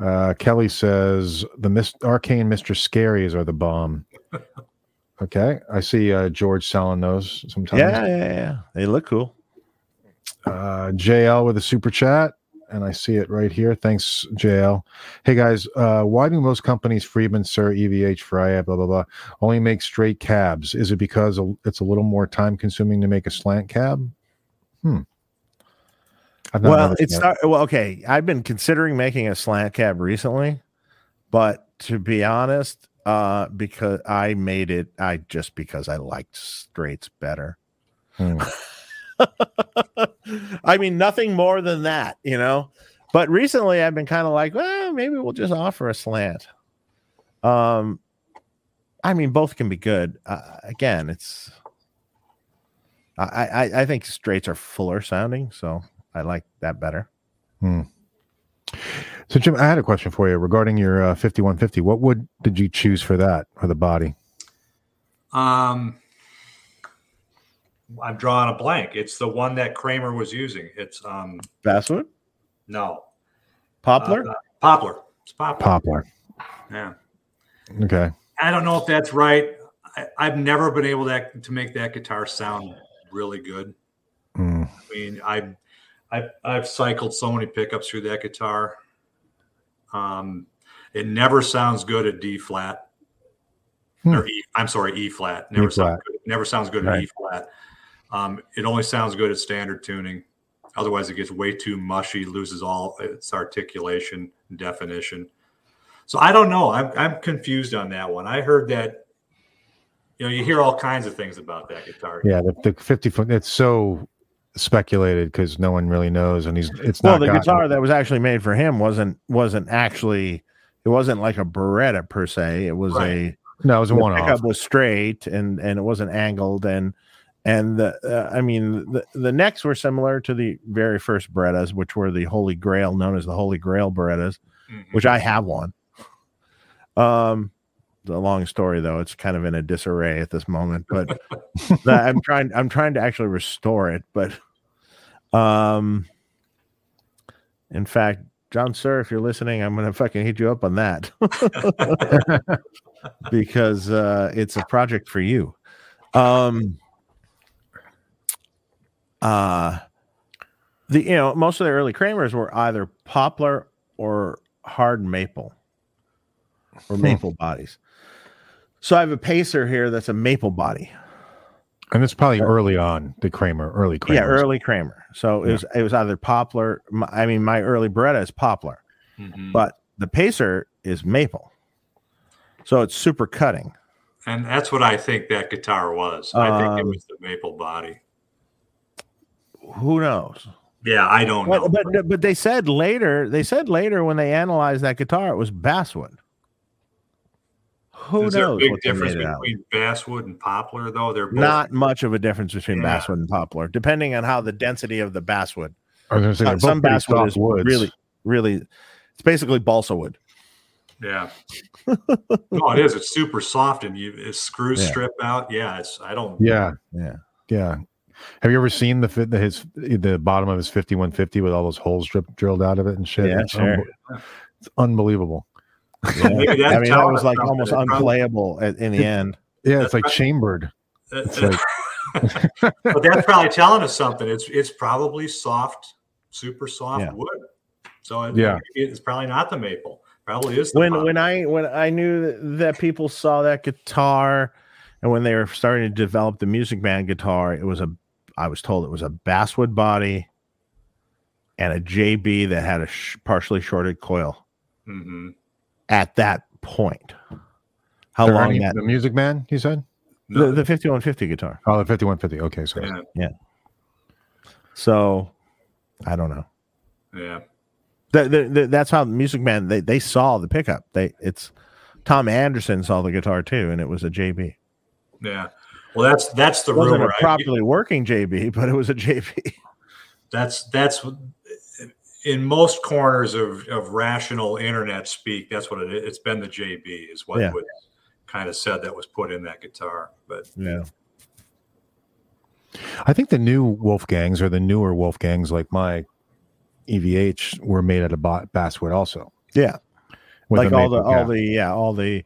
Uh, Kelly says the mis- arcane Mr. Scaries are the bomb. Okay, I see uh, George selling those sometimes. Yeah, yeah, yeah. They look cool. uh, JL with a super chat, and I see it right here. Thanks, JL. Hey guys, uh, why do most companies, Friedman, Suhr, EVH, Fryette, blah blah blah, only make straight cabs? Is it because it's a little more time consuming to make a slant cab? Hmm. Well, it's not well. Okay, I've been considering making a slant cab recently, but to be honest, uh, because I made it, I just because I liked straights better. Hmm. I mean, nothing more than that, you know. But recently, I've been kind of like, well, maybe we'll just offer a slant. Um, I mean, both can be good. Uh, again, it's I, I I think straights are fuller sounding, so I like that better. So, Jim, I had a question for you regarding your uh, 5150. What wood did you choose for that for the body? Um, I'm drawing a blank. It's the one that Kramer was using. It's um Basswood, no poplar. uh, poplar. It's poplar. Poplar. Yeah. Okay. I don't know if that's right. I, I've never been able to to make that guitar sound really good. Hmm. I mean, I, I, I've cycled so many pickups through that guitar. Um, it never sounds good at D flat. Hmm. Or E, I'm sorry, E flat. Never sounds good. Never sounds good at E flat. Um, it only sounds good at standard tuning. Otherwise, it gets way too mushy, loses all its articulation and definition. So I don't know. I'm I'm confused on that one. I heard that. You know, you hear all kinds of things about that guitar. Yeah, the, the 50 foot, it's so speculated because no one really knows. And he's, it's well, not the gotten- guitar that was actually made for him wasn't wasn't actually it wasn't like a Baretta per se. It was Right. a No, it was a one off. pickup was straight and and it wasn't angled and and the uh, I mean the the necks were similar to the very first Barettas, which were the Holy Grail, known as the Holy Grail Barettas, Mhm. which I have one. Um, the long story though, it's kind of in a disarray at this moment, but that- I'm trying I'm trying to actually restore it, but um, in fact. John Suhr, if you're listening, I'm gonna fucking hit you up on that. because uh, it's a project for you. Um, uh, the you know most of the early Kramers were either poplar or hard maple or Hmm. maple bodies. So I have a pacer here that's a maple body. And it's probably early on the Kramer, early Kramer. Yeah, early Kramer. So it Yeah. was it was either poplar. my- I mean, my early Baretta is poplar, Mhm. but the pacer is maple. So it's super cutting. And that's what I think that guitar was. I think it Um, was the maple body. Who knows? Yeah, I don't know. But, but but they said later, they said later when they analyzed that guitar, it was basswood. Who Is there a knows big what they difference made out? between basswood and poplar, though? They're both, Not much of a difference between Yeah. basswood and poplar, depending on how the density of the basswood. I was gonna say, Uh, some basswood is woods. really, really. It's basically balsa wood. Yeah. no, it is. It's super soft and you it screws Yeah. strip out. Yeah, it's I don't Yeah, Yeah. yeah. Have you ever seen the fit his the bottom of his fifty one fifty with all those holes drip, drilled out of it and shit? Yeah, it's, sure. unbe- it's unbelievable. Yeah. Maybe I mean, that was like almost It unplayable at, in the end. Yeah, That's it's like right. chambered. It's like but that's probably telling us something. It's it's probably soft, super soft Yeah. wood. So it, Yeah. it's probably not the maple. Probably is the when pine. when I when I knew that people saw that guitar, and when they were starting to develop the Music Man guitar, it was a I was told it was a basswood body and a JB that had a sh- partially shorted coil. Mhm. At that point, how long Ernie- that the Music Man? You said? the, the fifty one fifty guitar? Oh, the fifty one fifty. Okay, so yeah, yeah. So I don't know. yeah. The, the, the, that's how the Music Man they, they saw the pickup. They it's Tom Anderson saw the guitar too, and it was a JB. Yeah. Well, that's that's the It wasn't rumor. a I- properly working JB, but it was a JB. that's that's in most corners of, of rational internet speak. That's what it is. It's been the JB is what Yeah. was kind of said that was put in that guitar. But Yeah. I think the new Wolfgangs or the newer Wolfgangs, like my EVH, were made out of basswood also. Yeah. with like all the maple all cap. the yeah, all the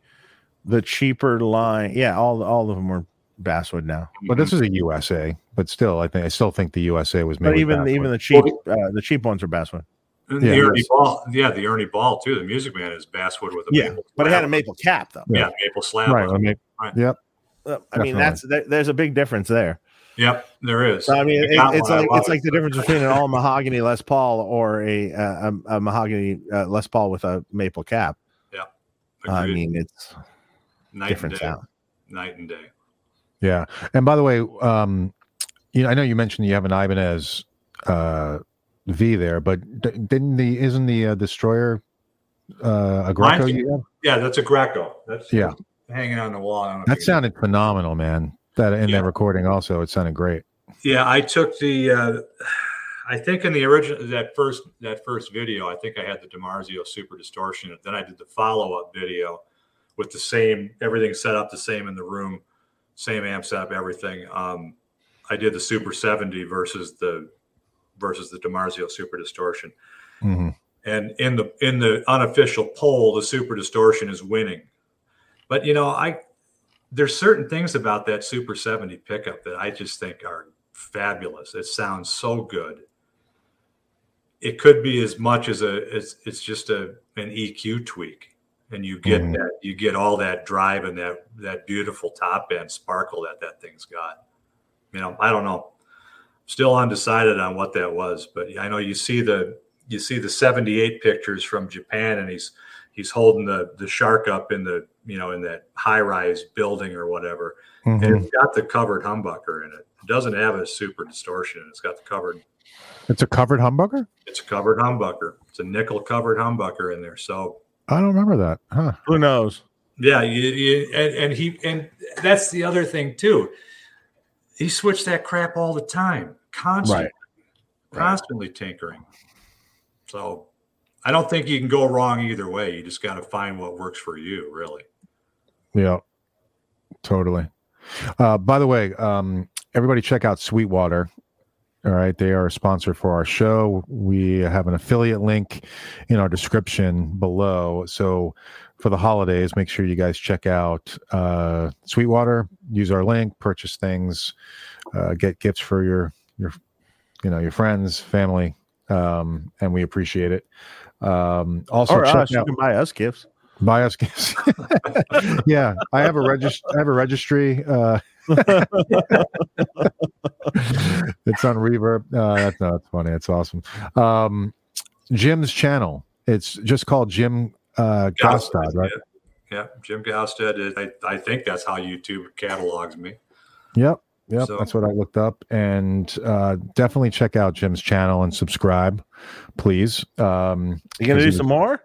the cheaper line. Yeah, all all of them were basswood now. But this is a USA, but still, I think I still think the USA was made. But with even basswood. even the cheap uh, the cheap ones are basswood. And Yeah, the Ernie. Ball, yeah, the Ernie Ball too. The Music Man is basswood with a Yeah, maple but it had a maple cap though. yeah, maple slab. right, on I it. mean, Right. yep, I mean, that's there, there's a big difference there. Yep, there is. So I mean, it, it's like it's it. like the difference between an all mahogany Les Paul or a uh, a, a mahogany uh, Les Paul with a maple cap. Yeah, I mean, it's night different and day. sound. Night and day. yeah. And by the way, um, you know, I know you mentioned you have an Ibanez uh, V there, but d- didn't the isn't the uh, Destroyer uh, a Greco Mine's- you have? Yeah, that's a Greco. That's Yeah. hanging on the wall. I don't know That sounded phenomenal, man. That in Yeah. that recording also, it sounded great. Yeah, I took the. Uh, I think in the original that first that first video, I think I had the DiMarzio Super Distortion. Then I did the follow up video with the same everything set up the same in the room, same amp setup, everything. Um, I did the Super 70 versus the versus the DiMarzio Super Distortion. Mhm. and in the in the unofficial poll the super distortion is winning but you know i there's certain things about that super 70 pickup that i just think are fabulous it sounds so good it could be as much as a it's, it's just a an eq tweak and you get Mhm. that you get all that drive and that that beautiful top end sparkle that that thing's got you know i don't know still undecided on what that was but i know you see the you see the 78 pictures from japan and he's he's holding the the shark up in the you know in that high rise building or whatever Mhm. and it's got the covered humbucker in it it doesn't have a super distortion it's got the covered It's a covered humbucker. it's a covered humbucker it's a nickel covered humbucker in there so I don't remember that, huh? who knows. Yeah, you, you, and, and he and that's the other thing too. He switched that crap all the time, constantly, Right. Right. constantly tinkering. So I don't think you can go wrong either way. You just got to find what works for you, really. Yeah, totally. Uh, by the way, um, everybody check out Sweetwater. All right, they are a sponsor for our show. We have an affiliate link in our description below. So for the holidays, make sure you guys check out uh, Sweetwater. Use our link, purchase things, uh, get gifts for your your you know your friends, family, um, and we appreciate it. Um, also, Or check us, you out can buy us gifts. buy us gifts. yeah, I have a regist- I have a registry. Uh, it's on Reverb. Uh, that's no, that's funny. It's awesome. Um, Jim's channel. It's just called Jim uh, Gaustad, right? Yeah, yeah. Jim Gaustad. Is, I, I think that's how YouTube catalogs me. Yep. Yep, So- that's what I looked up, and uh, definitely check out Jim's channel and subscribe, please. Um, You gonna do he- some more?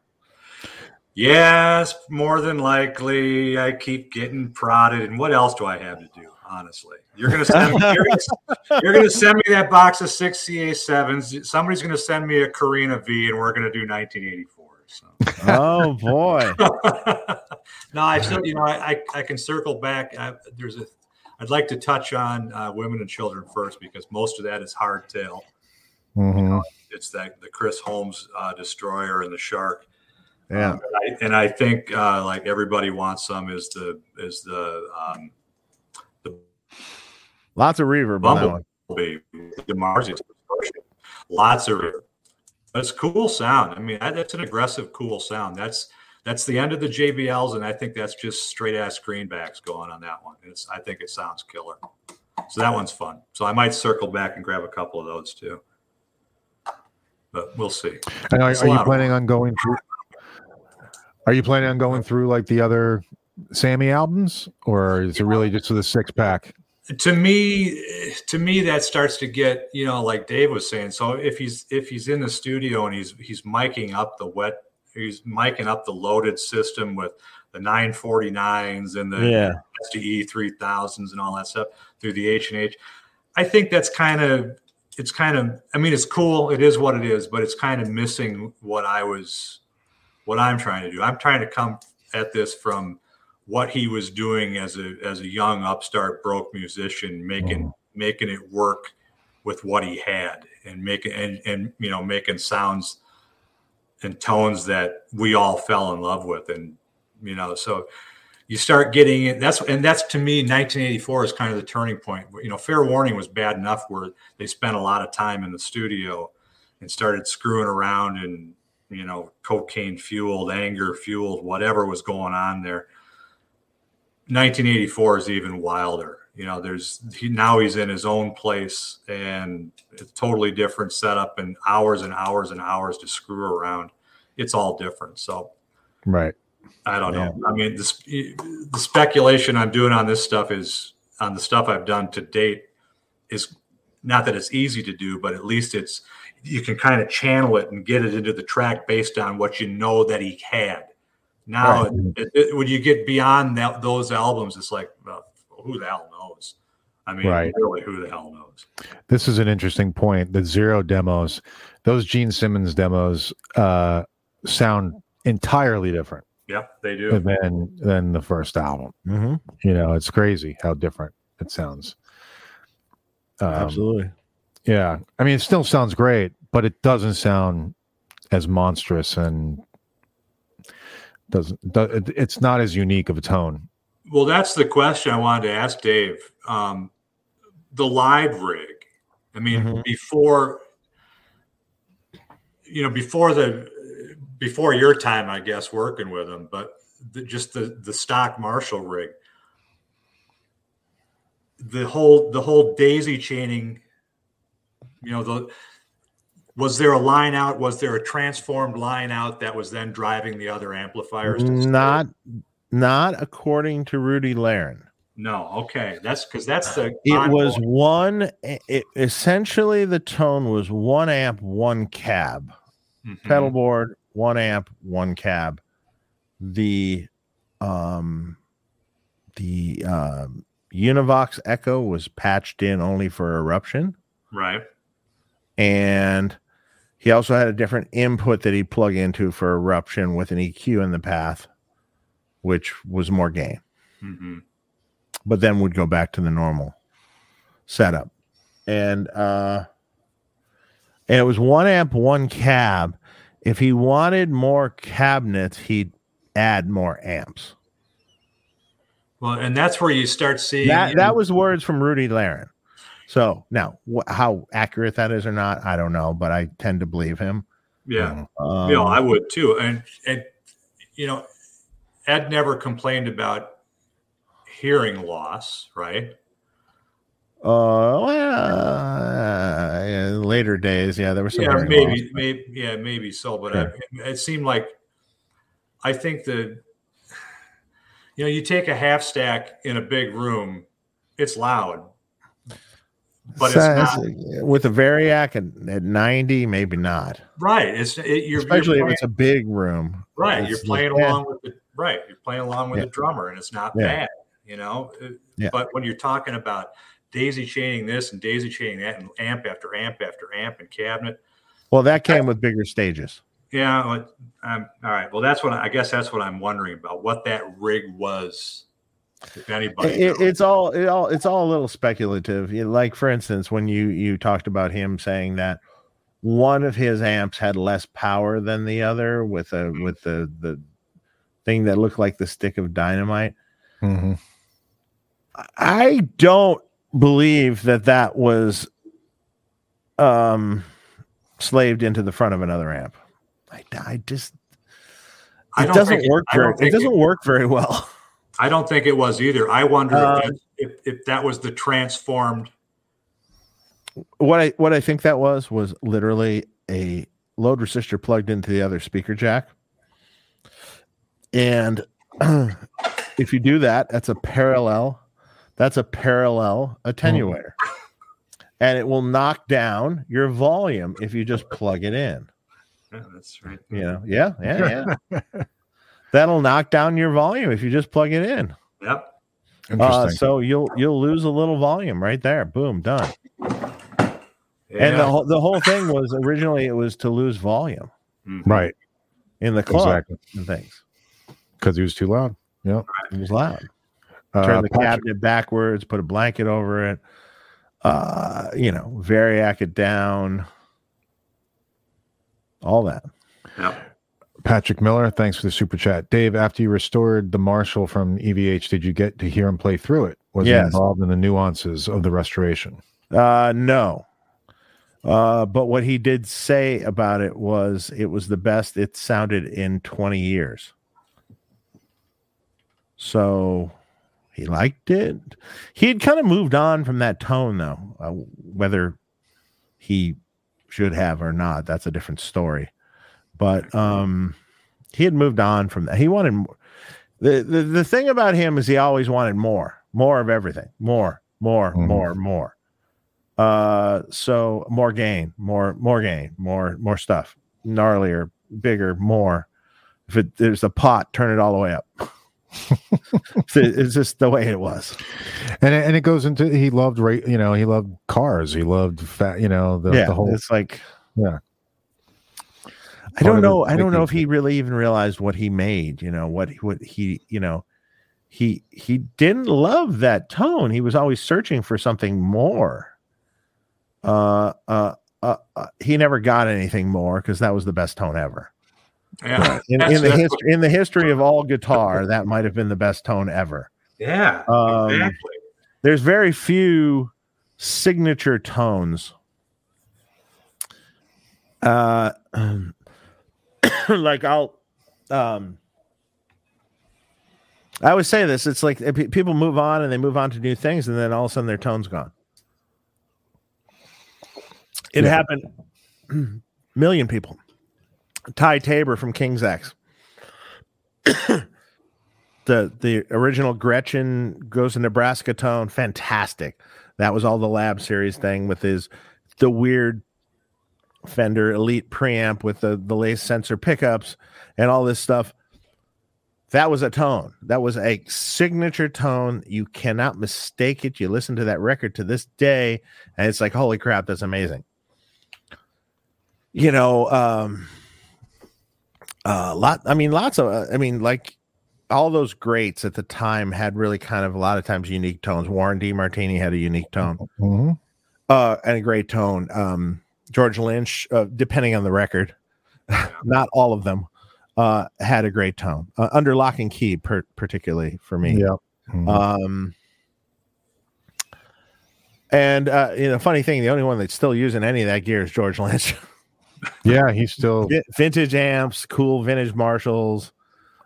Yes, more than likely. I keep getting prodded, and what else do I have to do? Honestly, you're gonna send me, you're, gonna, you're gonna send me that box of 6CA7s. Somebody's gonna send me a Korina V, and we're gonna do 1984s. So. Oh boy. no, I still, you know, I, I, can circle back. I, there's a, I'd like to touch on uh, women and children first because most of that is hardtail. Mhm. It's that the Chris Holmes uh, destroyer and the shark. Yeah. Um, and, I, and I think uh, like everybody wants some is the is the um, Lots of reverb on that Bumble. one. the Mars distortion. Lots of it. That's cool sound. I mean, that, that's an aggressive, cool sound. That's that's the end of the JBLs, and I think that's just straight ass greenbacks going on that one. It's I think it sounds killer. So that one's fun. So I might circle back and grab a couple of those too. But we'll see. And are, are you planning on going through? Are you planning on going through like the other Sammy albums, or is it really just the six pack? To me to me that starts to get you know like dave was saying so if he's if he's in the studio and he's he's miking up the wet he's miking up the loaded system with the 949s and the Yeah. SDE 3000s and all that stuff through the H&H I think that's kind of it's kind of I mean it's cool it is what it is but it's kind of missing what I was what I'm trying to do I'm trying to come at this from what he was doing as a as a young upstart broke musician making mm. making it work with what he had and making and and you know making sounds and tones that we all fell in love with and you know so you start getting it that's and that's to me 1984 is kind of the turning point. You know fair warning was bad enough where they spent a lot of time in the studio and started screwing around and you know cocaine fueled anger fueled whatever was going on there 1984 is even wilder you know there's he, now he's in his own place and it's totally different setup and hours and hours and hours to screw around it's all different so Right. I don't know. I mean, the, the speculation I'm doing on this stuff is on the stuff I've done to date is not that it's easy to do, but at least it's you can kind of channel it and get it into the track based on what you know that he had. Now, Right. it, it, when you get beyond that, those albums, it's like, well, who the hell knows? I mean, Right. really, who the hell knows? This is an interesting point. The zero demos, those Gene Simmons demos, uh, sound entirely different Yep, they do. than than the first album. Mhm. You know, it's crazy how different it sounds. Um, Absolutely. Yeah, I mean, it still sounds great, but it doesn't sound as monstrous and doesn't. do- It's not as unique of a tone. Well, that's the question I wanted to ask Dave. Um, the live rig. I mean, Mhm. before you know, before the before your time, I guess, working with them but the, just the the stock Marshall rig. The whole the whole daisy chaining. You know the. Was there a line out? Was there a transformed line out that was then driving the other amplifiers? Not not according to Rudy Leiren. No, okay. That's because that's the It was ongoing- one it, essentially the tone was one amp, one cab. Mhm. pedal board, one amp, one cab. The um the um Univox Echo was patched in only for eruption, right. and he also had a different input that he'd plug into for eruption with an EQ in the path, which was more gain, hmm but then would go back to the normal setup. And uh and it was one amp, one cab. If he wanted more cabinets, he'd add more amps. Well, and that's where you start seeing That that was words from Rudy Leiren. So now, wh- how accurate that is or not, I don't know, but I tend to believe him. yeah, Um, yeah, I would too. And and you know, Ed never complained about hearing loss, right? uh, well, uh, later days, yeah, there was some yeah, maybe, loss. maybe, yeah, maybe so. But Sure. I, it seemed like I think the you know you take a half stack in a big room, it's loud, but it's not it's- with a Variac at, at 90, maybe not. right. It's it, you're, you're Especially if it's a big room. right you're playing along with the right you're playing along with Yeah. the drummer and it's not Yeah. bad you know Uh, Yeah. but when you're talking about daisy chaining this and daisy chaining that and amp after amp after amp and cabinet Well, that came with bigger stages. Yeah. Um, all right. Well, that's what I, I guess that's what I'm wondering about. What that rig was, anybody. It, it's all it all it's all a little speculative. Like for instance, when you you talked about him saying that one of his amps had less power than the other with a with the the thing that looked like the stick of dynamite. Mhm. I don't believe that that was um slaved into the front of another amp. I, I just it don't doesn't think work I very it doesn't work very well. I don't think it was either. I wonder if, uh, that, if if that was the transformed. what I what I think that was was literally a load resistor plugged into the other speaker jack. And if you do that, that's a parallel that's a parallel attenuator. Hmm. And it will knock down your volume if you just plug it in. Yeah, that's right. You know, yeah, yeah, yeah. That'll knock down your volume if you just plug it in. Yep. Uh, so you'll you'll lose a little volume right there. Boom, done. Yeah. And the whole the whole thing was originally it was to lose volume Mhm. right. in the club Exactly. and things. Because he was too loud. Yeah. It was loud. Uh, Turn the Patrick- cabinet backwards, put a blanket over it. Uh, you know, variac it down. All that. Yep. Patrick Miller, thanks for the super chat. Dave, after you restored the Marshall from EVH, did you get to hear him play through it? Was he involved in the nuances of the restoration? Uh, no. Uh, but what he did say about it was it was the best it sounded in 20 years. So he liked it. He had kind of moved on from that tone, though. Uh, whether he should have or not, that's a different story. But um, he had moved on from that. He wanted more. The, the the thing about him is he always wanted more, more of everything, more, more, Mhm. more, more. Uh, so more gain, more, more gain, more, more stuff, gnarlier, bigger, more. If it, there's a pot, turn it all the way up. It's just the way it was. And it, and it goes into he loved you know he loved cars he loved fat you know the, yeah, the whole it's like Yeah. I don't know. I don't know if he really even realized what he made. You know what what he you know he he didn't love that tone. He was always searching for something more. Uh, uh, uh, uh he never got anything more because that was the best tone ever. Yeah. In, in the history in the history of all guitar, that might have been the best tone ever. Yeah. Um, exactly. there's very few signature tones uh like i'll um i always say this it's like people move on and they move on to new things and then all of a sudden their tone's gone it Yeah. happened million people ty tabor from king's x the the original Gretchen goes to Nebraska tone, fantastic. That was all the lab series thing with his the weird Fender Elite preamp with the the lace sensor pickups and all this stuff. That was a tone. That was a signature tone. You cannot mistake it. You listen to that record to this day, and it's like, holy crap, that's amazing. You know, um, uh, lot. I mean, lots of. uh, I mean, like all those greats at the time had really kind of a lot of times unique tones. Warren DeMartini had a unique tone Mhm. uh, and a great tone. Um, George Lynch, uh, depending on the record, not all of them, uh, had a great tone. Uh, under lock and key, per- particularly for me. yeah Mhm. Um, and uh, you know, funny thing, the only one that's still using any of that gear is George Lynch. yeah he's still Vi- vintage amps, cool vintage Marshalls,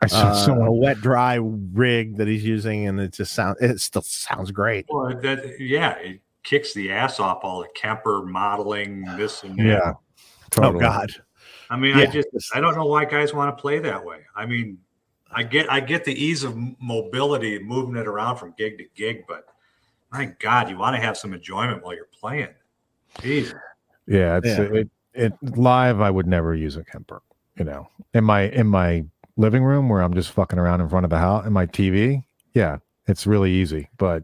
I saw uh, a wet dry rig that he's using, and it just sounds it still sounds great. Well, that yeah, it kicks the ass off all the Kemper modeling, this and that. yeah oh, totally. Oh God, I mean, I just I don't know why guys want to play that way. I mean, I get I get the ease of mobility and moving it around from gig to gig, but my God, you want to have some enjoyment while you're playing. Jeez. yeah it's Yeah. It, it live I would never use a Kemper you know in my in my living room where I'm just fucking around in front of the house in my TV yeah it's really easy but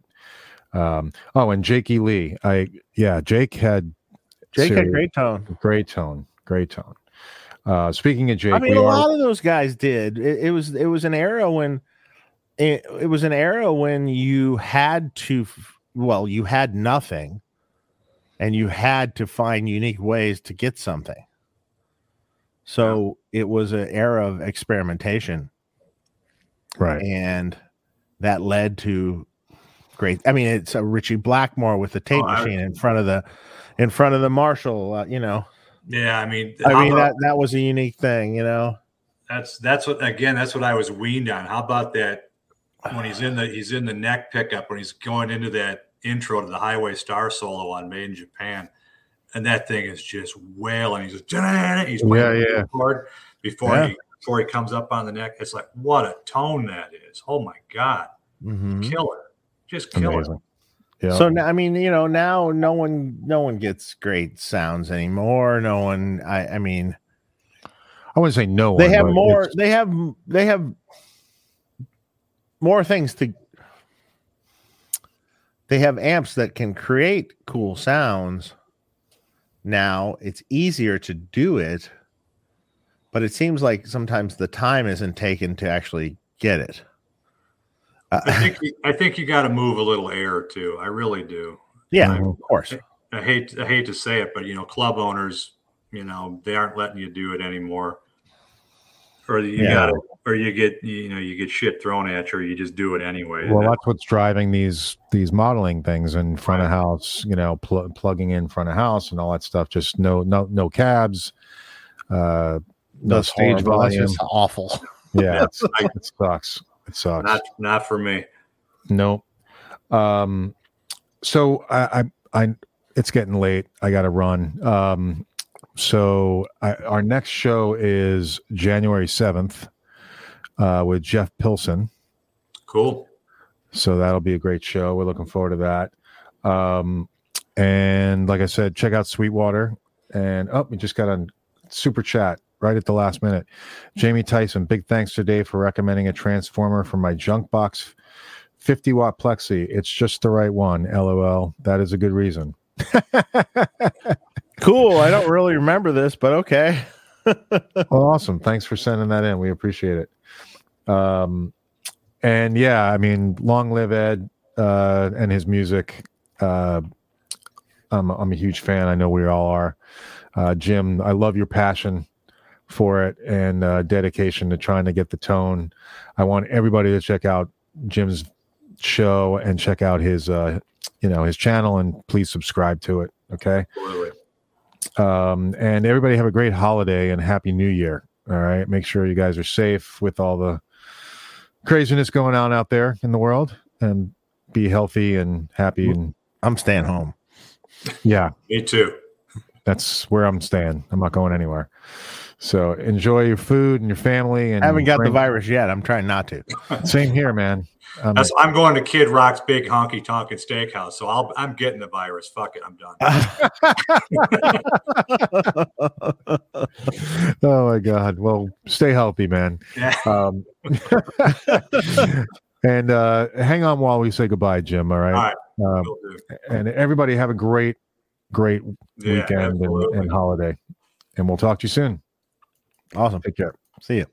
um oh and Jakey Lee I yeah Jake had Jake had great tone. great tone great tone Uh, speaking of Jake, I mean, a are- lot of those guys did. It, it was it was an era when it, it was an era when you had to well, you had nothing, and you had to find unique ways to get something. So it was an era of experimentation, right. and that led to great. I mean, it's a Ritchie Blackmore with the tape Oh, I- machine in front of the in front of the Marshall. Uh, you know, Yeah, I mean, I how mean about- that that was a unique thing. You know. that's that's what again. That's what I was weaned on. How about that when he's in the he's in the neck pickup when he's going into that intro to the Highway Star solo on Made in Japan, and that thing is just wailing. He's just he's playing Yeah, the yeah. chord before Yeah. he before he comes up on the neck. It's like what a tone that is. Oh my god, mm-hmm. killer, just killer. Amazing. Yeah. So I mean, you know, now no one, no one gets great sounds anymore. No one, I, I mean, I wouldn't say no. they one, have more. it's- They have, they have more things to. They have amps that can create cool sounds. Now it's easier to do it, but it seems like sometimes the time isn't taken to actually get it. I think you, I think you got to move a little air too. I really do. yeah, Mhm. of course. I hate I hate to say it, but you know, club owners, you know, they aren't letting you do it anymore. Or you Yeah. got to or you get you know you get shit thrown at you, or you just do it anyway. Well, that's what's driving these these modeling things in front of Right. house. You know, pl- plugging in front of house and all that stuff. Just no no no cabs. Uh, no That's stage horrible. Volume. just awful. Yeah, it's, it sucks. It sucks. not not for me. No. Um, so I, I, I, it's getting late. I got to run. Um, so I, our next show is January 7th, uh, with Jeff Pilson. Cool. So that'll be a great show. We're looking forward to that. Um, and like I said, check out Sweetwater. And oh, we just got a super chat right at the last minute. Jamie Tyson, big thanks to Dave for recommending a transformer for my junk box 50 watt plexi. It's just the right one. LOL. That is a good reason. Cool. I don't really remember this, but okay. well, awesome. Thanks for sending that in. We appreciate it. Um, and yeah, I mean, long live Ed uh, and his music. Uh, I'm, I'm a huge fan. I know we all are. Uh, Jim, I love your passion for it and uh, dedication to trying to get the tone. I want everybody to check out Jim's show and check out his, uh, you know, his channel and please subscribe to it. Okay um, and everybody have a great holiday and happy new year all right make sure you guys are safe with all the craziness going on out there in the world and be healthy and happy and I'm staying home. yeah Me too. that's where i'm staying i'm not going anywhere so enjoy your food and your family and I haven't got the virus yet. I'm trying not to. same here man um, That's I'm going to Kid Rock's big honky tonkin steakhouse, so I'll I'm getting the virus. Fuck it, I'm done. oh my god well stay healthy man Yeah. um, and uh hang on while we say goodbye jim all right, All right. Um, and everybody have a great great Yeah, weekend and, and holiday and we'll talk to you soon awesome. take care See you.